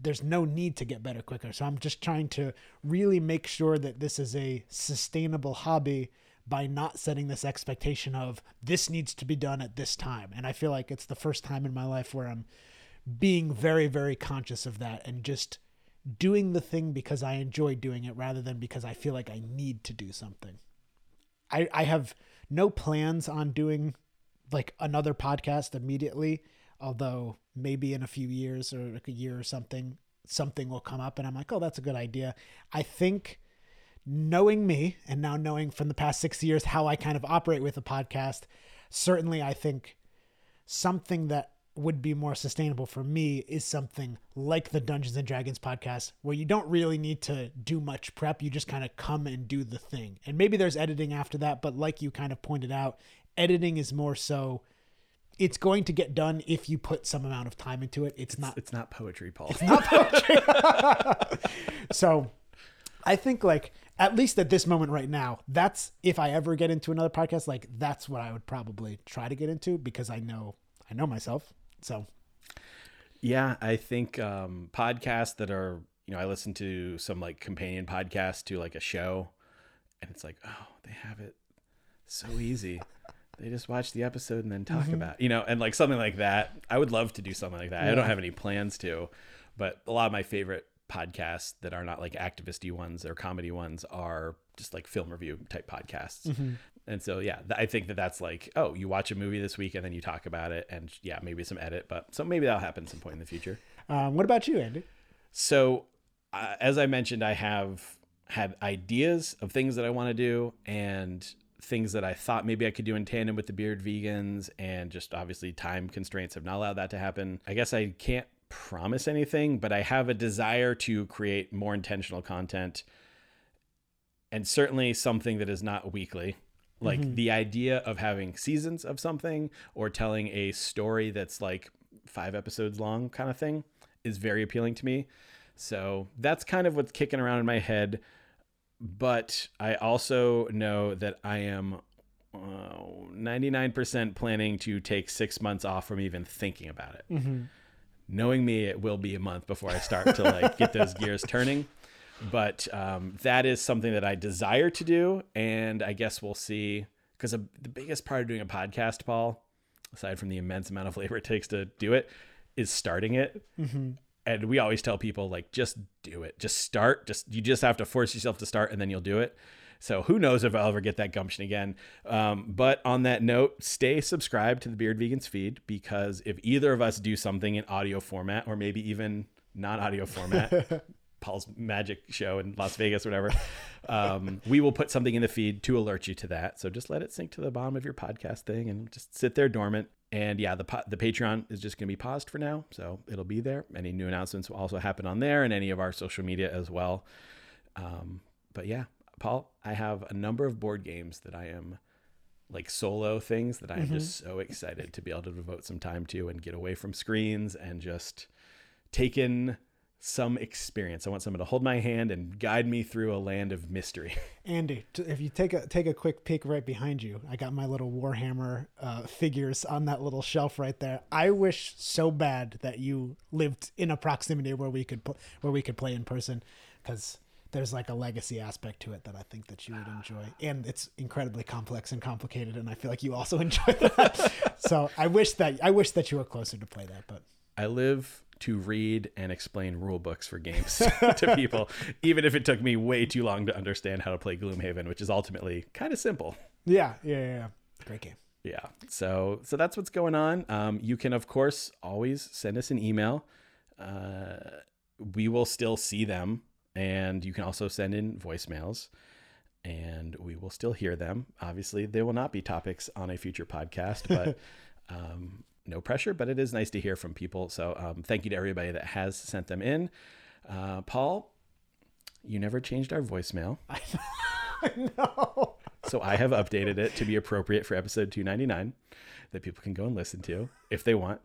there's no need to get better quicker. So I'm just trying to really make sure that this is a sustainable hobby by not setting this expectation of this needs to be done at this time. And I feel like it's the first time in my life where I'm being very, very conscious of that and just doing the thing because I enjoy doing it rather than because I feel like I need to do something. I, I have no plans on doing like another podcast immediately, although maybe in a few years or like a year or something, something will come up and I'm like, oh, that's a good idea. I think knowing me and now knowing from the past six years how I kind of operate with a podcast, certainly I think something that would be more sustainable for me is something like the Dungeons and Dragons podcast where you don't really need to do much prep. You just kind of come and do the thing. And maybe there's editing after that, but like you kind of pointed out, editing is more so it's going to get done if you put some amount of time into it. It's not it's not poetry, Paul. It's not poetry. <laughs> so I think like at least at this moment right now, that's if I ever get into another podcast, like that's what I would probably try to get into because I know I know myself. So Yeah, I think um, podcasts that are, you know, I listen to some like companion podcasts to like a show, and it's like, oh, they have it so easy. they just watch the episode and then talk about, you know, and like something like that. I would love to do something like that. I don't have any plans to, but a lot of my favorite podcasts that are not like activisty ones or comedy ones are just like film review type podcasts. And so, yeah, th- I think that that's like, oh, you watch a movie this week and then you talk about it, and yeah, maybe some edit, but so maybe that'll happen some point in the future. Um, what about you, Andy? So, uh, as I mentioned, I have had ideas of things that I want to do and things that I thought maybe I could do in tandem with the Beard Vegans, and just obviously time constraints have not allowed that to happen. I guess I can't promise anything, but I have a desire to create more intentional content and certainly something that is not weekly. Like the idea of having seasons of something or telling a story that's like five episodes long kind of thing is very appealing to me. So that's kind of what's kicking around in my head. But I also know that I am uh, 99% planning to take six months off from even thinking about it. Knowing me, it will be a month before I start to like get those <laughs> gears turning. But um, that is something that I desire to do, and I guess we'll see. Because the biggest part of doing a podcast, Paul, aside from the immense amount of labor it takes to do it, is starting it. And we always tell people like, just do it, just start. Just you just have to force yourself to start, and then you'll do it. So who knows if I'll ever get that gumption again. Um, but on that note, stay subscribed to the Beard Vegans feed because if either of us do something in audio format or maybe even non audio format, <laughs> Paul's magic show in Las Vegas, whatever, um, we will put something in the feed to alert you to that. So just let it sink to the bottom of your podcast thing and just sit there dormant. And yeah, the the Patreon is just going to be paused for now, so it'll be there. Any new announcements will also happen on there and any of our social media as well. Um, but yeah, Paul, I have a number of board games that I am like solo things that I am just so excited to be able to devote some time to and get away from screens and just take in some experience. I want someone to hold my hand and guide me through a land of mystery. <laughs> Andy, if you take a take a quick peek right behind you, I got my little Warhammer uh, figures on that little shelf right there. I wish so bad that you lived in a proximity where we could pl- where we could play in person, because there's like a legacy aspect to it that I think that you would enjoy, and it's incredibly complex and complicated, and I feel like you also <laughs> enjoy that. so I wish that I wish that you were closer to play that, but I live to read and explain rule books for games <laughs> to people, even if it took me way too long to understand how to play Gloomhaven, which is ultimately kind of simple. yeah, yeah, yeah, yeah. great game. Yeah. So so that's what's going on. Um, you can of course always send us an email. Uh, we will still see them, and you can also send in voicemails, and we will still hear them. Obviously, they will not be topics on a future podcast, but. <laughs> Um, no pressure, but it is nice to hear from people. So, um, thank you to everybody that has sent them in. Uh, Paul, you never changed our voicemail. <laughs> no. So I have updated it to be appropriate for episode 299 that people can go and listen to if they want.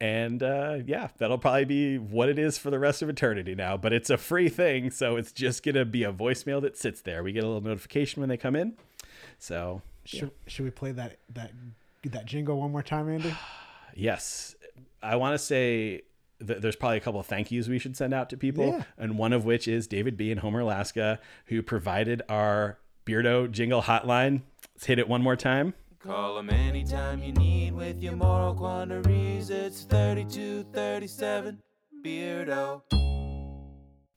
And uh, yeah, that'll probably be what it is for the rest of eternity now. But it's a free thing. So it's just going to be a voicemail that sits there. We get a little notification when they come in. So Should, should we play that that that jingle one more time, Andy? <sighs> <sighs> <sighs> yes, I want to say that there's probably a couple of thank yous we should send out to people. Yeah. And one of which is David B. in Homer, Alaska, who provided our Beardo jingle hotline. Let's hit it one more time. Call them anytime you need with your moral quandaries. It's 3237 Beardo.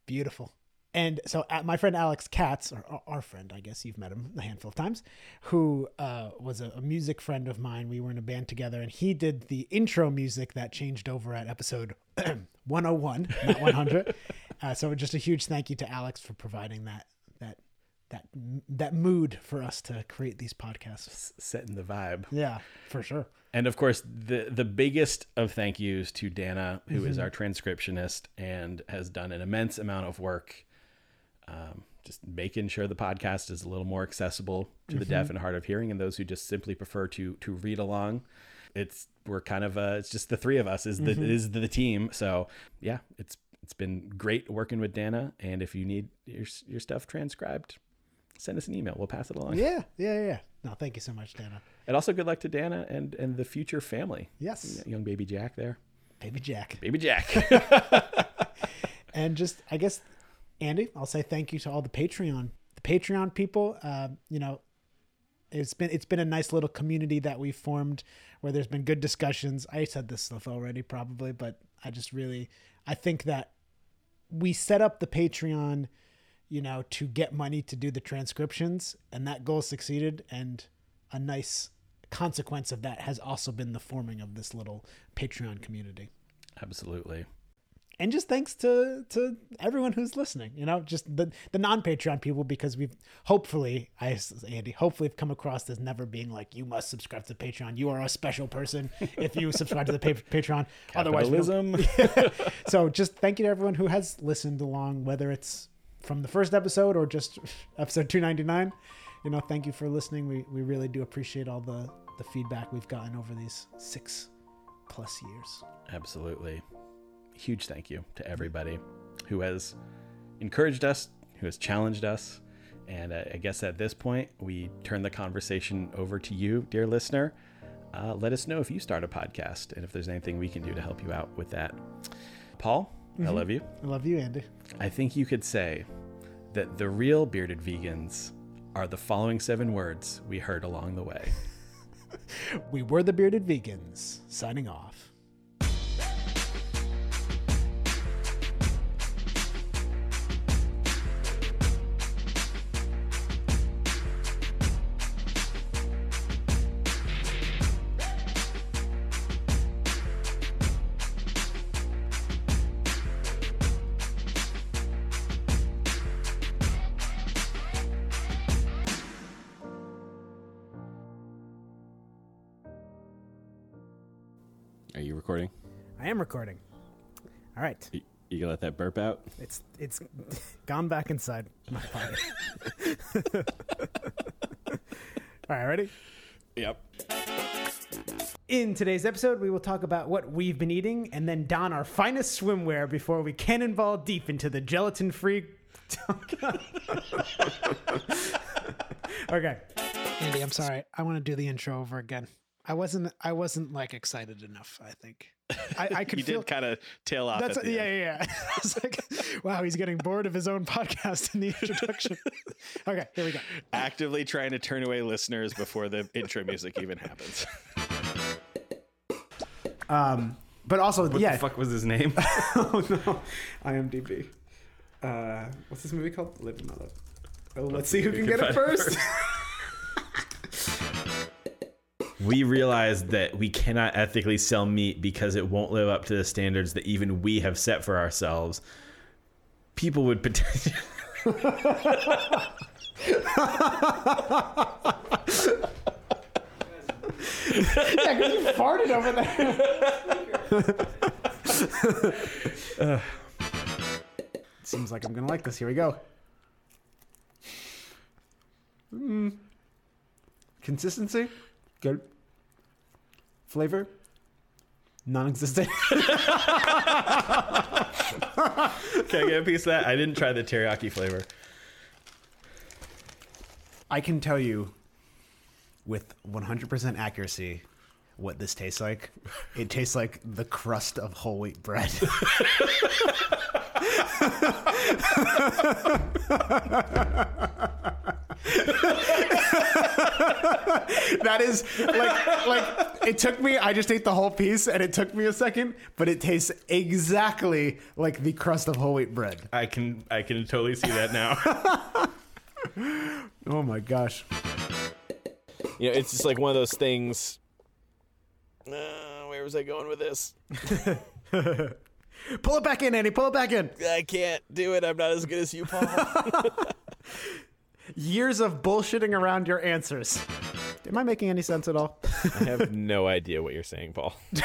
Beautiful. And so uh, my friend Alex Katz, or our friend, I guess you've met him a handful of times, who uh, was a, music friend of mine. We were in a band together, and he did the intro music that changed over at episode <clears throat> 101, not 100. <laughs> uh, so just a huge thank you to Alex for providing that that that that mood for us to create these podcasts. Setting the vibe. Yeah, for sure. And of course, the the biggest of thank yous to Dana, who is our transcriptionist and has done an immense amount of work, um, just making sure the podcast is a little more accessible to the deaf and hard of hearing, and those who just simply prefer to to read along. It's we're kind of uh, it's just the three of us is the is the team. So yeah, it's it's been great working with Dana. And if you need your your stuff transcribed, send us an email. We'll pass it along. Yeah, yeah, yeah. No, thank you so much, Dana. And also good luck to Dana and and the future family. Yes, young baby Jack there. baby Jack. Baby Jack. <laughs> <laughs> and just i guess andy i'll say thank you to all the patreon the patreon people um, you know it's been it's been a nice little community that we've formed where there's been good discussions i said this stuff already probably but i just really i think that we set up the Patreon, you know, to get money to do the transcriptions, and that goal succeeded. And a nice consequence of that has also been the forming of this little Patreon community. Absolutely. And just thanks to to everyone who's listening, you know, just the the non Patreon people because we've hopefully I Andy hopefully have come across as never being like you must subscribe to Patreon. You are a special person if you subscribe to the pa- <laughs> Patreon. Otherwise, Capitalism. <laughs> so just thank you to everyone who has listened along, whether it's from the first episode or just <laughs> episode 299. You know, thank you for listening. We, we really do appreciate all the, the feedback we've gotten over these six plus years. Absolutely. Huge thank you to everybody who has encouraged us, who has challenged us. And I guess at this point, we turn the conversation over to you, dear listener. Uh, let us know if you start a podcast and if there's anything we can do to help you out with that. Paul, I love you. I love you, Andy. I think you could say that the real bearded vegans are the following seven words we heard along the way. <laughs> We were the Bearded Vegans, signing off. All right. You, you gonna let that burp out? It's it's <laughs> gone back inside my body. <laughs> All right, ready? Yep. In today's episode, we will talk about what we've been eating and then don our finest swimwear before we cannonball deep into the gelatin free. <laughs> okay. Andy, I'm sorry. I want to do the intro over again. I wasn't I wasn't like excited enough, I think. I, I <laughs> could You feel did kind of tail off. that's at the yeah, end. yeah, yeah. <laughs> I was like, wow, he's getting bored of his own podcast in the introduction. <laughs> okay, here we go. Actively trying to turn away listeners before the intro music even happens. Um, but also, What yeah. the fuck was his name? oh no, IMDb. Uh, what's this movie called? Live and Not Love. Oh, let's see who can can get it find it first. We realized that we cannot ethically sell meat because it won't live up to the standards that even we have set for ourselves. People would potentially. yeah, because you farted over there. Seems like I'm gonna like this. Here we go. Mm. Consistency, good. Flavor, non-existent. <laughs> Can I get a piece of that? I didn't try the teriyaki flavor. I can tell you with 100% accuracy what this tastes like. It tastes like the crust of whole wheat bread. <laughs> that is like like it took me I just ate the whole piece and it took me a second, but it tastes exactly like the crust of whole wheat bread. I can I can totally see that now. <laughs> Oh my gosh. you know, it's just like one of those things. Uh, where was I going with this? <laughs> Pull it back in, Andy. Pull it back in. I can't do it. I'm not as good as you, Paul. <laughs> Years of bullshitting around your answers. Am I making any sense at all? I have no idea what you're saying, Paul. <laughs> and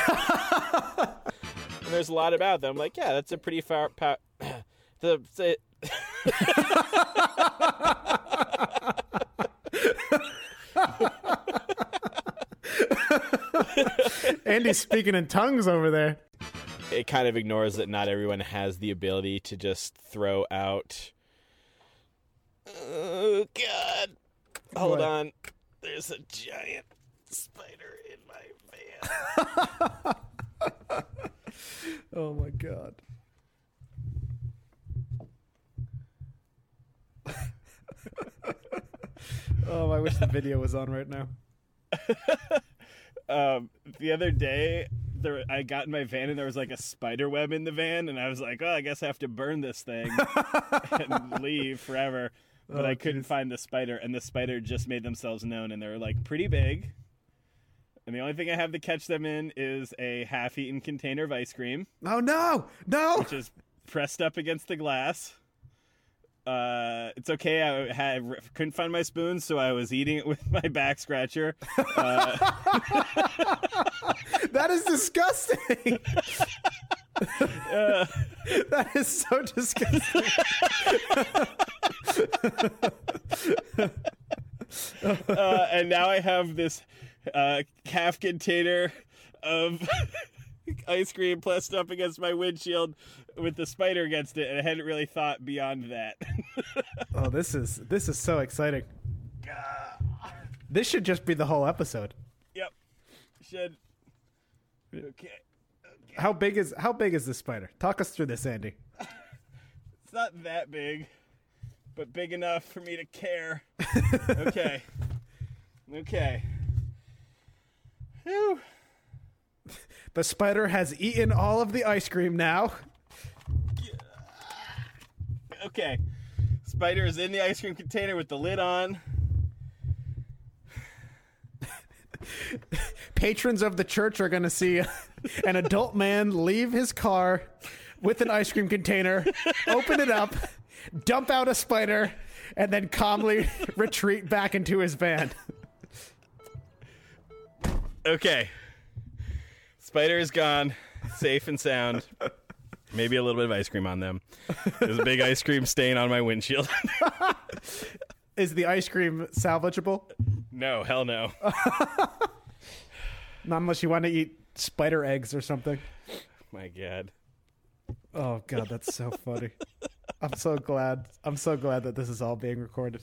there's a lot about them. like, yeah, that's a pretty far. Pa- <clears throat> the, the Andy's speaking in tongues over there. it kind of ignores that not everyone has the ability to just throw out. Oh God! Hold What? on. There's a giant spider in my van. <laughs> Oh my god. <laughs> oh, I wish the video was on right now. <laughs> um, the other day there, I got in my van and there was like a spider web in the van, and I was like, oh, I guess I have to burn this thing and leave forever. But I couldn't find the spider, and the spider just made themselves known, and they're like pretty big. And the only thing I have to catch them in is a half-eaten container of ice cream, Oh no, no! which is pressed up against the glass. Uh, it's okay. I had couldn't find my spoon, so I was eating it with my back scratcher. <laughs> That is disgusting. <laughs> <laughs> that is so disgusting. <laughs> uh, and now I have this uh, half container of <laughs> ice cream pressed up against my windshield with the spider against it, and I hadn't really thought beyond that. Oh, this is this is so exciting. This should just be the whole episode. yep, should. Okay, How big is how big is this spider? Talk us through this, Andy. <laughs> it's not that big, but big enough for me to care. <laughs> okay, okay. Whew. The spider has eaten all of the ice cream now. Okay. Spider is in the ice cream container with the lid on. <laughs> Patrons of the church are going to see uh, an adult man leave his car with an ice cream container, open it up, dump out a spider, and then calmly <laughs> retreat back into his van. Okay. Spider is gone, safe and sound. Maybe a little bit of ice cream on them. There's a big ice cream stain on my windshield. <laughs> Is the ice cream salvageable? no, hell no. <laughs> Not unless you want to eat spider eggs or something. My God. Oh god, that's so funny. I'm so glad. I'm so glad that this is all being recorded.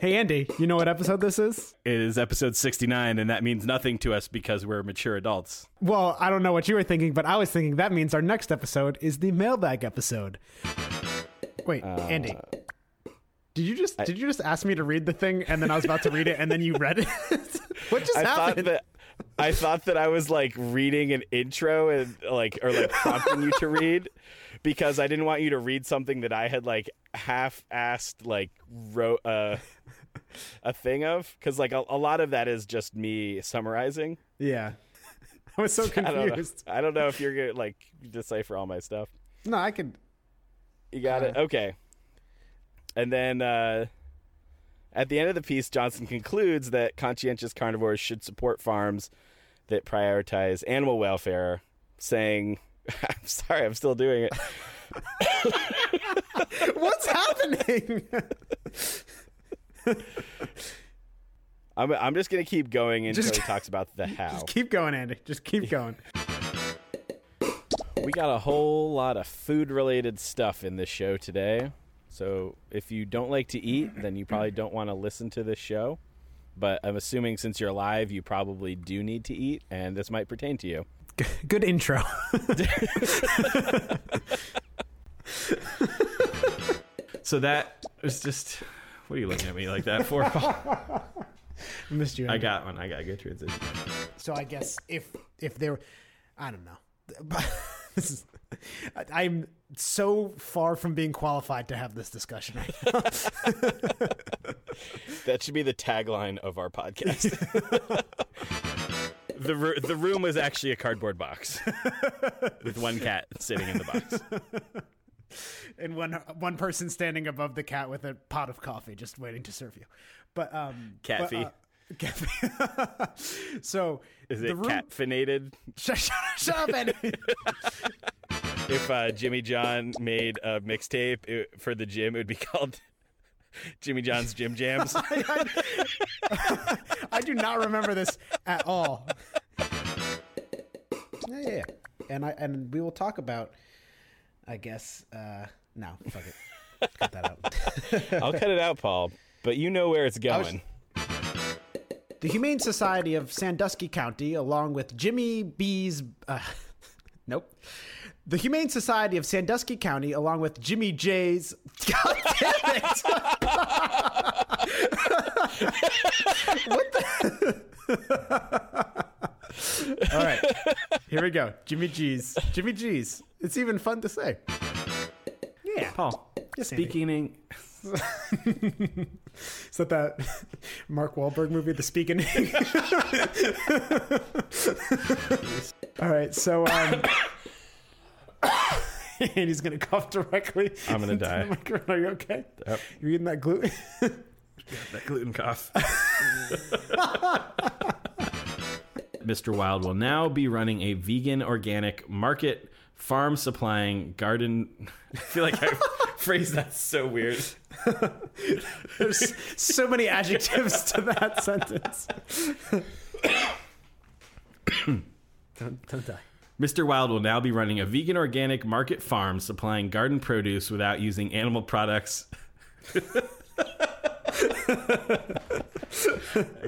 Hey Andy, you know what episode this is? It is episode 69, and that means nothing to us because we're mature adults. Well, I don't know what you were thinking, but I was thinking that means our next episode is the mailbag episode. Wait, uh, Andy. Did you just did you just ask me to read the thing and then I was about to read it and then you read it? <laughs> what just I thought happened? that. I thought that I was like reading an intro and like or like prompting you to read because I didn't want you to read something that I had like half asked like wrote uh, a thing of because like a, a lot of that is just me summarizing. yeah. <laughs> I was so <laughs> I don't know. confused. I don't know if you're gonna like decipher all my stuff. No, I could You got it. Okay. And then uh, at the end of the piece, Johnson concludes that conscientious carnivores should support farms that prioritize animal welfare, saying, <laughs> "I'm sorry, I'm still doing it." <laughs> What's happening? <laughs> I'm I'm just gonna keep going until Just- he talks about the how. Just keep going, Andy. Just keep going. We got a whole lot of food related stuff in this show today. So if you don't like to eat, then you probably don't want to listen to this show. But I'm assuming since you're live, you probably do need to eat, and this might pertain to you. Good intro. <laughs> So that was just. What are you looking at me like that for, Paul? <laughs> <laughs> Missed you. I got one. I got a good transition. So I guess if if there, I don't know. this is. I- I'm so far from being qualified to have this discussion right now. <laughs> That should be the tagline of our podcast. <laughs> the the room was actually a cardboard box <laughs> with one cat sitting in the box. and one one person standing above the cat with a pot of coffee, just waiting to serve you. But um, Cat but, fee. uh, so Is it room- catfinated? Shut, shut, shut up, Eddie. If uh, Jimmy John made a mixtape it- for the gym, it would be <laughs> called Jimmy John's Gym Jams. <laughs> I do not remember this at all. Yeah, yeah, yeah. And I and we will talk about. I guess. uh No, fuck it. Cut that out. <laughs> I'll cut it out, Paul. But you know where it's going. The Humane Society of Sandusky County, along with Jimmy B's. Uh, nope. The Humane Society of Sandusky County, along with Jimmy J's. <laughs> God damn it! what the? <laughs> All right, here we go. Jimmy G's. Jimmy G's. It's even fun to say. Yeah. Paul, Yes, Andy. speaking in, <laughs> Is that that Mark Wahlberg movie, The Speaking? All right, so um, and he's gonna cough directly. I'm gonna die. Are you okay? Yep. You eating that gluten? that gluten cough. <laughs> Mr. Wild will now be running a vegan organic market farm supplying garden. <laughs> I feel like I <laughs> phrased that so weird. There's so many adjectives to that sentence. <coughs> don't, don't die. Mr. Wild will now be running a vegan organic market farm supplying garden produce without using animal products. <laughs> I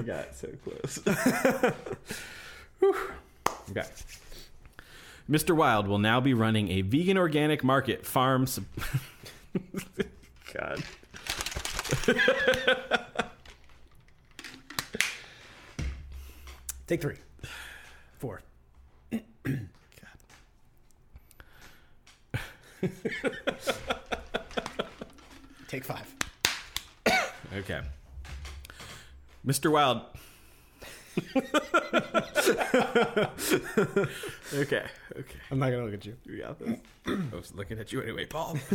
got so close. <laughs> Okay. Mr. Wild will now be running a vegan organic market farm. Sup- <laughs> God. Take three, four. <laughs> Take five. Okay. Mr. Wild. okay. Okay. I'm not gonna look at you. This. I was looking at you anyway, Paul. <laughs>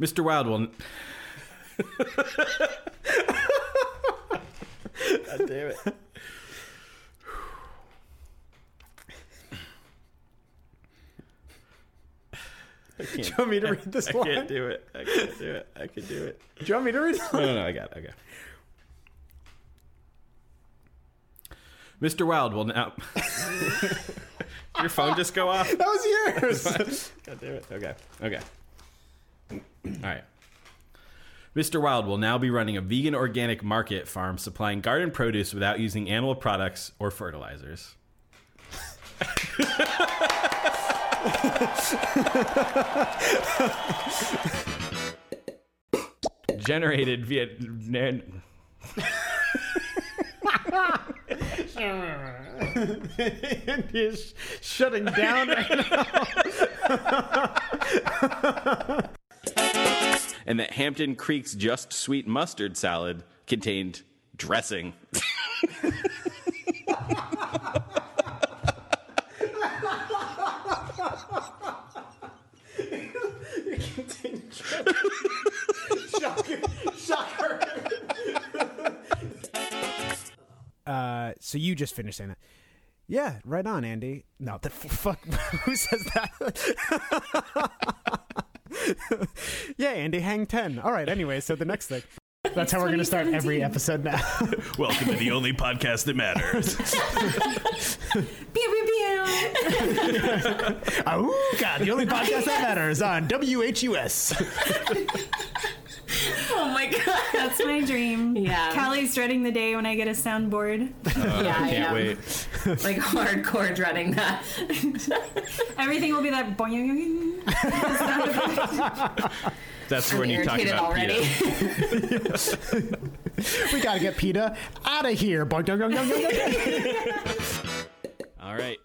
Mr. Wild will. God damn it. <laughs> Do you want me to read this one? <laughs> I line? can't do it. I can't do it. I can do it. Do you want me to read? <laughs> No, no, no, I got it. Okay. Mr. Wild will now. Your phone just go off? That was yours. God damn it. Okay. Okay. All right. Mr. Wild will now be running a vegan organic market farm supplying garden produce without using animal products or fertilizers. <laughs> Generated via. and he's <laughs> shutting down right now. and that Hampton Creek's Just Sweet Mustard salad contained dressing. <laughs> so you just finished saying that. Yeah, right on, Andy. No, the f- fuck. <laughs> Who says that? <laughs> yeah, Andy, hang 10. All right, anyway, so the next thing. That's how we're going to start every episode now. <laughs> Welcome to the only podcast that matters. Pew, pew, pew. oh, God, the only podcast that matters on WHUS. <laughs> Oh my god. That's my dream. Yeah. Callie's dreading the day when I get a soundboard. Uh, yeah, I Can't am. wait. <laughs> Like hardcore dreading that. <laughs> Everything will be that boing. That's when you talk about already. PETA. we got to get PETA out of here. All right.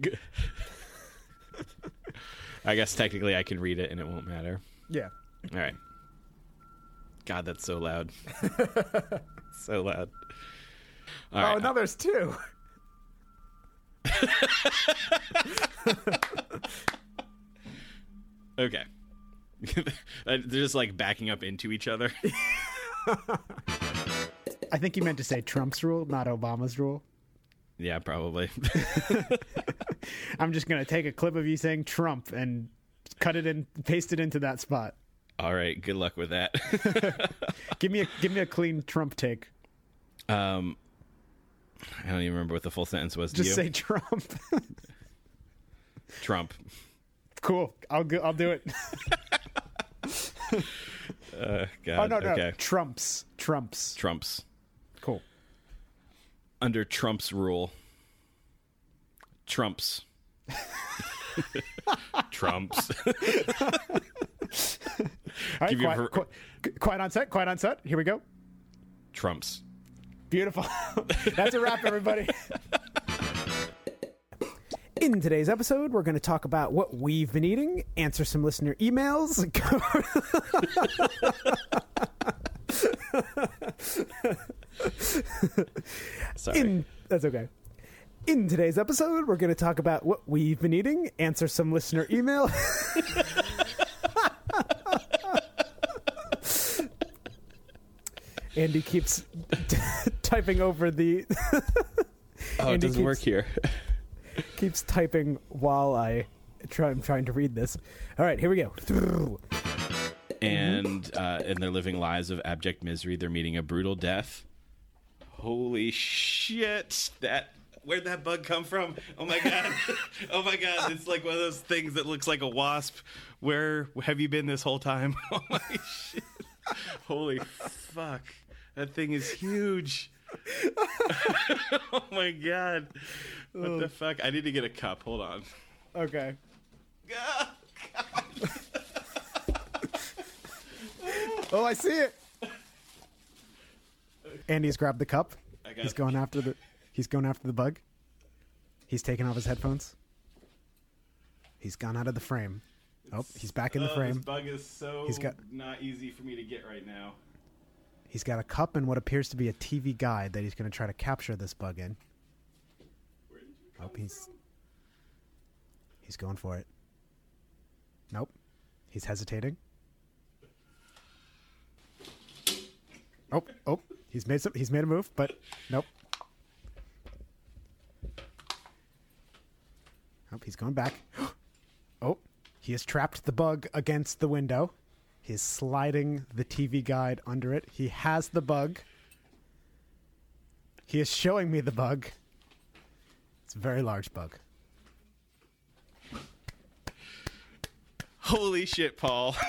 G- I guess technically I can read it and it won't matter. Yeah. All right. God, that's so loud. <laughs> so loud. All Oh, right. now there's two. <laughs> Okay. <laughs> Uh, they're just like backing up into each other. I think you meant to say Trump's rule, not Obama's rule. Yeah, probably. <laughs> I'm just going to take a clip of you saying Trump and cut it and paste it into that spot. All right. Good luck with that. <laughs> Give me a give me a clean Trump take. um, I don't even remember what the full sentence was. Just you? say Trump. Trump. cool. I'll go, I'll do it. <laughs> Uh, God. Oh no, no. Okay. Trumps. Trumps. Trump's. Cool. Under Trump's rule. Trump's. <laughs> Trump's. <laughs> All right, Give you a quiet, ver- qui- quiet on set. Quiet on set. Here we go. trumps. Beautiful. <laughs> That's a wrap, everybody. In today's episode, we're going to talk about what we've been eating, answer some listener emails. <laughs> Sorry. In that's okay. In today's episode, we're going to talk about what we've been eating, answer some listener email. <laughs> Andy keeps <laughs> typing over the oh, it doesn't work here. keeps typing while I try I'm trying to read this. All right, here we go. and uh, in their living lives of abject misery, they're meeting a brutal death. Holy shit! That where'd that bug come from? Oh my god! <laughs> oh my god! It's like one of those things that looks like a wasp. Where have you been this whole time? <laughs> Oh my shit! Holy fuck! That thing is huge. <laughs> oh my god! What the oh. fuck? I need to get a cup. Hold on. Okay. Oh, oh, I see it. Andy's grabbed the cup. He's going after the he's going after the bug. He's taking off his headphones. He's gone out of the frame. Oh, he's back in the Oh, frame. This bug is so He's got- not easy for me to get right now. He's got a cup and what appears to be a TV guide that he's going to try to capture this bug in. Oh, he's he's going for it. Nope, he's hesitating. Oh, oh, he's made some. He's made a move, but nope. Oh, he's going back. <gasps> Oh, he has trapped the bug against the window. He's sliding the TV guide under it. He has the bug. He is showing me the bug. It's a very large bug. Holy shit, Paul. <laughs>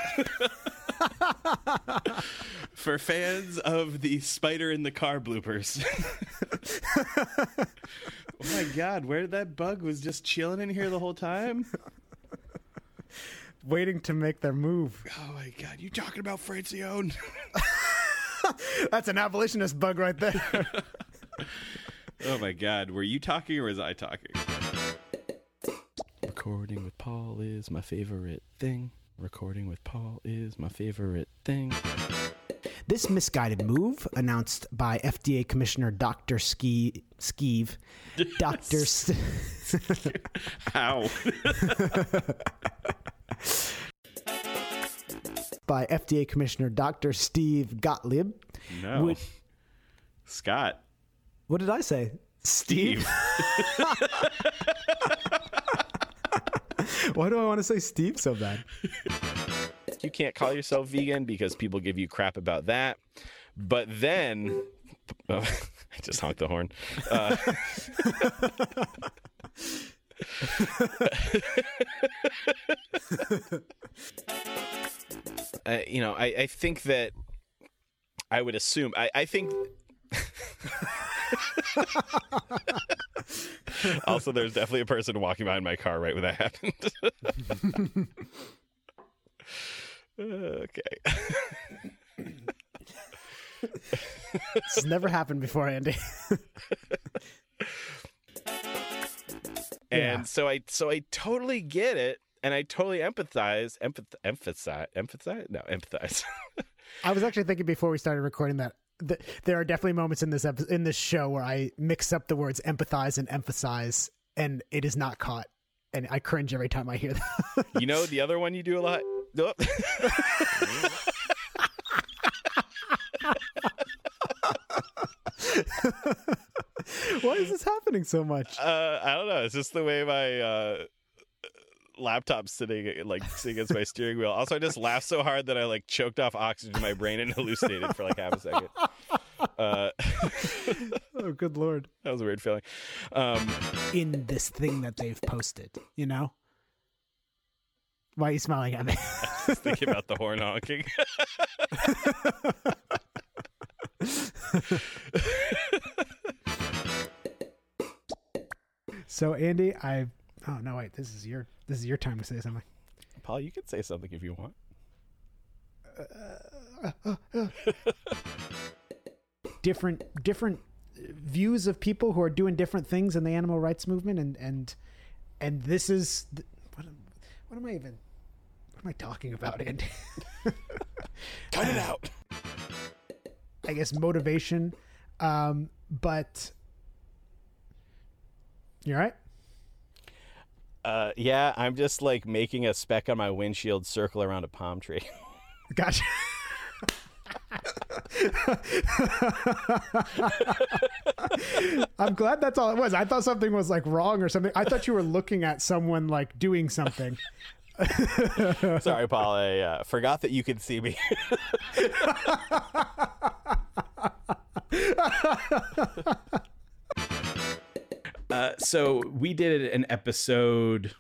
For fans of the spider in the car bloopers. <laughs> oh my god, where did that bug was just chilling in here the whole time? <laughs> Waiting to make their move. Oh my god, you talking about Francione? <laughs> That's an abolitionist bug right there. oh my god, were you talking or was I talking? Recording with Paul is my favorite thing. Recording with Paul is my favorite thing. This misguided move, announced by FDA Commissioner Dr. Ski Skeeve, Dr. <laughs> S- Ow. <laughs> by FDA Commissioner Dr. Steve Gottlieb. No. Would- Scott. What did I say? Steve? <laughs> Why do I want to say Steve so bad? You can't call yourself vegan because people give you crap about that. But then, <laughs> oh, I just honked the horn. Uh, <laughs> uh, you know, I, I think that I would assume. I, I think. <laughs> also, there's definitely a person walking behind my car right when that happened. Okay. This has never happened before, Andy. <laughs> and Yeah. so I so I totally get it, and I totally empathize, empath, emphasize, emphasize, no, empathize. <laughs> I was actually thinking before we started recording that th- there are definitely moments in this epi- in this show where I mix up the words empathize and emphasize, and it is not caught, and I cringe every time I hear that. you know, the other one you do a lot. Oh. Why is this happening so much? uh, I don't know. It's just the way my uh, laptop's sitting, like sitting against my <laughs> steering wheel. Also, I just laughed so hard that I like choked off oxygen in my brain and hallucinated for like half a second. Uh, <laughs> Oh, good lord! that was a weird feeling. Um, In this thing that they've posted, you know. Why are you smiling at me? just <laughs> thinking about the horn honking. so, Andy, I. Oh no! Wait, this is your this is your time to say something. Paul, you can say something if you want. different different views of people who are doing different things in the animal rights movement, and and and this is th- what am, I even what am I talking about, Andy? <laughs> Cut it out. <laughs> I guess motivation, um, but you're right. Uh, yeah, I'm just like making a speck on my windshield circle around a palm tree. Gotcha. I'm glad that's all it was. I thought something was like wrong or something. I thought you were looking at someone like doing something. <laughs> Sorry, Paul. I uh, forgot that you could see me. <laughs> uh, so we did an episode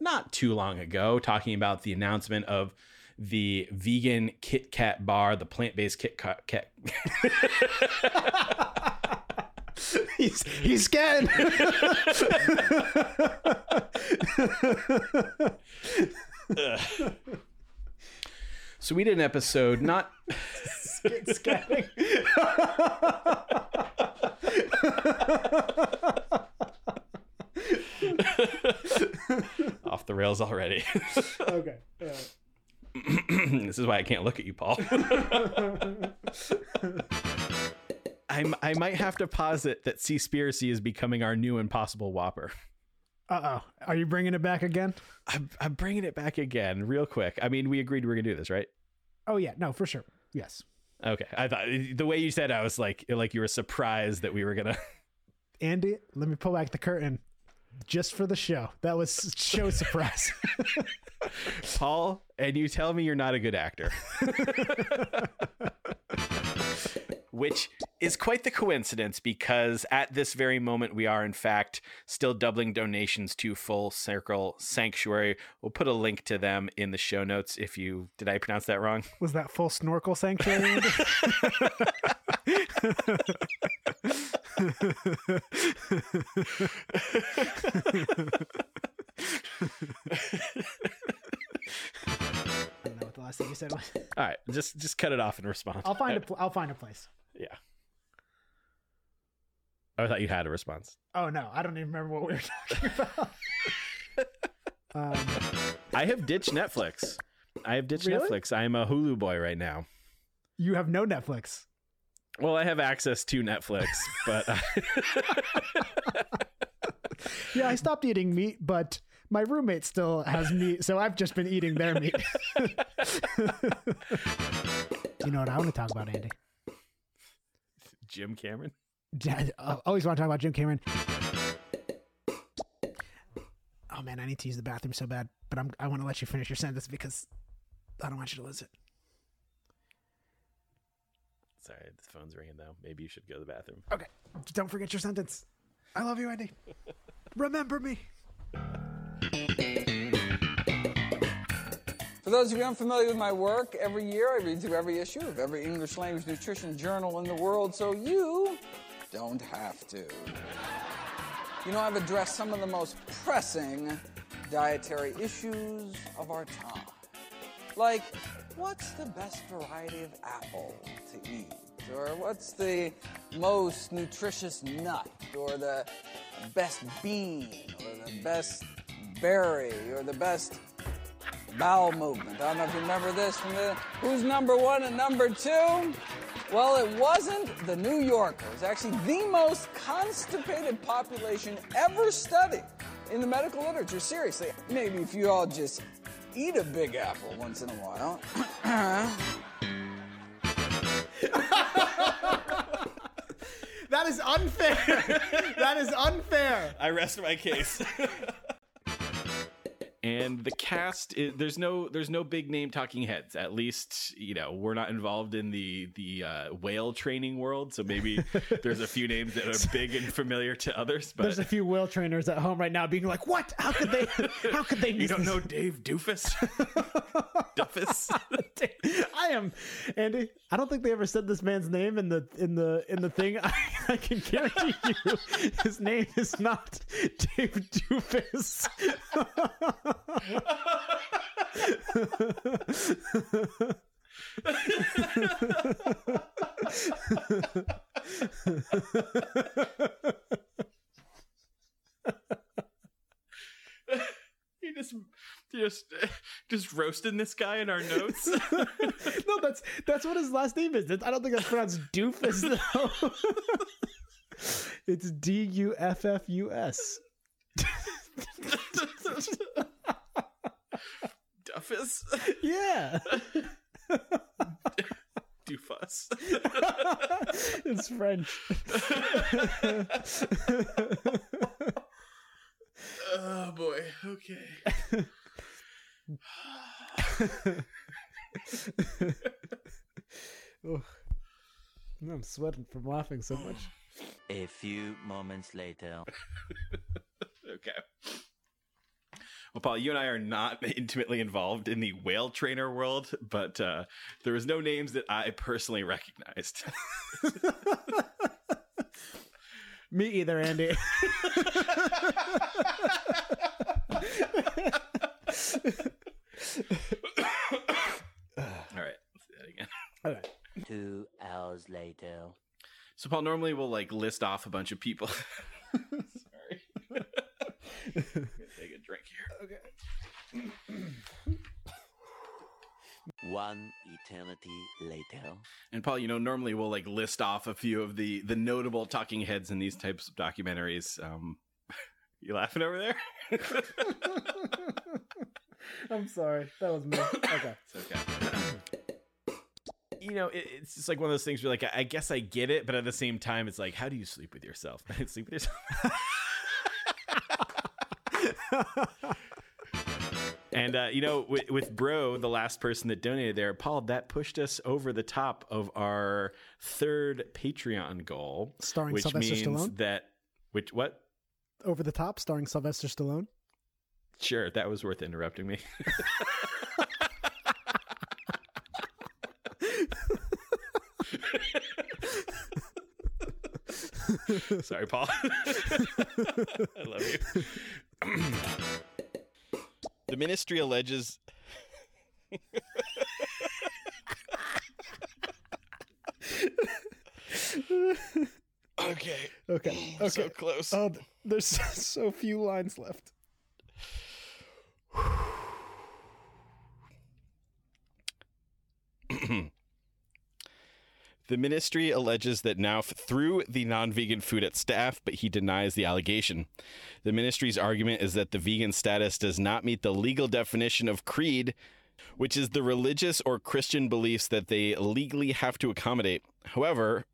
not too long ago talking about the announcement of the vegan Kit Kat bar, the plant-based Kit Kat. Kat. <laughs> he's he's scared. So we did an episode not Scatting. off the rails already. okay. <clears throat> this is why I can't look at you, Paul. <laughs> I'm, I might have to posit that Seaspiracy is becoming our new Impossible Whopper. Uh oh. Are you bringing it back again? I'm, I'm bringing it back again, real quick. I mean, we agreed we were gonna do this, right? Oh yeah. No, for sure. Yes. Okay. I thought the way you said, I was like, like you were surprised that we were gonna. <laughs> Andy, let me pull back the curtain just for the show. That was show <laughs> surprise. <laughs> Paul, and you tell me you're not a good actor. <laughs> Which is quite the coincidence because at this very moment, we are in fact still doubling donations to Full Circle Sanctuary. We'll put a link to them in the show notes if you did I pronounce that wrong? was that full snorkel sanctuary? <laughs> last thing you said was. <laughs> All right, just just cut it off and respond. I'll find a. <laughs> Pl- I'll find a place. yeah. I thought you had a response. Oh no, I don't even remember what we were <laughs> talking about. um, I have ditched Netflix. I have ditched Really? Netflix. I am a Hulu boy right now. you have no Netflix. Well, I have access to Netflix, but Yeah, I stopped eating meat, but my roommate still has meat, so I've just been eating their meat. you know what I want to talk about, Andy? Jim Cameron. I always want to talk about Jim Cameron. Oh man, I need to use the bathroom so bad, but I'm I want to let you finish your sentence because I don't want you to lose it. Sorry, the phone's ringing though. Maybe you should go to the bathroom. Okay, don't forget your sentence. I love you, Andy. Remember me. For those of you unfamiliar with my work, every year I read through every issue of every English language nutrition journal in the world so you don't have to. You know, I've addressed some of the most pressing dietary issues of our time. Like, what's the best variety of apple to eat? Or what's the most nutritious nut? Or the best bean? Or the best berry? Or the best bowel movement. I don't know if you remember this from the who's number one and number two. Well, it wasn't the New Yorkers. It actually the most constipated population ever studied in the medical literature. Seriously, maybe if you all just eat a big apple once in a while. <laughs> That is unfair. <laughs> that is unfair. I rest my case. <laughs> and the cast is, there's no there's no big name talking heads at least you know we're not involved in the the uh, whale training world so maybe <laughs> there's a few names that are big and familiar to others but There's a few whale trainers at home right now being like, "What? How could they? How could they?" <laughs> you don't this?" know dave doofus <laughs> duffus I am Andy. I don't think they ever said this man's name in the in the in the thing. I, I can guarantee you, his name is not Dave Doofus. You just, you just, just roasting this guy in our notes. <laughs> no, that's that's what his last name is. I don't think that's pronounced doofus though. <laughs> it's D U F F U S. <laughs> Duffus, Yeah. doofus. it's French. Oh boy. Okay. Ugh. I'm sweating from laughing so much. A few moments later. <laughs> Okay. Well, Paul, you and I are not <laughs> intimately involved in the whale trainer world, but uh, there was no names that I personally recognized. <laughs> Me either, Andy. <laughs> All right, let's do that again. All right. Two hours later. So, Paul, normally we'll like list off a bunch of people. Sorry. I'm gonna take a drink here. Okay. One eternity later. And Paul, you know, normally we'll like list off a few of the the notable talking heads in these types of documentaries. Um, <laughs> you laughing over there? <laughs> I'm sorry. That was me. Okay. <coughs> It's okay. You know, it, it's just like one of those things where, like, I, I guess I get it, but at the same time, it's like, how do you sleep with yourself? <laughs> sleep with yourself. And uh, you know, with, with Bro, the last person that donated there, Paul, that pushed us over the top of our third Patreon goal, Starring which Sylvester means Stallone? that which what? Over the top, starring Sylvester Stallone. Sure, that was worth interrupting me. <laughs> Sorry, Paul. <laughs> I love you. <clears throat> the ministry alleges. okay. Okay. Mm, okay. So close. Oh, there's <laughs> so few lines left. <sighs> <sighs> <sighs> The ministry alleges that Knauf threw the non vegan food at staff, but he denies the allegation. The ministry's argument is that the vegan status does not meet the legal definition of creed, which is the religious or Christian beliefs that they legally have to accommodate. However,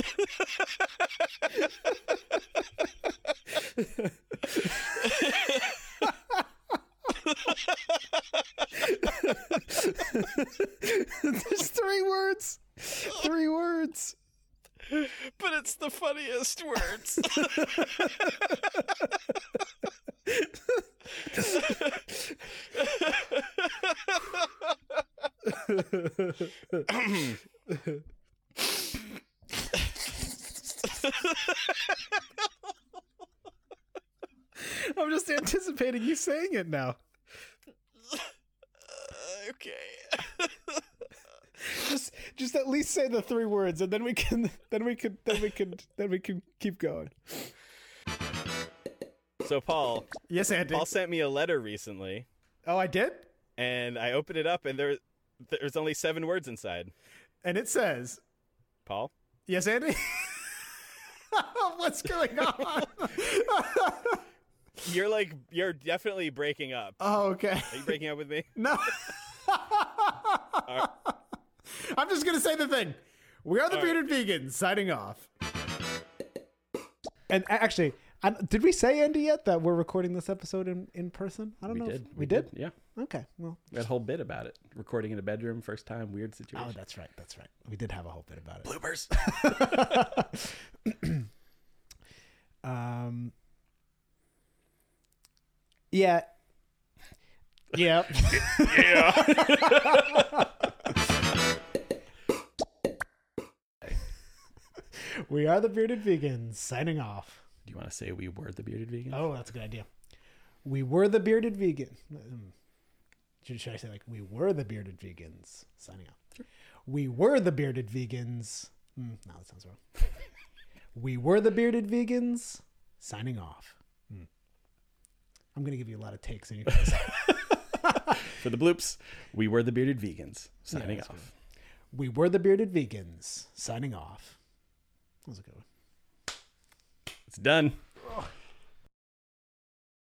<laughs> There's three words. Three words. but it's the funniest words. I'm just anticipating you saying it now. Okay. Just, just at least say the three words, and then we can, <laughs> then we can, then we can, then we can keep going. So, Paul, Yes, Andy. Paul sent me a letter recently, Oh, I did, and I opened it up, and there, there's only seven words inside. and it says, Paul, "Yes, Andy." <laughs> What's going on? <laughs> you're like you're definitely breaking up. oh, okay. Are you breaking up with me? <laughs> No. I'm just gonna say the thing. We are the bearded vegans. Signing off. And actually, I, did we say Andy yet that we're recording this episode in, in person? I don't know. if- we, did. Yeah. Okay. Well. That whole bit about it. Recording in a bedroom, first time, weird situation. Oh, that's right. That's right. We did have a whole bit about it. bloopers. <laughs> Um. Yeah. Yeah. <laughs> we are the bearded vegans. Signing off. Do you want to say we were the bearded vegans? Oh, that's a good idea. We were the bearded vegan. Um, Should, should I say like we were the bearded vegans? Signing off. We were the bearded vegans. Mm, no, that sounds wrong. <laughs> we were the bearded vegans. Signing off. I'm gonna give you a lot of takes, and you guys. <laughs> For the bloops, we were the bearded vegans. Signing that's off. we were the bearded vegans. Signing off. That was a good one. It's done.